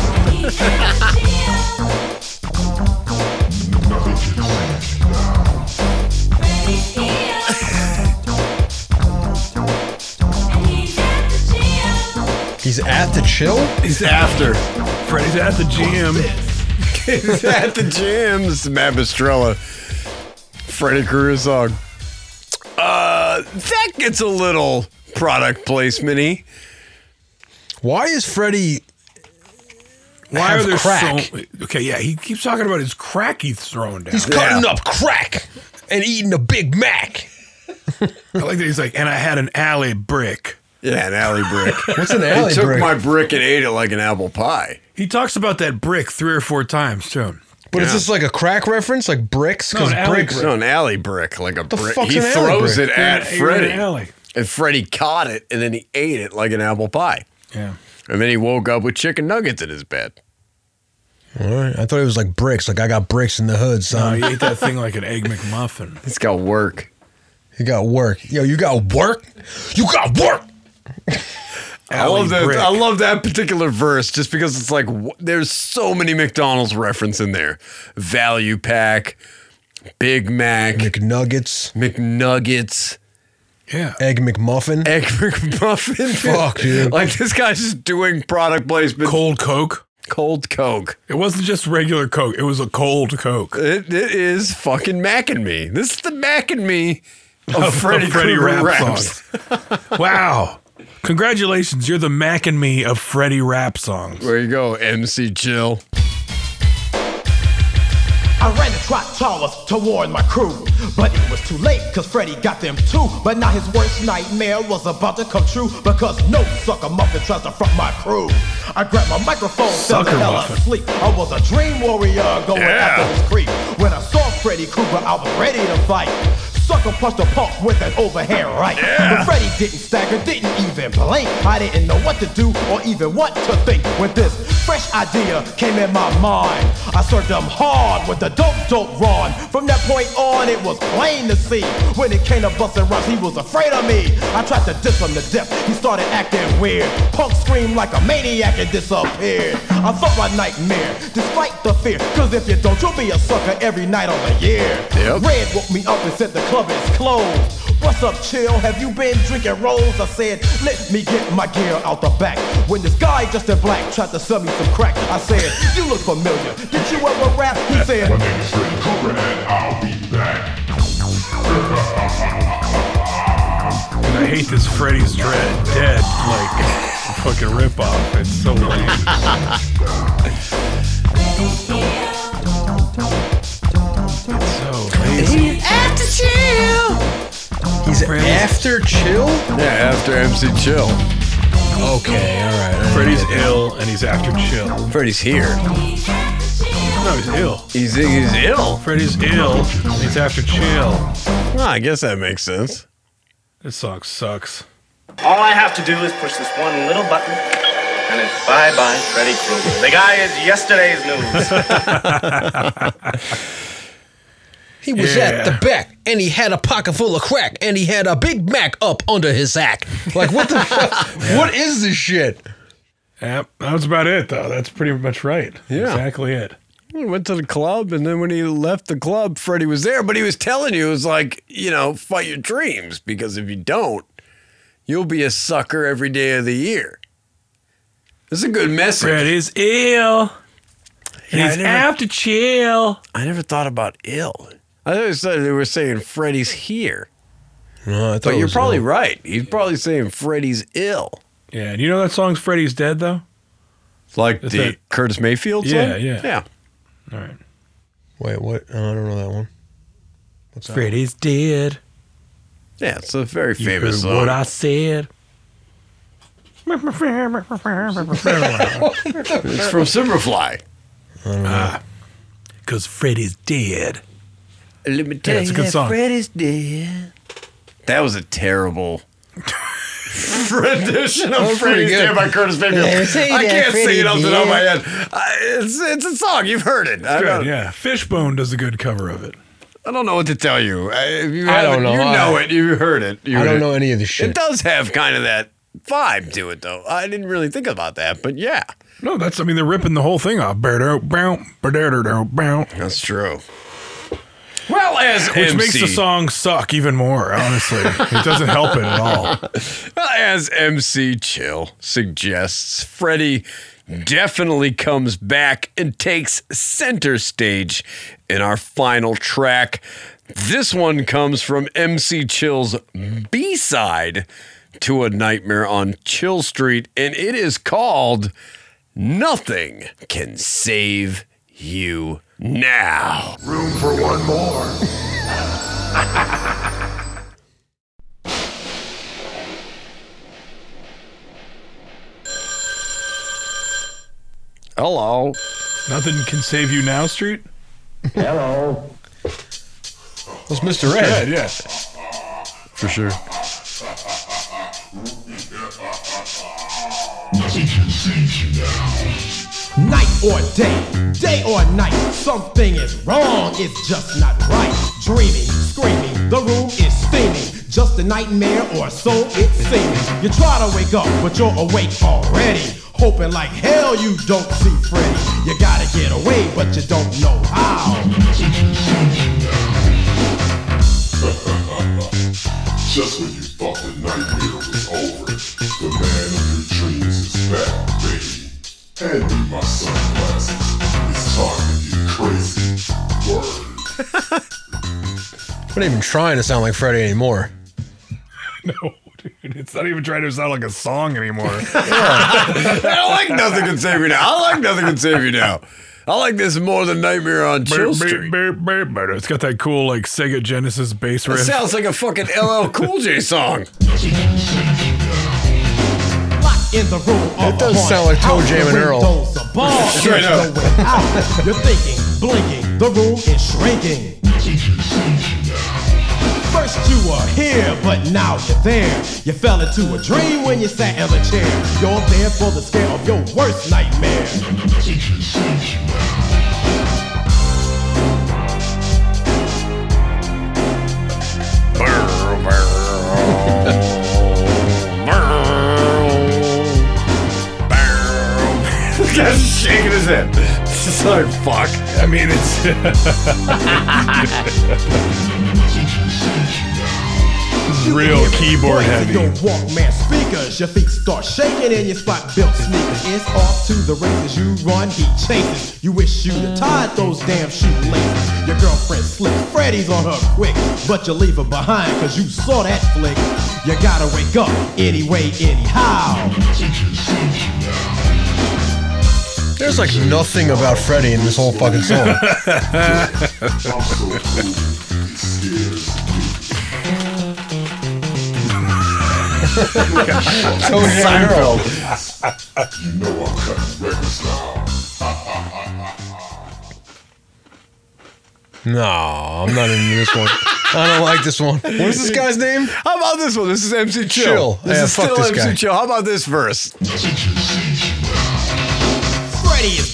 Speaker 8: He's at the chill?
Speaker 7: He's after. Freddy's at the gym.
Speaker 6: He's at the gym. This is Matt Mistrella. Freddy Krueger song. Uh, that gets a little product placement
Speaker 8: Why is Freddy
Speaker 7: Why
Speaker 8: have
Speaker 7: are there
Speaker 8: crack?
Speaker 7: so? Okay, yeah, he keeps talking about his crack he's throwing down.
Speaker 8: He's cutting up crack and eating a Big Mac.
Speaker 7: I like that he's like, and I had an alley brick.
Speaker 6: Yeah, an alley brick.
Speaker 8: What's an alley brick?
Speaker 6: he took
Speaker 8: brick?
Speaker 6: my brick and ate it like an apple pie.
Speaker 7: He talks about that brick three or four times too.
Speaker 8: But is
Speaker 6: Yeah.
Speaker 8: this like a crack reference, like bricks?
Speaker 7: No,
Speaker 8: Because
Speaker 7: an alley
Speaker 8: bricks.
Speaker 7: brick.
Speaker 6: No, an alley brick, like a
Speaker 8: The
Speaker 6: brick.
Speaker 8: fuck's
Speaker 6: He
Speaker 8: an alley
Speaker 6: throws
Speaker 8: brick?
Speaker 6: it at
Speaker 7: Yeah, you're in
Speaker 6: Freddy,
Speaker 7: an alley.
Speaker 6: and Freddy caught it, and then he ate it like an apple pie.
Speaker 7: Yeah.
Speaker 6: And then he woke up with chicken nuggets in his bed.
Speaker 8: All right. I thought it was like bricks. Like I got bricks in the hood,
Speaker 7: No,
Speaker 8: son.
Speaker 7: he ate that thing like an egg McMuffin.
Speaker 6: He's got work.
Speaker 8: You got work. Yo, you got work? You got work.
Speaker 6: I love that.
Speaker 7: brick.
Speaker 6: I love that particular verse just because it's like wh- there's so many McDonald's reference in there. Value pack, Big Mac,
Speaker 8: McNuggets,
Speaker 6: McNuggets,
Speaker 7: Yeah.
Speaker 8: egg McMuffin.
Speaker 6: Egg McMuffin.
Speaker 8: Fuck, dude.
Speaker 6: Like this guy's just doing product placement.
Speaker 7: Cold Coke.
Speaker 6: Cold Coke.
Speaker 7: It wasn't just regular Coke. It was a cold Coke.
Speaker 6: It, it is fucking Mac and Me. This is the Mac and Me of,
Speaker 7: Of- of
Speaker 6: Freddy,
Speaker 7: Freddy
Speaker 6: Krueger
Speaker 7: rap
Speaker 6: raps.
Speaker 7: Wow. Congratulations, you're the Mac and me of Freddy rap songs.
Speaker 6: There you go, MC Chill.
Speaker 18: I ran the trot towers to warn my crew, but it was too late cause Freddy got them too. But now his worst nightmare was about to come true because no sucker muffin tries to front my crew. I grabbed my microphone, fell the hell
Speaker 7: muffin.
Speaker 18: asleep. I was a dream warrior going
Speaker 6: Yeah.
Speaker 18: after this creep. When I saw Freddy Krueger, I was ready to fight. Sucker punched a punk with an overhand right. But Freddy didn't stagger, didn't even blink. I didn't know what to do or even what to think when this fresh idea came in my mind. I served him hard with the dope, dope Ron. From that point on, it was plain to see. When it came to busting rhymes, he was afraid of me. I tried to diss him to death. He started acting weird. Punk screamed like a maniac and disappeared. I thought my nightmare, despite the fear. Cause if you don't, you'll be a sucker every night of the year.
Speaker 6: Yep.
Speaker 18: Red woke me up and said the club is closed. What's up, chill? Have you been drinking rolls? I said, let me get my gear out the back. When this guy just in black tried to sell me some crack, I said, you look familiar. Did you ever rap? He said,
Speaker 24: My name is Freddy Krueger and I'll be back.
Speaker 7: And I hate this Freddy's Dread Dead like fucking ripoff. It's so lame. It's so lazy.
Speaker 8: He's after chill?
Speaker 6: Yeah, after MC Chill.
Speaker 8: Okay, all right.
Speaker 7: Freddy's ill and he's after chill.
Speaker 6: Freddy's here.
Speaker 7: No, he's ill.
Speaker 6: He's he's ill.
Speaker 7: Freddy's ill and he's after chill.
Speaker 6: Well, I guess that makes sense.
Speaker 7: This song sucks.
Speaker 2: All I have to do is push this one little button, and it's bye bye Freddy Krueger. The guy is yesterday's news.
Speaker 8: He was
Speaker 7: Yeah.
Speaker 8: at the back and he had a pocket full of crack and he had a Big Mac up under his sack. Like, what the fuck? What is this shit?
Speaker 7: Yep, that was about it though. That's pretty much right.
Speaker 6: Yeah.
Speaker 7: Exactly it.
Speaker 6: He went to the club, and then when he left the club, Freddy was there. But he was telling you, it was like, you know, fight your dreams because if you don't, you'll be a sucker every day of the year. This is a good message.
Speaker 7: Freddy's ill.
Speaker 6: Yeah,
Speaker 7: He's
Speaker 6: never-
Speaker 7: have to chill.
Speaker 6: I never thought about ill. I always thought they were saying Freddy's here.
Speaker 8: No, I thought
Speaker 6: But you're probably
Speaker 8: ill.
Speaker 6: right. He's probably saying Freddy's ill.
Speaker 7: Yeah. Do you know that song's Freddy's Dead, though?
Speaker 6: Like
Speaker 7: Is
Speaker 6: the
Speaker 7: that-
Speaker 6: Curtis Mayfield song?
Speaker 7: Yeah, yeah.
Speaker 6: Yeah.
Speaker 7: All right.
Speaker 8: Wait, what? Oh, I don't know that one. What's that?
Speaker 7: Freddie's dead.
Speaker 6: Yeah, it's a very
Speaker 7: You
Speaker 6: famous
Speaker 7: heard
Speaker 6: song.
Speaker 7: what I said.
Speaker 6: It's from Superfly.
Speaker 7: Ah, because Freddy's dead.
Speaker 6: Let me
Speaker 7: Yeah,
Speaker 6: tell
Speaker 7: it's a
Speaker 6: you
Speaker 7: good
Speaker 6: that
Speaker 7: song.
Speaker 6: Freddie's dead. That was a terrible rendition
Speaker 8: That
Speaker 6: of
Speaker 8: was pretty
Speaker 6: Freddie's
Speaker 8: good.
Speaker 6: Dead by Curtis Mayfield.
Speaker 8: Yeah, say
Speaker 6: I
Speaker 8: that,
Speaker 6: can't say it off the top of my head. I, it's, it's a song. You've heard it. I,
Speaker 7: Good,
Speaker 6: don't,
Speaker 7: yeah. Fishbone does a good cover of it.
Speaker 6: I don't know what to tell you. I, if you
Speaker 8: I
Speaker 6: haven't-
Speaker 8: don't know.
Speaker 6: You
Speaker 8: I-
Speaker 6: know it. You heard it. You
Speaker 8: I
Speaker 6: heard
Speaker 8: don't
Speaker 6: it.
Speaker 8: know any of this shit.
Speaker 6: It does have kind of that vibe to it, though. I didn't really think about that, but yeah.
Speaker 7: No, that's, I mean, they're ripping the whole thing off.
Speaker 6: That's true. Well, as
Speaker 7: Which
Speaker 6: MC,
Speaker 7: makes the song suck even more, honestly. it doesn't help it at all.
Speaker 6: As MC Chill suggests, Freddy definitely comes back and takes center stage in our final track. This one comes from MC Chill's B side to A Nightmare on Chill Street, and it is called Nothing Can Save You Now.
Speaker 1: Room for one more.
Speaker 6: Hello.
Speaker 7: Nothing can save you now, Street?
Speaker 8: Hello. That's Mr. Ed.
Speaker 7: yeah.
Speaker 6: For sure.
Speaker 18: Night or day, day or night, something is wrong, it's just not right. Dreaming, screaming, the room is steaming. Just a nightmare or so it seems. You try to wake up, but you're awake already. Hoping like hell you don't see Freddy. You gotta get away, but you don't know how.
Speaker 24: Just when you thought the nightmare was over, the man of your dreams is back. Hand me my sunglasses. It's time to get crazy. Word.
Speaker 8: I'm not even trying to sound like Freddy anymore.
Speaker 7: No, dude. It's not even trying to sound like a song anymore.
Speaker 6: I don't like Nothing Can Save You Now. I like Nothing Can Save You Now. I like this more than Nightmare on Chill Street.
Speaker 7: It's got that cool, like, Sega Genesis bass
Speaker 6: It sounds like a fucking LL Cool J song.
Speaker 18: Locked in the room of
Speaker 8: It does
Speaker 18: a
Speaker 8: sound like Toe
Speaker 18: house,
Speaker 8: Jam
Speaker 18: the
Speaker 8: and Earl.
Speaker 18: windows are barred,
Speaker 6: Straight up.
Speaker 18: no way out. You're thinking, blinking, the room is shrinking. First you were here, but now you're there. You fell into a dream when you sat in the chair. You're there for the scare of your worst nightmare.
Speaker 6: Shaking his head. It's like, fuck.
Speaker 7: I mean, it's. Real keyboard heavy.
Speaker 18: Your Walkman speakers, your feet start shaking and your Spot-Bilt sneakers. It's off to the races you run, he chases. You wish you'd have tied those damn shoelaces. Your girlfriend slipped Freddy's on her quick, but you leave her behind cause you saw that flick. You gotta wake up anyway, anyhow.
Speaker 8: There's like nothing about Freddy in this whole fucking song.
Speaker 24: I'm so cool. It scares
Speaker 8: ToeJam and Earl.
Speaker 24: me. You know I'm cutting records now.
Speaker 8: No, I'm not into this one. I don't like this one. What is this guy's name?
Speaker 6: How about this one? This is MC Chill.
Speaker 8: Chill.
Speaker 6: This
Speaker 8: Yeah,
Speaker 6: is
Speaker 8: fuck
Speaker 6: still
Speaker 8: this
Speaker 6: MC
Speaker 8: guy.
Speaker 6: Chill. How about this verse?
Speaker 18: Freddy is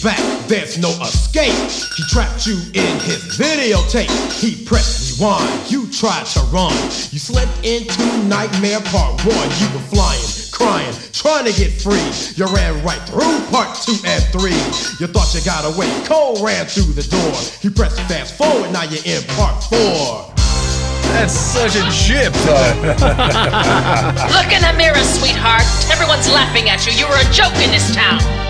Speaker 18: back, there's no escape. He trapped you in his videotape. He pressed rewind, you tried to run. You slipped into Nightmare Part 1. You were flying, crying, trying to get free. You ran right through part two and three. You thought you got away, Cole ran through the door. He pressed fast forward, now you're in part four.
Speaker 8: That's such a chip, though.
Speaker 4: Look in the mirror, sweetheart. Everyone's laughing at you. You were a joke in this town.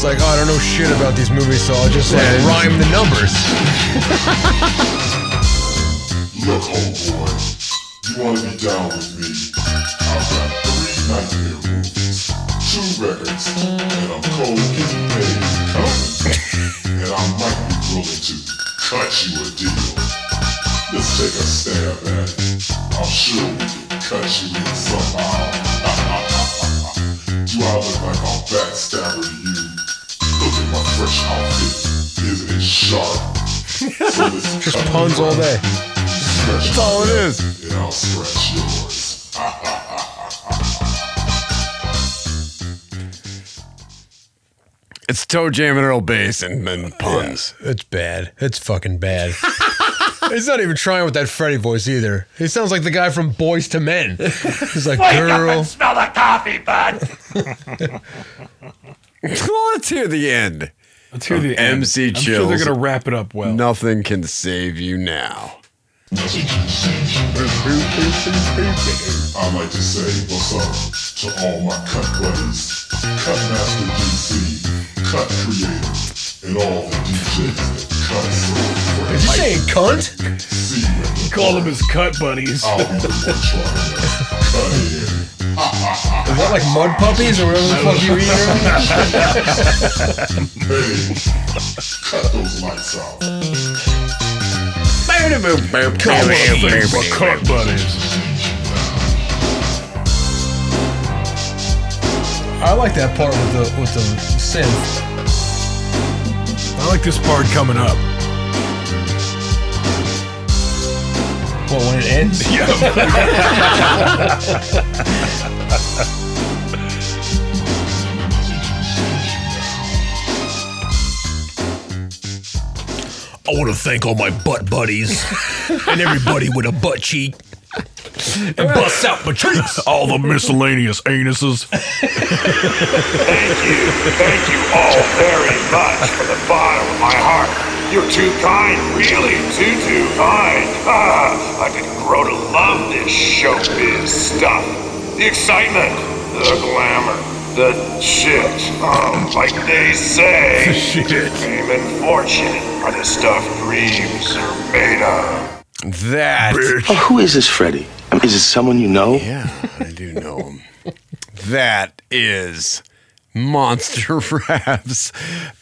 Speaker 8: It's like, oh, I don't know shit about these movies, so I'll just like
Speaker 6: Yeah.
Speaker 8: rhyme the numbers.
Speaker 24: Look, homeboy, you wanna be down with me? I've got three nightmare movies, two records, and I'm cold getting paid. and I might be willing to cut you a deal. Let's take a stab at it. I'm sure we can cut you in somehow. Do I look like I'm backstabber my fresh outfit. Isn't it sharp? So
Speaker 8: Just puns
Speaker 24: all
Speaker 8: all
Speaker 24: right.
Speaker 8: day.
Speaker 24: That's
Speaker 6: all it is.
Speaker 24: And I'll scratch yours.
Speaker 6: It's ToeJam and Earl Bass and, and puns.
Speaker 8: It's bad. It's fucking bad. He's not even trying with that Freddy voice either. He sounds like the guy from Boyz II Men. He's like,
Speaker 5: Wake up
Speaker 8: girl.
Speaker 5: and smell the coffee, bud.
Speaker 6: well, let's hear the end.
Speaker 7: Let's hear the end.
Speaker 6: MC
Speaker 7: I'm
Speaker 6: Chills.
Speaker 7: sure they're gonna wrap it up well.
Speaker 6: Nothing can save you now.
Speaker 24: I'd like to say what's up to all my cut buddies, Cut Master DC, Cut Creator, and all the DJs that cut so fresh.
Speaker 8: Is he saying cunt?
Speaker 24: See you in the
Speaker 7: Call them his cut buddies.
Speaker 24: I'll be the one trying to cut in.
Speaker 8: Is that like mud puppies or whatever the fuck you eat?
Speaker 24: cut those lights out.
Speaker 7: Call them things for cut buddies.
Speaker 8: I like that part with the with the synth.
Speaker 7: I like this part coming up.
Speaker 8: Well, when it ends. I want to thank all my butt buddies and everybody with a butt cheek. And bust out my cheeks.
Speaker 7: All the miscellaneous anuses.
Speaker 5: Thank you. Thank you all very much from the bottom of my heart. You're too kind, really too, too kind. Ah, I could grow to love this showbiz stuff. The excitement, the glamour, the shit. Oh, like they say,
Speaker 7: Shit.
Speaker 5: fame and fortune are the stuff dreams are made of.
Speaker 6: That.
Speaker 30: Oh, who is this Freddy? I mean, Is it someone you know?
Speaker 6: Yeah, I do know him. that is Monster Raps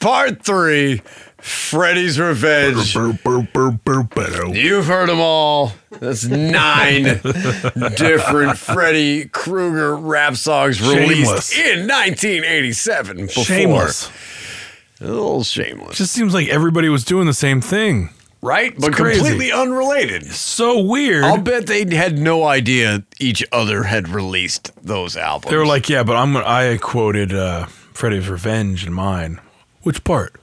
Speaker 6: Part 3 Freddy's Revenge. You've heard them all. That's nine different Freddy Krueger rap songs released
Speaker 7: Shameless.
Speaker 6: in 1987. Before.
Speaker 7: Shameless.
Speaker 6: A little shameless.
Speaker 7: Just seems like everybody was doing the same thing.
Speaker 6: Right? But
Speaker 7: crazy.
Speaker 6: completely unrelated.
Speaker 7: So weird.
Speaker 6: I'll bet they had no idea each other had released those albums.
Speaker 7: They were like, yeah, but I'm gonna, I quoted uh, Freddy's Revenge in mine. Which part?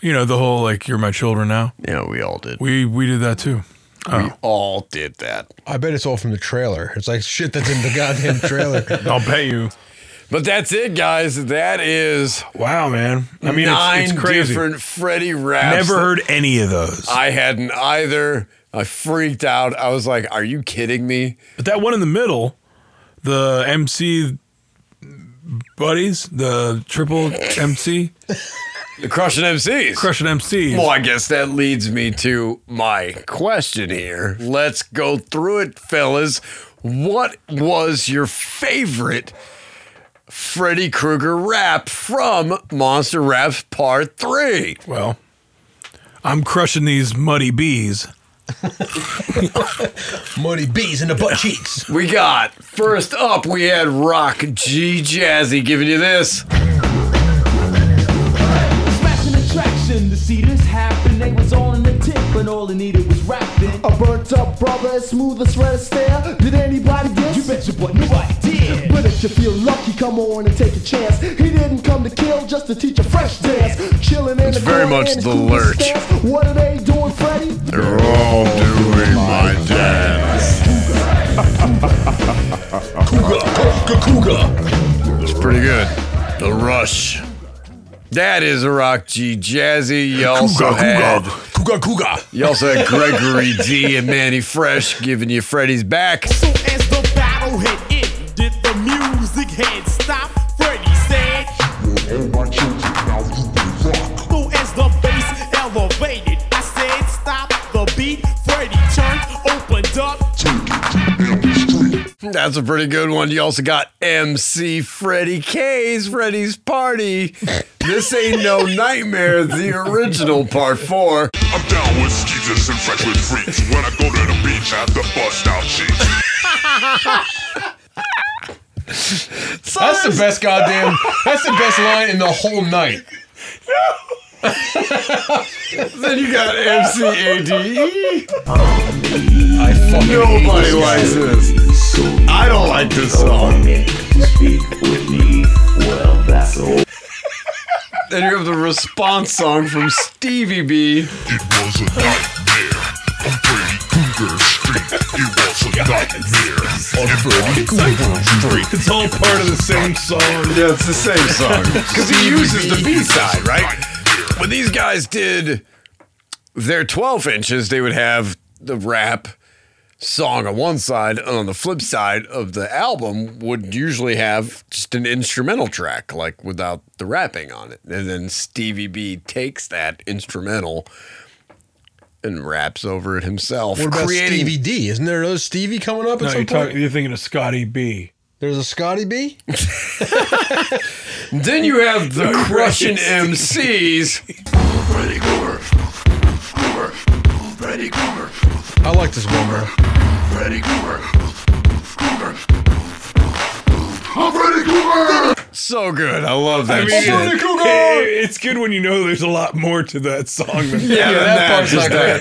Speaker 7: You know, the whole like "You're my children now."
Speaker 6: Yeah, we all did.
Speaker 7: We we did that too. Oh.
Speaker 6: We all did that.
Speaker 8: I bet it's all from the trailer. It's like shit that's in the goddamn trailer.
Speaker 7: I'll bet you.
Speaker 6: But that's it, guys. That is
Speaker 7: Wow, man. I mean,
Speaker 6: nine
Speaker 7: it's, it's crazy.
Speaker 6: different Freddy raps.
Speaker 7: Never heard any of those.
Speaker 6: I hadn't either. I freaked out. I was like, "Are you kidding me?"
Speaker 7: But that one in the middle, the MC buddies, the triple MC,
Speaker 6: The Crushing MCs.
Speaker 7: crushing MCs.
Speaker 6: Well, I guess that leads me to my question here. Let's go through it, fellas. What was your favorite Freddy Krueger rap from Monster Raps Part 3?
Speaker 7: Well, I'm crushing these muddy bees.
Speaker 8: Muddy bees in the butt cheeks.
Speaker 6: We got first up, we had Rock G Jazzy giving you this.
Speaker 18: Smashing attraction to see this happen. They was all in the tip, and all they needed was rapping.
Speaker 27: A burnt up brother as smooth as red stare. Did anybody guess?
Speaker 18: You bet your butt nobody did.
Speaker 27: But If you feel lucky, come on and take a chance. He didn't come to kill, just to teach a fresh dance. Chilling in
Speaker 6: It's
Speaker 27: the
Speaker 6: very much the lurch.
Speaker 27: stance. What are they doing, Freddy?
Speaker 6: They're all doing my dance. It's pretty good. The Rush. That is a rock G jazzy. You also
Speaker 8: Cougar,
Speaker 6: had
Speaker 8: Cougar, Cougar.
Speaker 6: you also had Gregory D and Manny Fresh giving you Freddy's back.
Speaker 23: As the battle had ended, the music had stopped. Freddy said, So
Speaker 6: That's a pretty good one. You also got MC Freddie K's Freddy's Party. This ain't no nightmare. The original part four.
Speaker 24: I'm down with skeezers and fresh with freaks. When I go to the beach, I have to bust out cheeks.
Speaker 8: That's the best goddamn. That's the best line in the whole night.
Speaker 6: then you got MCADE.
Speaker 8: I fucking
Speaker 6: Nobody
Speaker 8: hate this
Speaker 6: likes this. I don't like this song. Then you have the response song from Stevie B.
Speaker 24: It was a nightmare on Freddy Krueger Street. It was a nightmare on Freddy Krueger Street.
Speaker 7: It's all part of the same song.
Speaker 6: Yeah, it's the same song. Because he uses the B side, right? When these guys did their 12 inches, they would have the rap song on one side, and on the flip side of the album would usually have just an instrumental track, like without the rapping on it. And then Stevie B takes that instrumental and raps over it himself,
Speaker 8: What about
Speaker 6: creating
Speaker 8: Stevie D? Isn't there another Stevie coming up at
Speaker 7: No,
Speaker 8: some
Speaker 7: you're,
Speaker 8: point?
Speaker 7: talking, you're thinking of Scotty B.
Speaker 8: There's a Scotty B.
Speaker 6: Then you have the Crushing MCs.
Speaker 24: Freddy Krueger. Krueger. Freddy Krueger.
Speaker 8: I like this one, bro.
Speaker 24: Freddy Krueger. Krueger. I'm Freddy Krueger.
Speaker 6: So good. I love that
Speaker 7: I mean,
Speaker 6: shit.
Speaker 7: it- it's good when you know there's a lot more to that song. Than
Speaker 6: Yeah,
Speaker 8: that
Speaker 6: that
Speaker 8: part's
Speaker 6: just
Speaker 8: not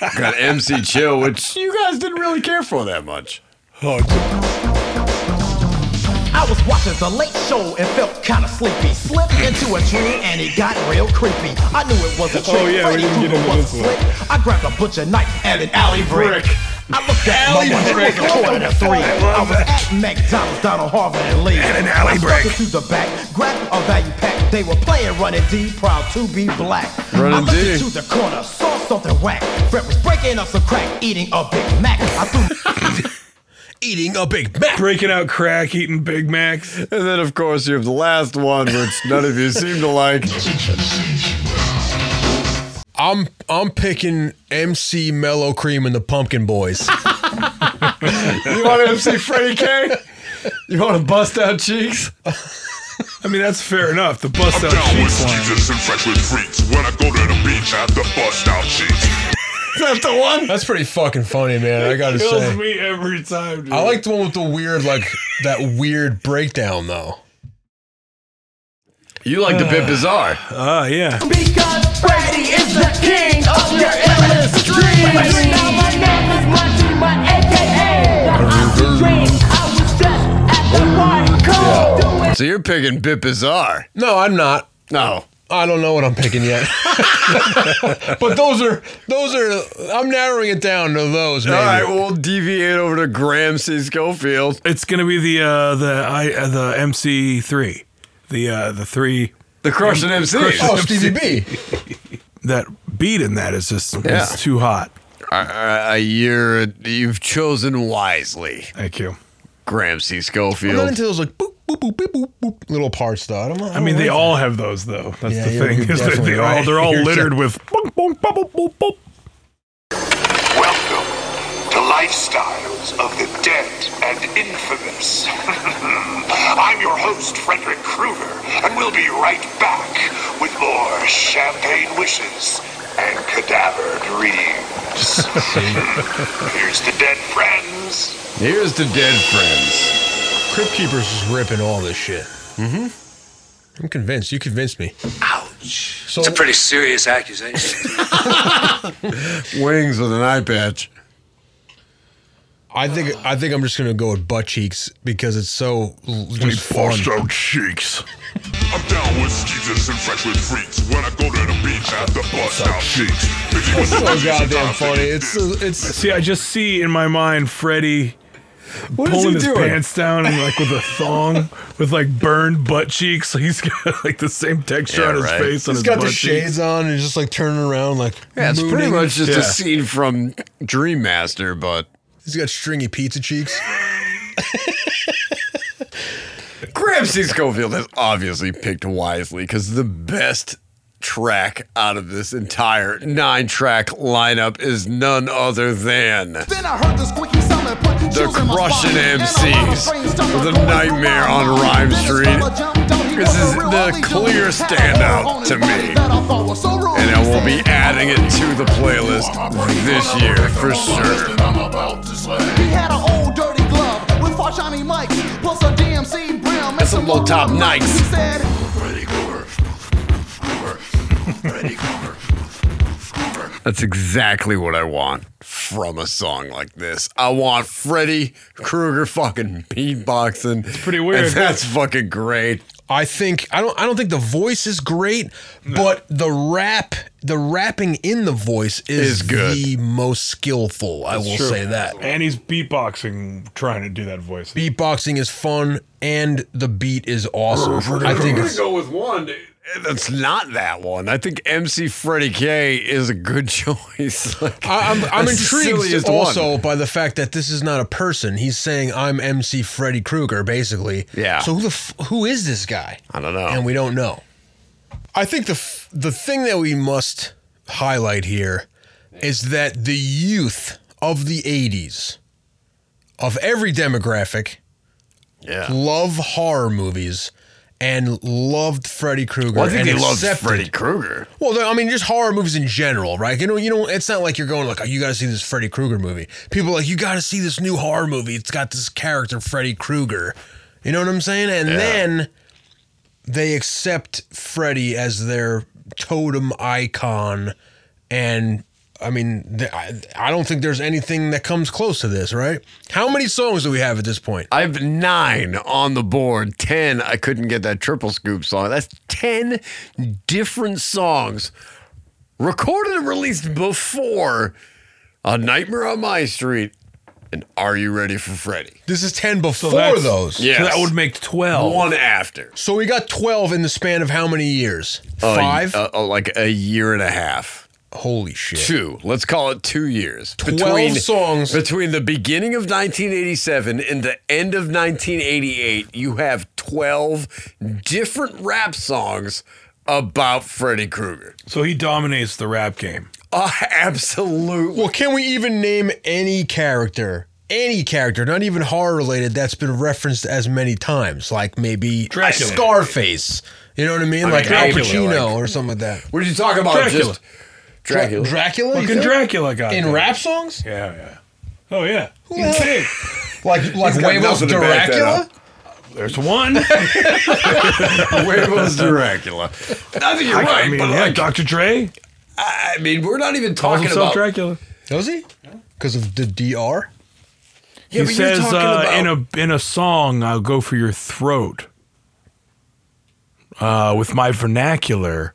Speaker 6: that. Got MC Chill, which you guys didn't really care for that much.
Speaker 7: Oh,
Speaker 18: I was watching the late show and felt kinda sleepy. Slipped into a tree and it got real creepy. I knew it was a trick.
Speaker 7: Oh, yeah,
Speaker 18: Freddy
Speaker 7: get
Speaker 18: Krueger was slick. I grabbed a butcher knife and an alley brick. I looked at
Speaker 7: Alley
Speaker 18: my
Speaker 7: brick.
Speaker 18: it was quarter to three. I, was at McDonald's, Donald Harvard and Lee.
Speaker 7: And an alley
Speaker 18: I
Speaker 7: brick.
Speaker 18: stepped into the back, grabbed a value pack. They were playing Running D, proud to be black.
Speaker 6: Running
Speaker 18: I looked
Speaker 6: D.
Speaker 18: into the corner, saw something whack. Fred was breaking up some crack, eating a Big Mac. I threw
Speaker 8: Eating a Big Mac.
Speaker 7: breaking out crack, eating Big Macs.
Speaker 6: And then, of course, you have the last one, which none of you seem to like.
Speaker 8: I'm I'm picking MC Mellow Cream and the Pumpkin Boys.
Speaker 6: You want MC Freddie K? You want to bust out cheeks?
Speaker 7: I mean, that's fair enough. The bust
Speaker 24: I'm
Speaker 7: out
Speaker 24: down with
Speaker 7: cheeks line.
Speaker 24: and fresh with freaks. When I go to the beach, I have to bust out cheeks.
Speaker 6: Is that the one?
Speaker 8: That's pretty fucking funny, man. I gotta
Speaker 7: Kills
Speaker 8: say.
Speaker 7: me every time. Dude.
Speaker 8: I like the one with the weird, like that weird breakdown though.
Speaker 6: You like the bit bizarre.
Speaker 7: Ah, yeah.
Speaker 9: Because Freddy is the king of your endless dreams. Now my name is Monty, my AKA the Oxy Dream. I was just at the party, come do it.
Speaker 6: So you're picking bit bizarre.
Speaker 8: No, I'm not.
Speaker 6: No.
Speaker 8: I don't know what I'm picking yet. but those are those are I'm narrowing it down to those. Maybe.
Speaker 6: All right, we'll deviate over to Graham C. Schofield.
Speaker 7: It's gonna be the uh, the I uh, the MC three, the uh, the three.
Speaker 6: The Crushing MC.
Speaker 7: Crushing
Speaker 8: oh,
Speaker 7: MC.
Speaker 8: Stevie B.
Speaker 7: That beat in that is just
Speaker 6: Yeah.
Speaker 7: it's too hot.
Speaker 6: Uh, you're, you've chosen wisely,
Speaker 7: Thank you.
Speaker 6: Graham C.
Speaker 8: I'm not
Speaker 6: Schofield.
Speaker 8: into those like boop boop boop beep, boop boop little parts though. I don't.
Speaker 7: I mean, oh, they all have those though. That's
Speaker 8: Yeah,
Speaker 7: the thing. is that
Speaker 8: definitely
Speaker 7: they all
Speaker 8: right.
Speaker 7: they're all
Speaker 8: You're
Speaker 7: littered
Speaker 8: de-
Speaker 7: with. boom, boom, boom, boom, boom, boom.
Speaker 5: Welcome to Lifestyles of the Dead and Infamous. I'm your host, Frederick Krueger, and we'll be right back with more champagne wishes and cadaver dreams. Here's the dead friends.
Speaker 6: Here's the dead friends.
Speaker 8: Crypt Keepers is ripping all this shit. Mm-hmm. I'm convinced. You convinced me.
Speaker 3: Ouch.
Speaker 8: So
Speaker 3: It's a pretty serious accusation.
Speaker 6: Wings with an eye patch.
Speaker 8: I think I think I'm just gonna go with butt cheeks because it's so l- just fun.
Speaker 24: bust out cheeks. I'm down with skeezers and fresh with freaks. When I go to the beach, I have to bust out cheeks.
Speaker 8: It's so
Speaker 24: the
Speaker 8: goddamn funny. It's it's
Speaker 7: See, I just see in my mind Freddy
Speaker 6: What is
Speaker 7: pulling
Speaker 6: he
Speaker 7: his
Speaker 6: doing?
Speaker 7: pants down and like with a thong with like burned butt cheeks. He's got like the same texture
Speaker 6: Yeah,
Speaker 7: on his
Speaker 6: right.
Speaker 7: face on
Speaker 8: he's
Speaker 7: his
Speaker 8: got
Speaker 7: butt
Speaker 8: the
Speaker 7: cheeks.
Speaker 8: shades on and just like turning around like
Speaker 6: Yeah, it's pretty much just
Speaker 7: Yeah.
Speaker 6: a scene from Dream Master, but
Speaker 8: He's got stringy pizza cheeks.
Speaker 6: Graham C. Schofield has obviously picked wisely because the best track out of this entire nine track lineup is none other than
Speaker 27: Then I heard the squeaky sound that put
Speaker 6: the
Speaker 27: chills in my
Speaker 6: Crushing
Speaker 27: spine. And a lot of
Speaker 6: MCs
Speaker 27: brains
Speaker 6: with a nightmare on
Speaker 27: mind.
Speaker 6: Rhyme Street.
Speaker 27: fella jumped out, he
Speaker 6: This is the clear
Speaker 27: dude. Had a
Speaker 6: standout
Speaker 27: hole on his
Speaker 6: to me.
Speaker 27: that I thought was so rude.
Speaker 6: And I will be adding it to the playlist this year for sure.
Speaker 27: He had an old dirty glove with five shiny mics, plus a DMC brim and
Speaker 6: That's some low top
Speaker 27: He
Speaker 6: nights.
Speaker 27: said,
Speaker 6: That's exactly what I want from a song like this. I want Freddy Krueger fucking beatboxing. It's
Speaker 7: pretty weird.
Speaker 6: And that's fucking great.
Speaker 8: I think I don't I don't think the voice is great, but the rap the rapping in the voice is,
Speaker 6: Is good.
Speaker 8: the most skillful. I will
Speaker 7: True.
Speaker 8: say that.
Speaker 7: And he's beatboxing, trying to do that voice.
Speaker 8: Beatboxing is fun and the beat is awesome. I think
Speaker 6: I'm gonna
Speaker 8: it's
Speaker 6: go with one that's not that one. I think MC Freddie K is a good choice. Like,
Speaker 8: I'm, I'm intrigued
Speaker 6: silliest one.
Speaker 8: also by the fact that this is not a person. He's saying I'm MC Freddy Krueger, basically.
Speaker 6: Yeah.
Speaker 8: So who the f- who is this guy?
Speaker 6: I don't know.
Speaker 8: And we don't know. I think the f- the thing that we must highlight here is that the youth of the '80s, of every demographic,
Speaker 6: yeah.
Speaker 8: love horror movies and loved Freddy Krueger.
Speaker 6: Well, I think
Speaker 8: and
Speaker 6: they loved
Speaker 8: accepted-
Speaker 6: Freddy Krueger.
Speaker 8: well, I mean, just horror movies in general, right? You know, you know, it's not like you're going like, oh, you got to see this Freddy Krueger movie. People are like, you got to see this new horror movie. It's got this character Freddy Krueger. You know what I'm saying? And
Speaker 6: Yeah.
Speaker 8: then they accept Freddy as their totem icon, and I mean, th- I, I don't think there's anything that comes close to this, right? How many songs do we have at this point?
Speaker 6: I have nine on the board. Ten. I couldn't get that triple scoop song. That's ten different songs recorded and released before A Nightmare on My Street and Are You Ready for Freddy?
Speaker 8: This is ten before
Speaker 7: that's-
Speaker 8: those.
Speaker 6: Yes.
Speaker 7: So that would make 12.
Speaker 6: One after.
Speaker 8: So we got twelve in the span of how many years?
Speaker 6: Uh,
Speaker 8: Five.
Speaker 6: uh, uh, like a year and a half.
Speaker 8: Holy shit!
Speaker 6: Two. Let's call it two years.
Speaker 8: 12 songs.
Speaker 6: Between the beginning of 1987 and the end of 1988, you have 12 different rap songs about Freddy Krueger.
Speaker 7: So he dominates the rap game.
Speaker 6: Uh, absolutely.
Speaker 8: Well, can we even name any character, any character, not even horror related, that's been referenced as many times? Like maybe
Speaker 7: Dracula.
Speaker 8: Scarface. You know what I mean?
Speaker 6: I
Speaker 8: like
Speaker 6: mean,
Speaker 8: Al Pacino
Speaker 6: like-
Speaker 8: or something like that.
Speaker 6: What are you talking about?
Speaker 7: Dracula.
Speaker 6: Just Dracula.
Speaker 8: Dracula? you
Speaker 7: Fucking
Speaker 8: think?
Speaker 7: Dracula got
Speaker 8: In rap songs?
Speaker 7: Yeah, yeah. Oh, yeah.
Speaker 8: the hell- Like like
Speaker 6: He's got
Speaker 8: Huevos
Speaker 6: nothing to back that
Speaker 8: Dracula?
Speaker 6: up.
Speaker 7: There's one.
Speaker 6: Huevos Dracula. I think you're
Speaker 7: I,
Speaker 6: right,
Speaker 7: I mean,
Speaker 6: but
Speaker 7: yeah,
Speaker 6: like,
Speaker 7: Dr. Dre
Speaker 6: I mean, we're not even
Speaker 7: calls
Speaker 6: talking
Speaker 7: himself
Speaker 6: about.
Speaker 7: Dracula.
Speaker 8: Does he? Because of the DR?
Speaker 6: Yeah,
Speaker 7: he
Speaker 6: but you're
Speaker 7: says
Speaker 6: talking
Speaker 7: uh,
Speaker 6: about-
Speaker 7: in a in a song, "I'll go for your throat." Uh, with my vernacular,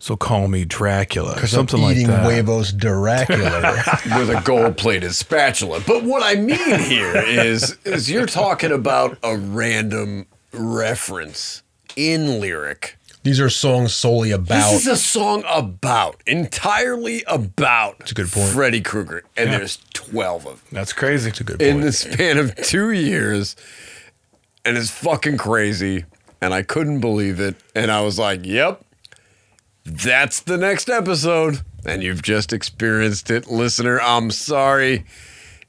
Speaker 7: so call me Dracula,
Speaker 8: Because
Speaker 7: something
Speaker 8: I'm
Speaker 7: like
Speaker 8: eating
Speaker 7: that.
Speaker 8: Huevos Dracula.
Speaker 6: with a gold-plated spatula. But what I mean here is, is you're talking about a random reference in lyric.
Speaker 8: These are songs solely about.
Speaker 6: This is a song about, entirely about That's
Speaker 8: a good point.
Speaker 6: Freddy Krueger, and
Speaker 7: Yeah.
Speaker 6: there's 12 of them
Speaker 7: That's crazy.
Speaker 8: That's a good point.
Speaker 6: in the span of two years, and it's fucking crazy. And I couldn't believe it, and I was like, "Yep, that's the next episode." And you've just experienced it, listener. I'm sorry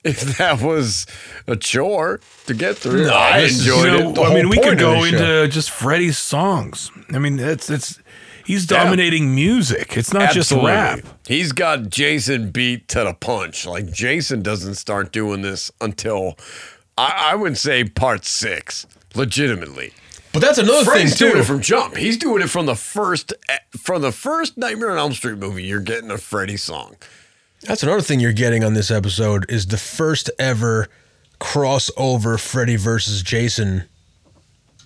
Speaker 6: if that was a chore to get through.
Speaker 8: No,
Speaker 6: I enjoyed
Speaker 7: You know,
Speaker 6: it.
Speaker 7: I mean, we could go
Speaker 8: show.
Speaker 7: into just Freddy's songs. I mean, it's it's he's dominating music. It's not just rap.
Speaker 6: He's got Jason beat to the punch. Like Jason doesn't start doing this until I, I would say part six, legitimately.
Speaker 8: But that's another
Speaker 6: Freddy's
Speaker 8: thing,
Speaker 6: doing
Speaker 8: too.
Speaker 6: it from jump. He's doing it from the first from the first Nightmare on Elm Street movie. You're getting a Freddy song.
Speaker 8: That's another thing you're getting on this episode is the first ever crossover Freddy versus Jason.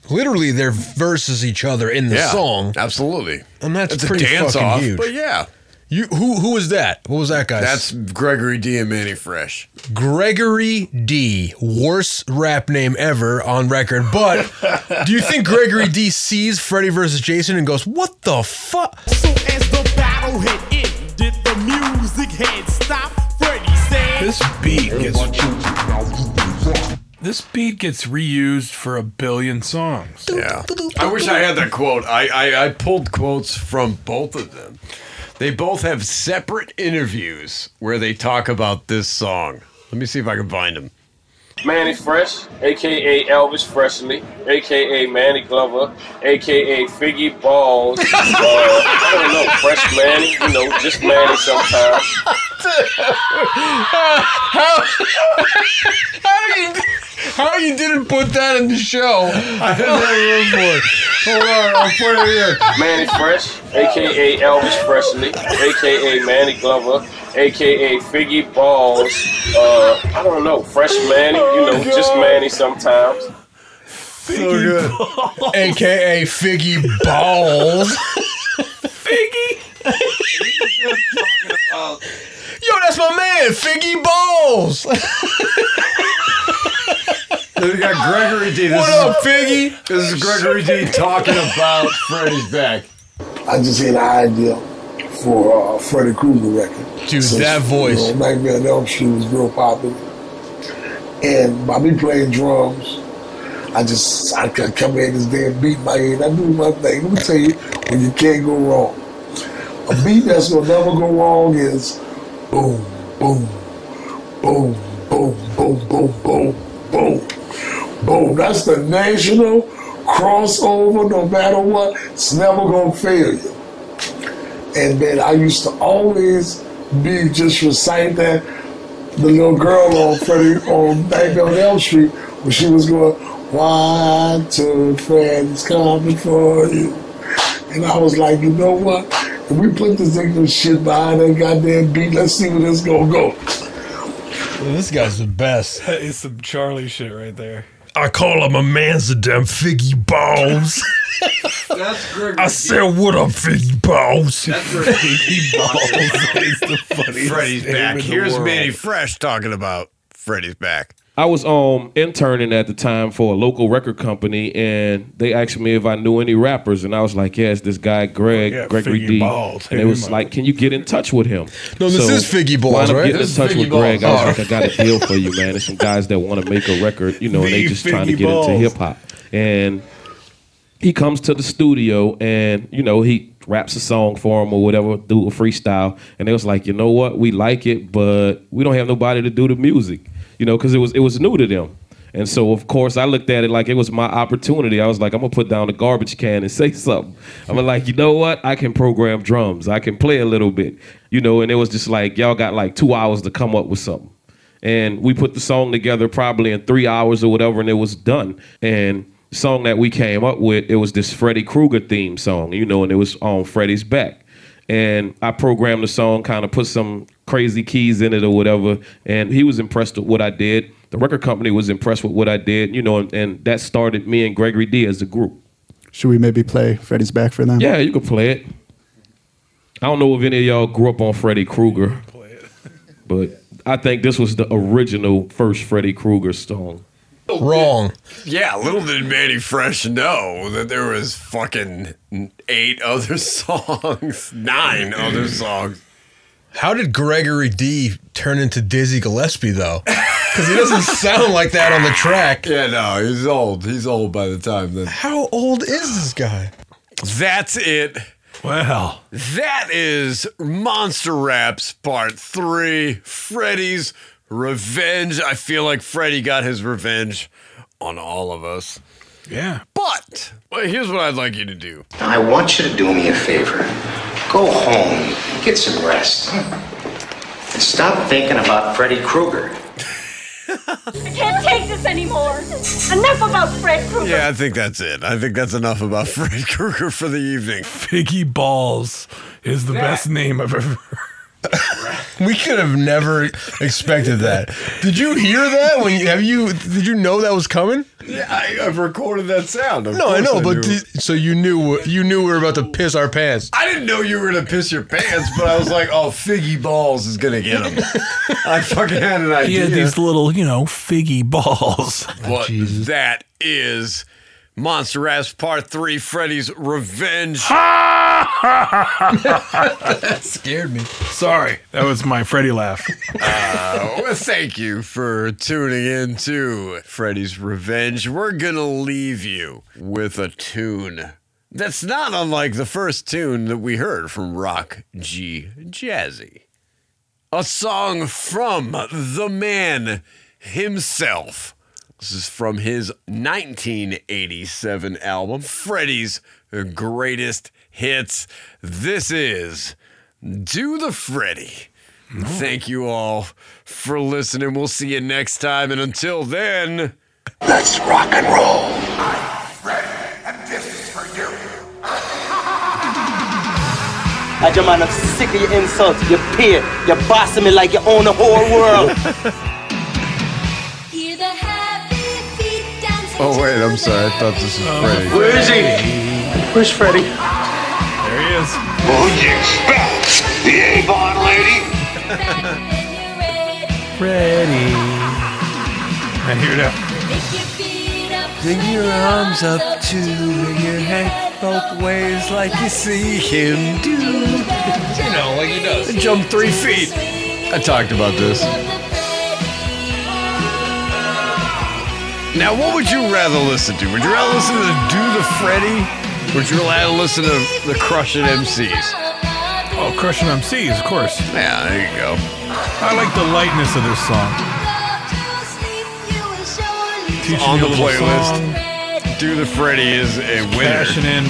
Speaker 8: Literally, they're versus each other in the
Speaker 6: Yeah,
Speaker 8: song,
Speaker 6: absolutely,
Speaker 8: and that's
Speaker 6: It's a
Speaker 8: pretty
Speaker 6: dance
Speaker 8: fucking
Speaker 6: off,
Speaker 8: huge.
Speaker 6: but yeah.
Speaker 8: You who who was that? What was that guy?
Speaker 6: That's Gregory D and Manny Fresh.
Speaker 8: Gregory D. Worst rap name ever on record. But do you think Gregory D sees Freddy versus Jason and goes, "What the fuck"?
Speaker 23: So as the battle had ended, the music had stopped. Freddy said,
Speaker 7: This beat gets this beat gets reused for a billion songs.
Speaker 6: Yeah. I wish I had that quote. I, I, I pulled quotes from both of them. They both have separate interviews where they talk about this song. Let me see if I can find them.
Speaker 31: Manny Fresh, aka Elvis Presley, aka Manny Glover, aka Figgy Balls. Uh, I don't know, Fresh Manny, you know, just Manny sometimes.
Speaker 8: how, how you how you didn't put that in the show? I had no room for it. Hold on, I'll put it here.
Speaker 31: Manny Fresh, aka Elvis Presley, aka Manny Glover, aka Figgy Balls. Uh, I don't know, Fresh Manny, you know, just Manny sometimes.
Speaker 8: So good. AKA Figgy Balls.
Speaker 7: Figgy.
Speaker 8: Yo, that's my man, Figgy Balls.
Speaker 6: Then we got Gregory D. This
Speaker 8: What
Speaker 6: is,
Speaker 8: up, Figgy?
Speaker 6: This is Gregory D talking about Freddy's back.
Speaker 32: I just had an idea for uh, Freddy Krueger record.
Speaker 8: Dude, that voice.
Speaker 32: You know, Nightmare on Elm Street was real popular. And by me playing drums, I just I come in this damn beat in my head. I do my thing. Let me tell you, when you can't go wrong. A beat that's gonna never go wrong is boom, boom, boom, boom, boom, boom, boom, boom, boom. That's the national crossover. No matter what, it's never gonna fail you. And then I used to always be just recite that the little girl on Freddy on Nightmare on Elm Street when she was going, One, two, Freddy's coming for you. And I was like, you know what? If we put this English shit behind that goddamn beat, let's see where this gonna go.
Speaker 8: This guy's the best.
Speaker 7: That is some Charlie shit right there.
Speaker 8: I call him a man's a damn Figgy Balls.
Speaker 6: That's Gregory
Speaker 8: I said, what up, Figgy Balls?
Speaker 6: That's where Figgy
Speaker 7: Balls is the funniest
Speaker 6: Freddy's
Speaker 7: name
Speaker 6: back.
Speaker 7: in the
Speaker 6: Here's
Speaker 7: world.
Speaker 6: Mannie Fresh talking about Freddy's back.
Speaker 31: I was um interning at the time for a local record company, and they asked me if I knew any rappers, and I was like, "Yes, this guy Greg,
Speaker 8: Yeah,
Speaker 31: Gregory
Speaker 8: Figgy
Speaker 31: D."
Speaker 8: Balls.
Speaker 31: And it was like, "Can you get in touch with him?"
Speaker 8: No, this is Figgy Balls,
Speaker 31: wound up
Speaker 8: right?
Speaker 31: Getting
Speaker 8: This is
Speaker 31: in touch
Speaker 8: Figgy
Speaker 31: with Greg, I was
Speaker 8: Balls.
Speaker 31: like, "I got a deal for you, man. There's some guys that want to make a record, you know, and they
Speaker 8: The
Speaker 31: just trying to get
Speaker 8: Balls.
Speaker 31: into hip hop." And he comes to the studio and you know he raps a song for him or whatever do a freestyle and they was like you know what we like it but we don't have nobody to do the music you know because it was it was new to them. And so of course i looked at it like it was my opportunity. I was like i'm gonna put down the garbage can and say something. I'm like you know what? I can program drums. I can play a little bit. You know and it was just like y'all got like two hours to come up with something. And we put the song together probably in three hours or whatever, and it was done. And the song that we came up with, it was this Freddy Krueger theme song, you know, and it was on Freddy's back. And I programmed the song, kind of put some crazy keys in it or whatever, and he was impressed with what I did. The record company was impressed with what I did, you know, and, and that started me and Gregory D as a group.
Speaker 33: Should we maybe play Freddy's back for them?
Speaker 31: Yeah, you can play it. I don't know if any of y'all grew up on Freddy Krueger, but I think this was the original first Freddy Krueger song.
Speaker 8: Wrong.
Speaker 6: Yeah, little did Mannie Fresh know that there was fucking eight other songs, nine other songs.
Speaker 8: How did Gregory D turn into Dizzy Gillespie though? Because he doesn't sound like that on the track.
Speaker 6: Yeah, no, he's old. He's old by the time then.
Speaker 8: How old is this guy?
Speaker 6: That's it.
Speaker 7: Well,
Speaker 6: that is Monster Raps Part 3 Freddy's Revenge. I feel like Freddy got his revenge on all of us.
Speaker 7: Yeah.
Speaker 6: But well, here's what I'd like you to do.
Speaker 34: I want you to do me a favor. Go home, get some rest, and stop thinking about Freddy Krueger.
Speaker 4: I can't take this anymore. Enough about Fred Krueger.
Speaker 6: Yeah, I think that's it. I think that's enough about Freddy Krueger for the evening.
Speaker 7: Figgy Balls is the best name I've ever heard.
Speaker 8: We could have never expected that. Did you hear that? When you, have you? Did you know that was coming?
Speaker 6: Yeah, I, I've recorded that sound. Of
Speaker 8: No, I
Speaker 6: course
Speaker 8: know, but
Speaker 6: knew.
Speaker 8: so you knew you knew we were about to piss our pants.
Speaker 6: I didn't know you were gonna piss your pants, but I was like, "Oh, Figgy Balls is gonna get him." I fucking had an idea.
Speaker 7: He
Speaker 6: idea.
Speaker 7: had these little, you know, figgy balls.
Speaker 6: But that is Monster Ass Part 3 Freddy's Revenge.
Speaker 8: that scared me.
Speaker 7: Sorry, that was my Freddy laugh.
Speaker 6: Uh, well, thank you for tuning in to Freddy's Revenge. We're gonna leave you with a tune that's not unlike the first tune that we heard from Rock G Jazzy. A song from the man himself. This is from his 1987 album, Freddy's Greatest Hits. This is Do the Freddy. Thank you all for listening. We'll see you next time. And until then,
Speaker 1: Let's rock and roll. I'm Freddy, and this is for you.
Speaker 22: I just man, I'm sick of your insults, your peer. You're bossing me like you own the whole world.
Speaker 6: oh, wait, I'm sorry. I thought this was uh, Freddy.
Speaker 22: Where is he? Where's Freddy?
Speaker 7: There he is.
Speaker 1: Who you expect? The Avon lady?
Speaker 7: Freddy. I hear that.
Speaker 6: Bring your arms up to your head both ways like you see him do.
Speaker 8: You know, like he does.
Speaker 6: Jump three feet. I talked about this. Now, what would you rather listen to? Would you rather listen to Do the Freddy? Would you rather listen to the Crushing MCs?
Speaker 7: Oh, Crushing MCs, of course.
Speaker 6: Yeah, there you go.
Speaker 7: I like the lightness of this song. Teaching
Speaker 6: On the playlist.
Speaker 7: song,
Speaker 6: Do the Freddy is a winner.
Speaker 7: cashing in.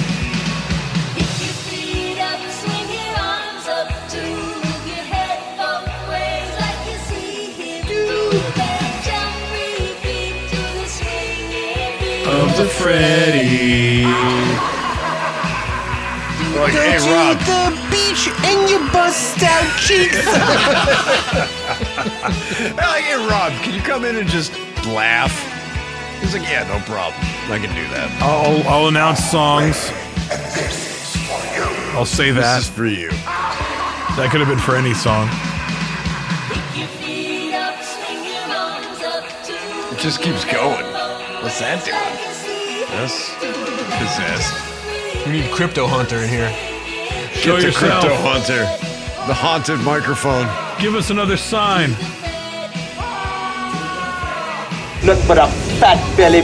Speaker 7: Of the Freddy.
Speaker 6: Like, hey, Rob.
Speaker 9: the beach and you bust out cheeks.
Speaker 6: like, hey, Rob, can you come in and just laugh? He's like, yeah, no problem. I can do that.
Speaker 7: I'll, I'll announce songs. I'll say that.
Speaker 6: This is for you.
Speaker 7: That could have been for any song.
Speaker 6: It just keeps going. What's that doing? Yes. Possessed.
Speaker 8: We need Crypto Hunter in here.
Speaker 7: Show
Speaker 6: Get the
Speaker 7: yourself.
Speaker 6: Crypto Hunter. The haunted microphone.
Speaker 7: Give us another sign.
Speaker 22: Nothing but a fat belly,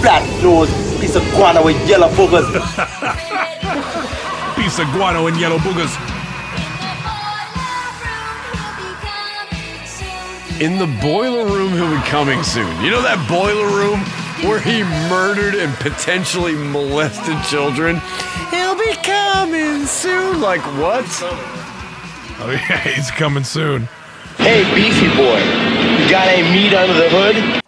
Speaker 22: flat nose, piece of guano with yellow boogers.
Speaker 7: Piece of guano and yellow boogers.
Speaker 6: In the boiler room, he'll be coming soon. You know that boiler room where he murdered and potentially molested children? He'll be coming soon. Like what?
Speaker 7: Oh yeah, he's coming soon.
Speaker 22: Hey, beefy boy, you got any meat under the hood?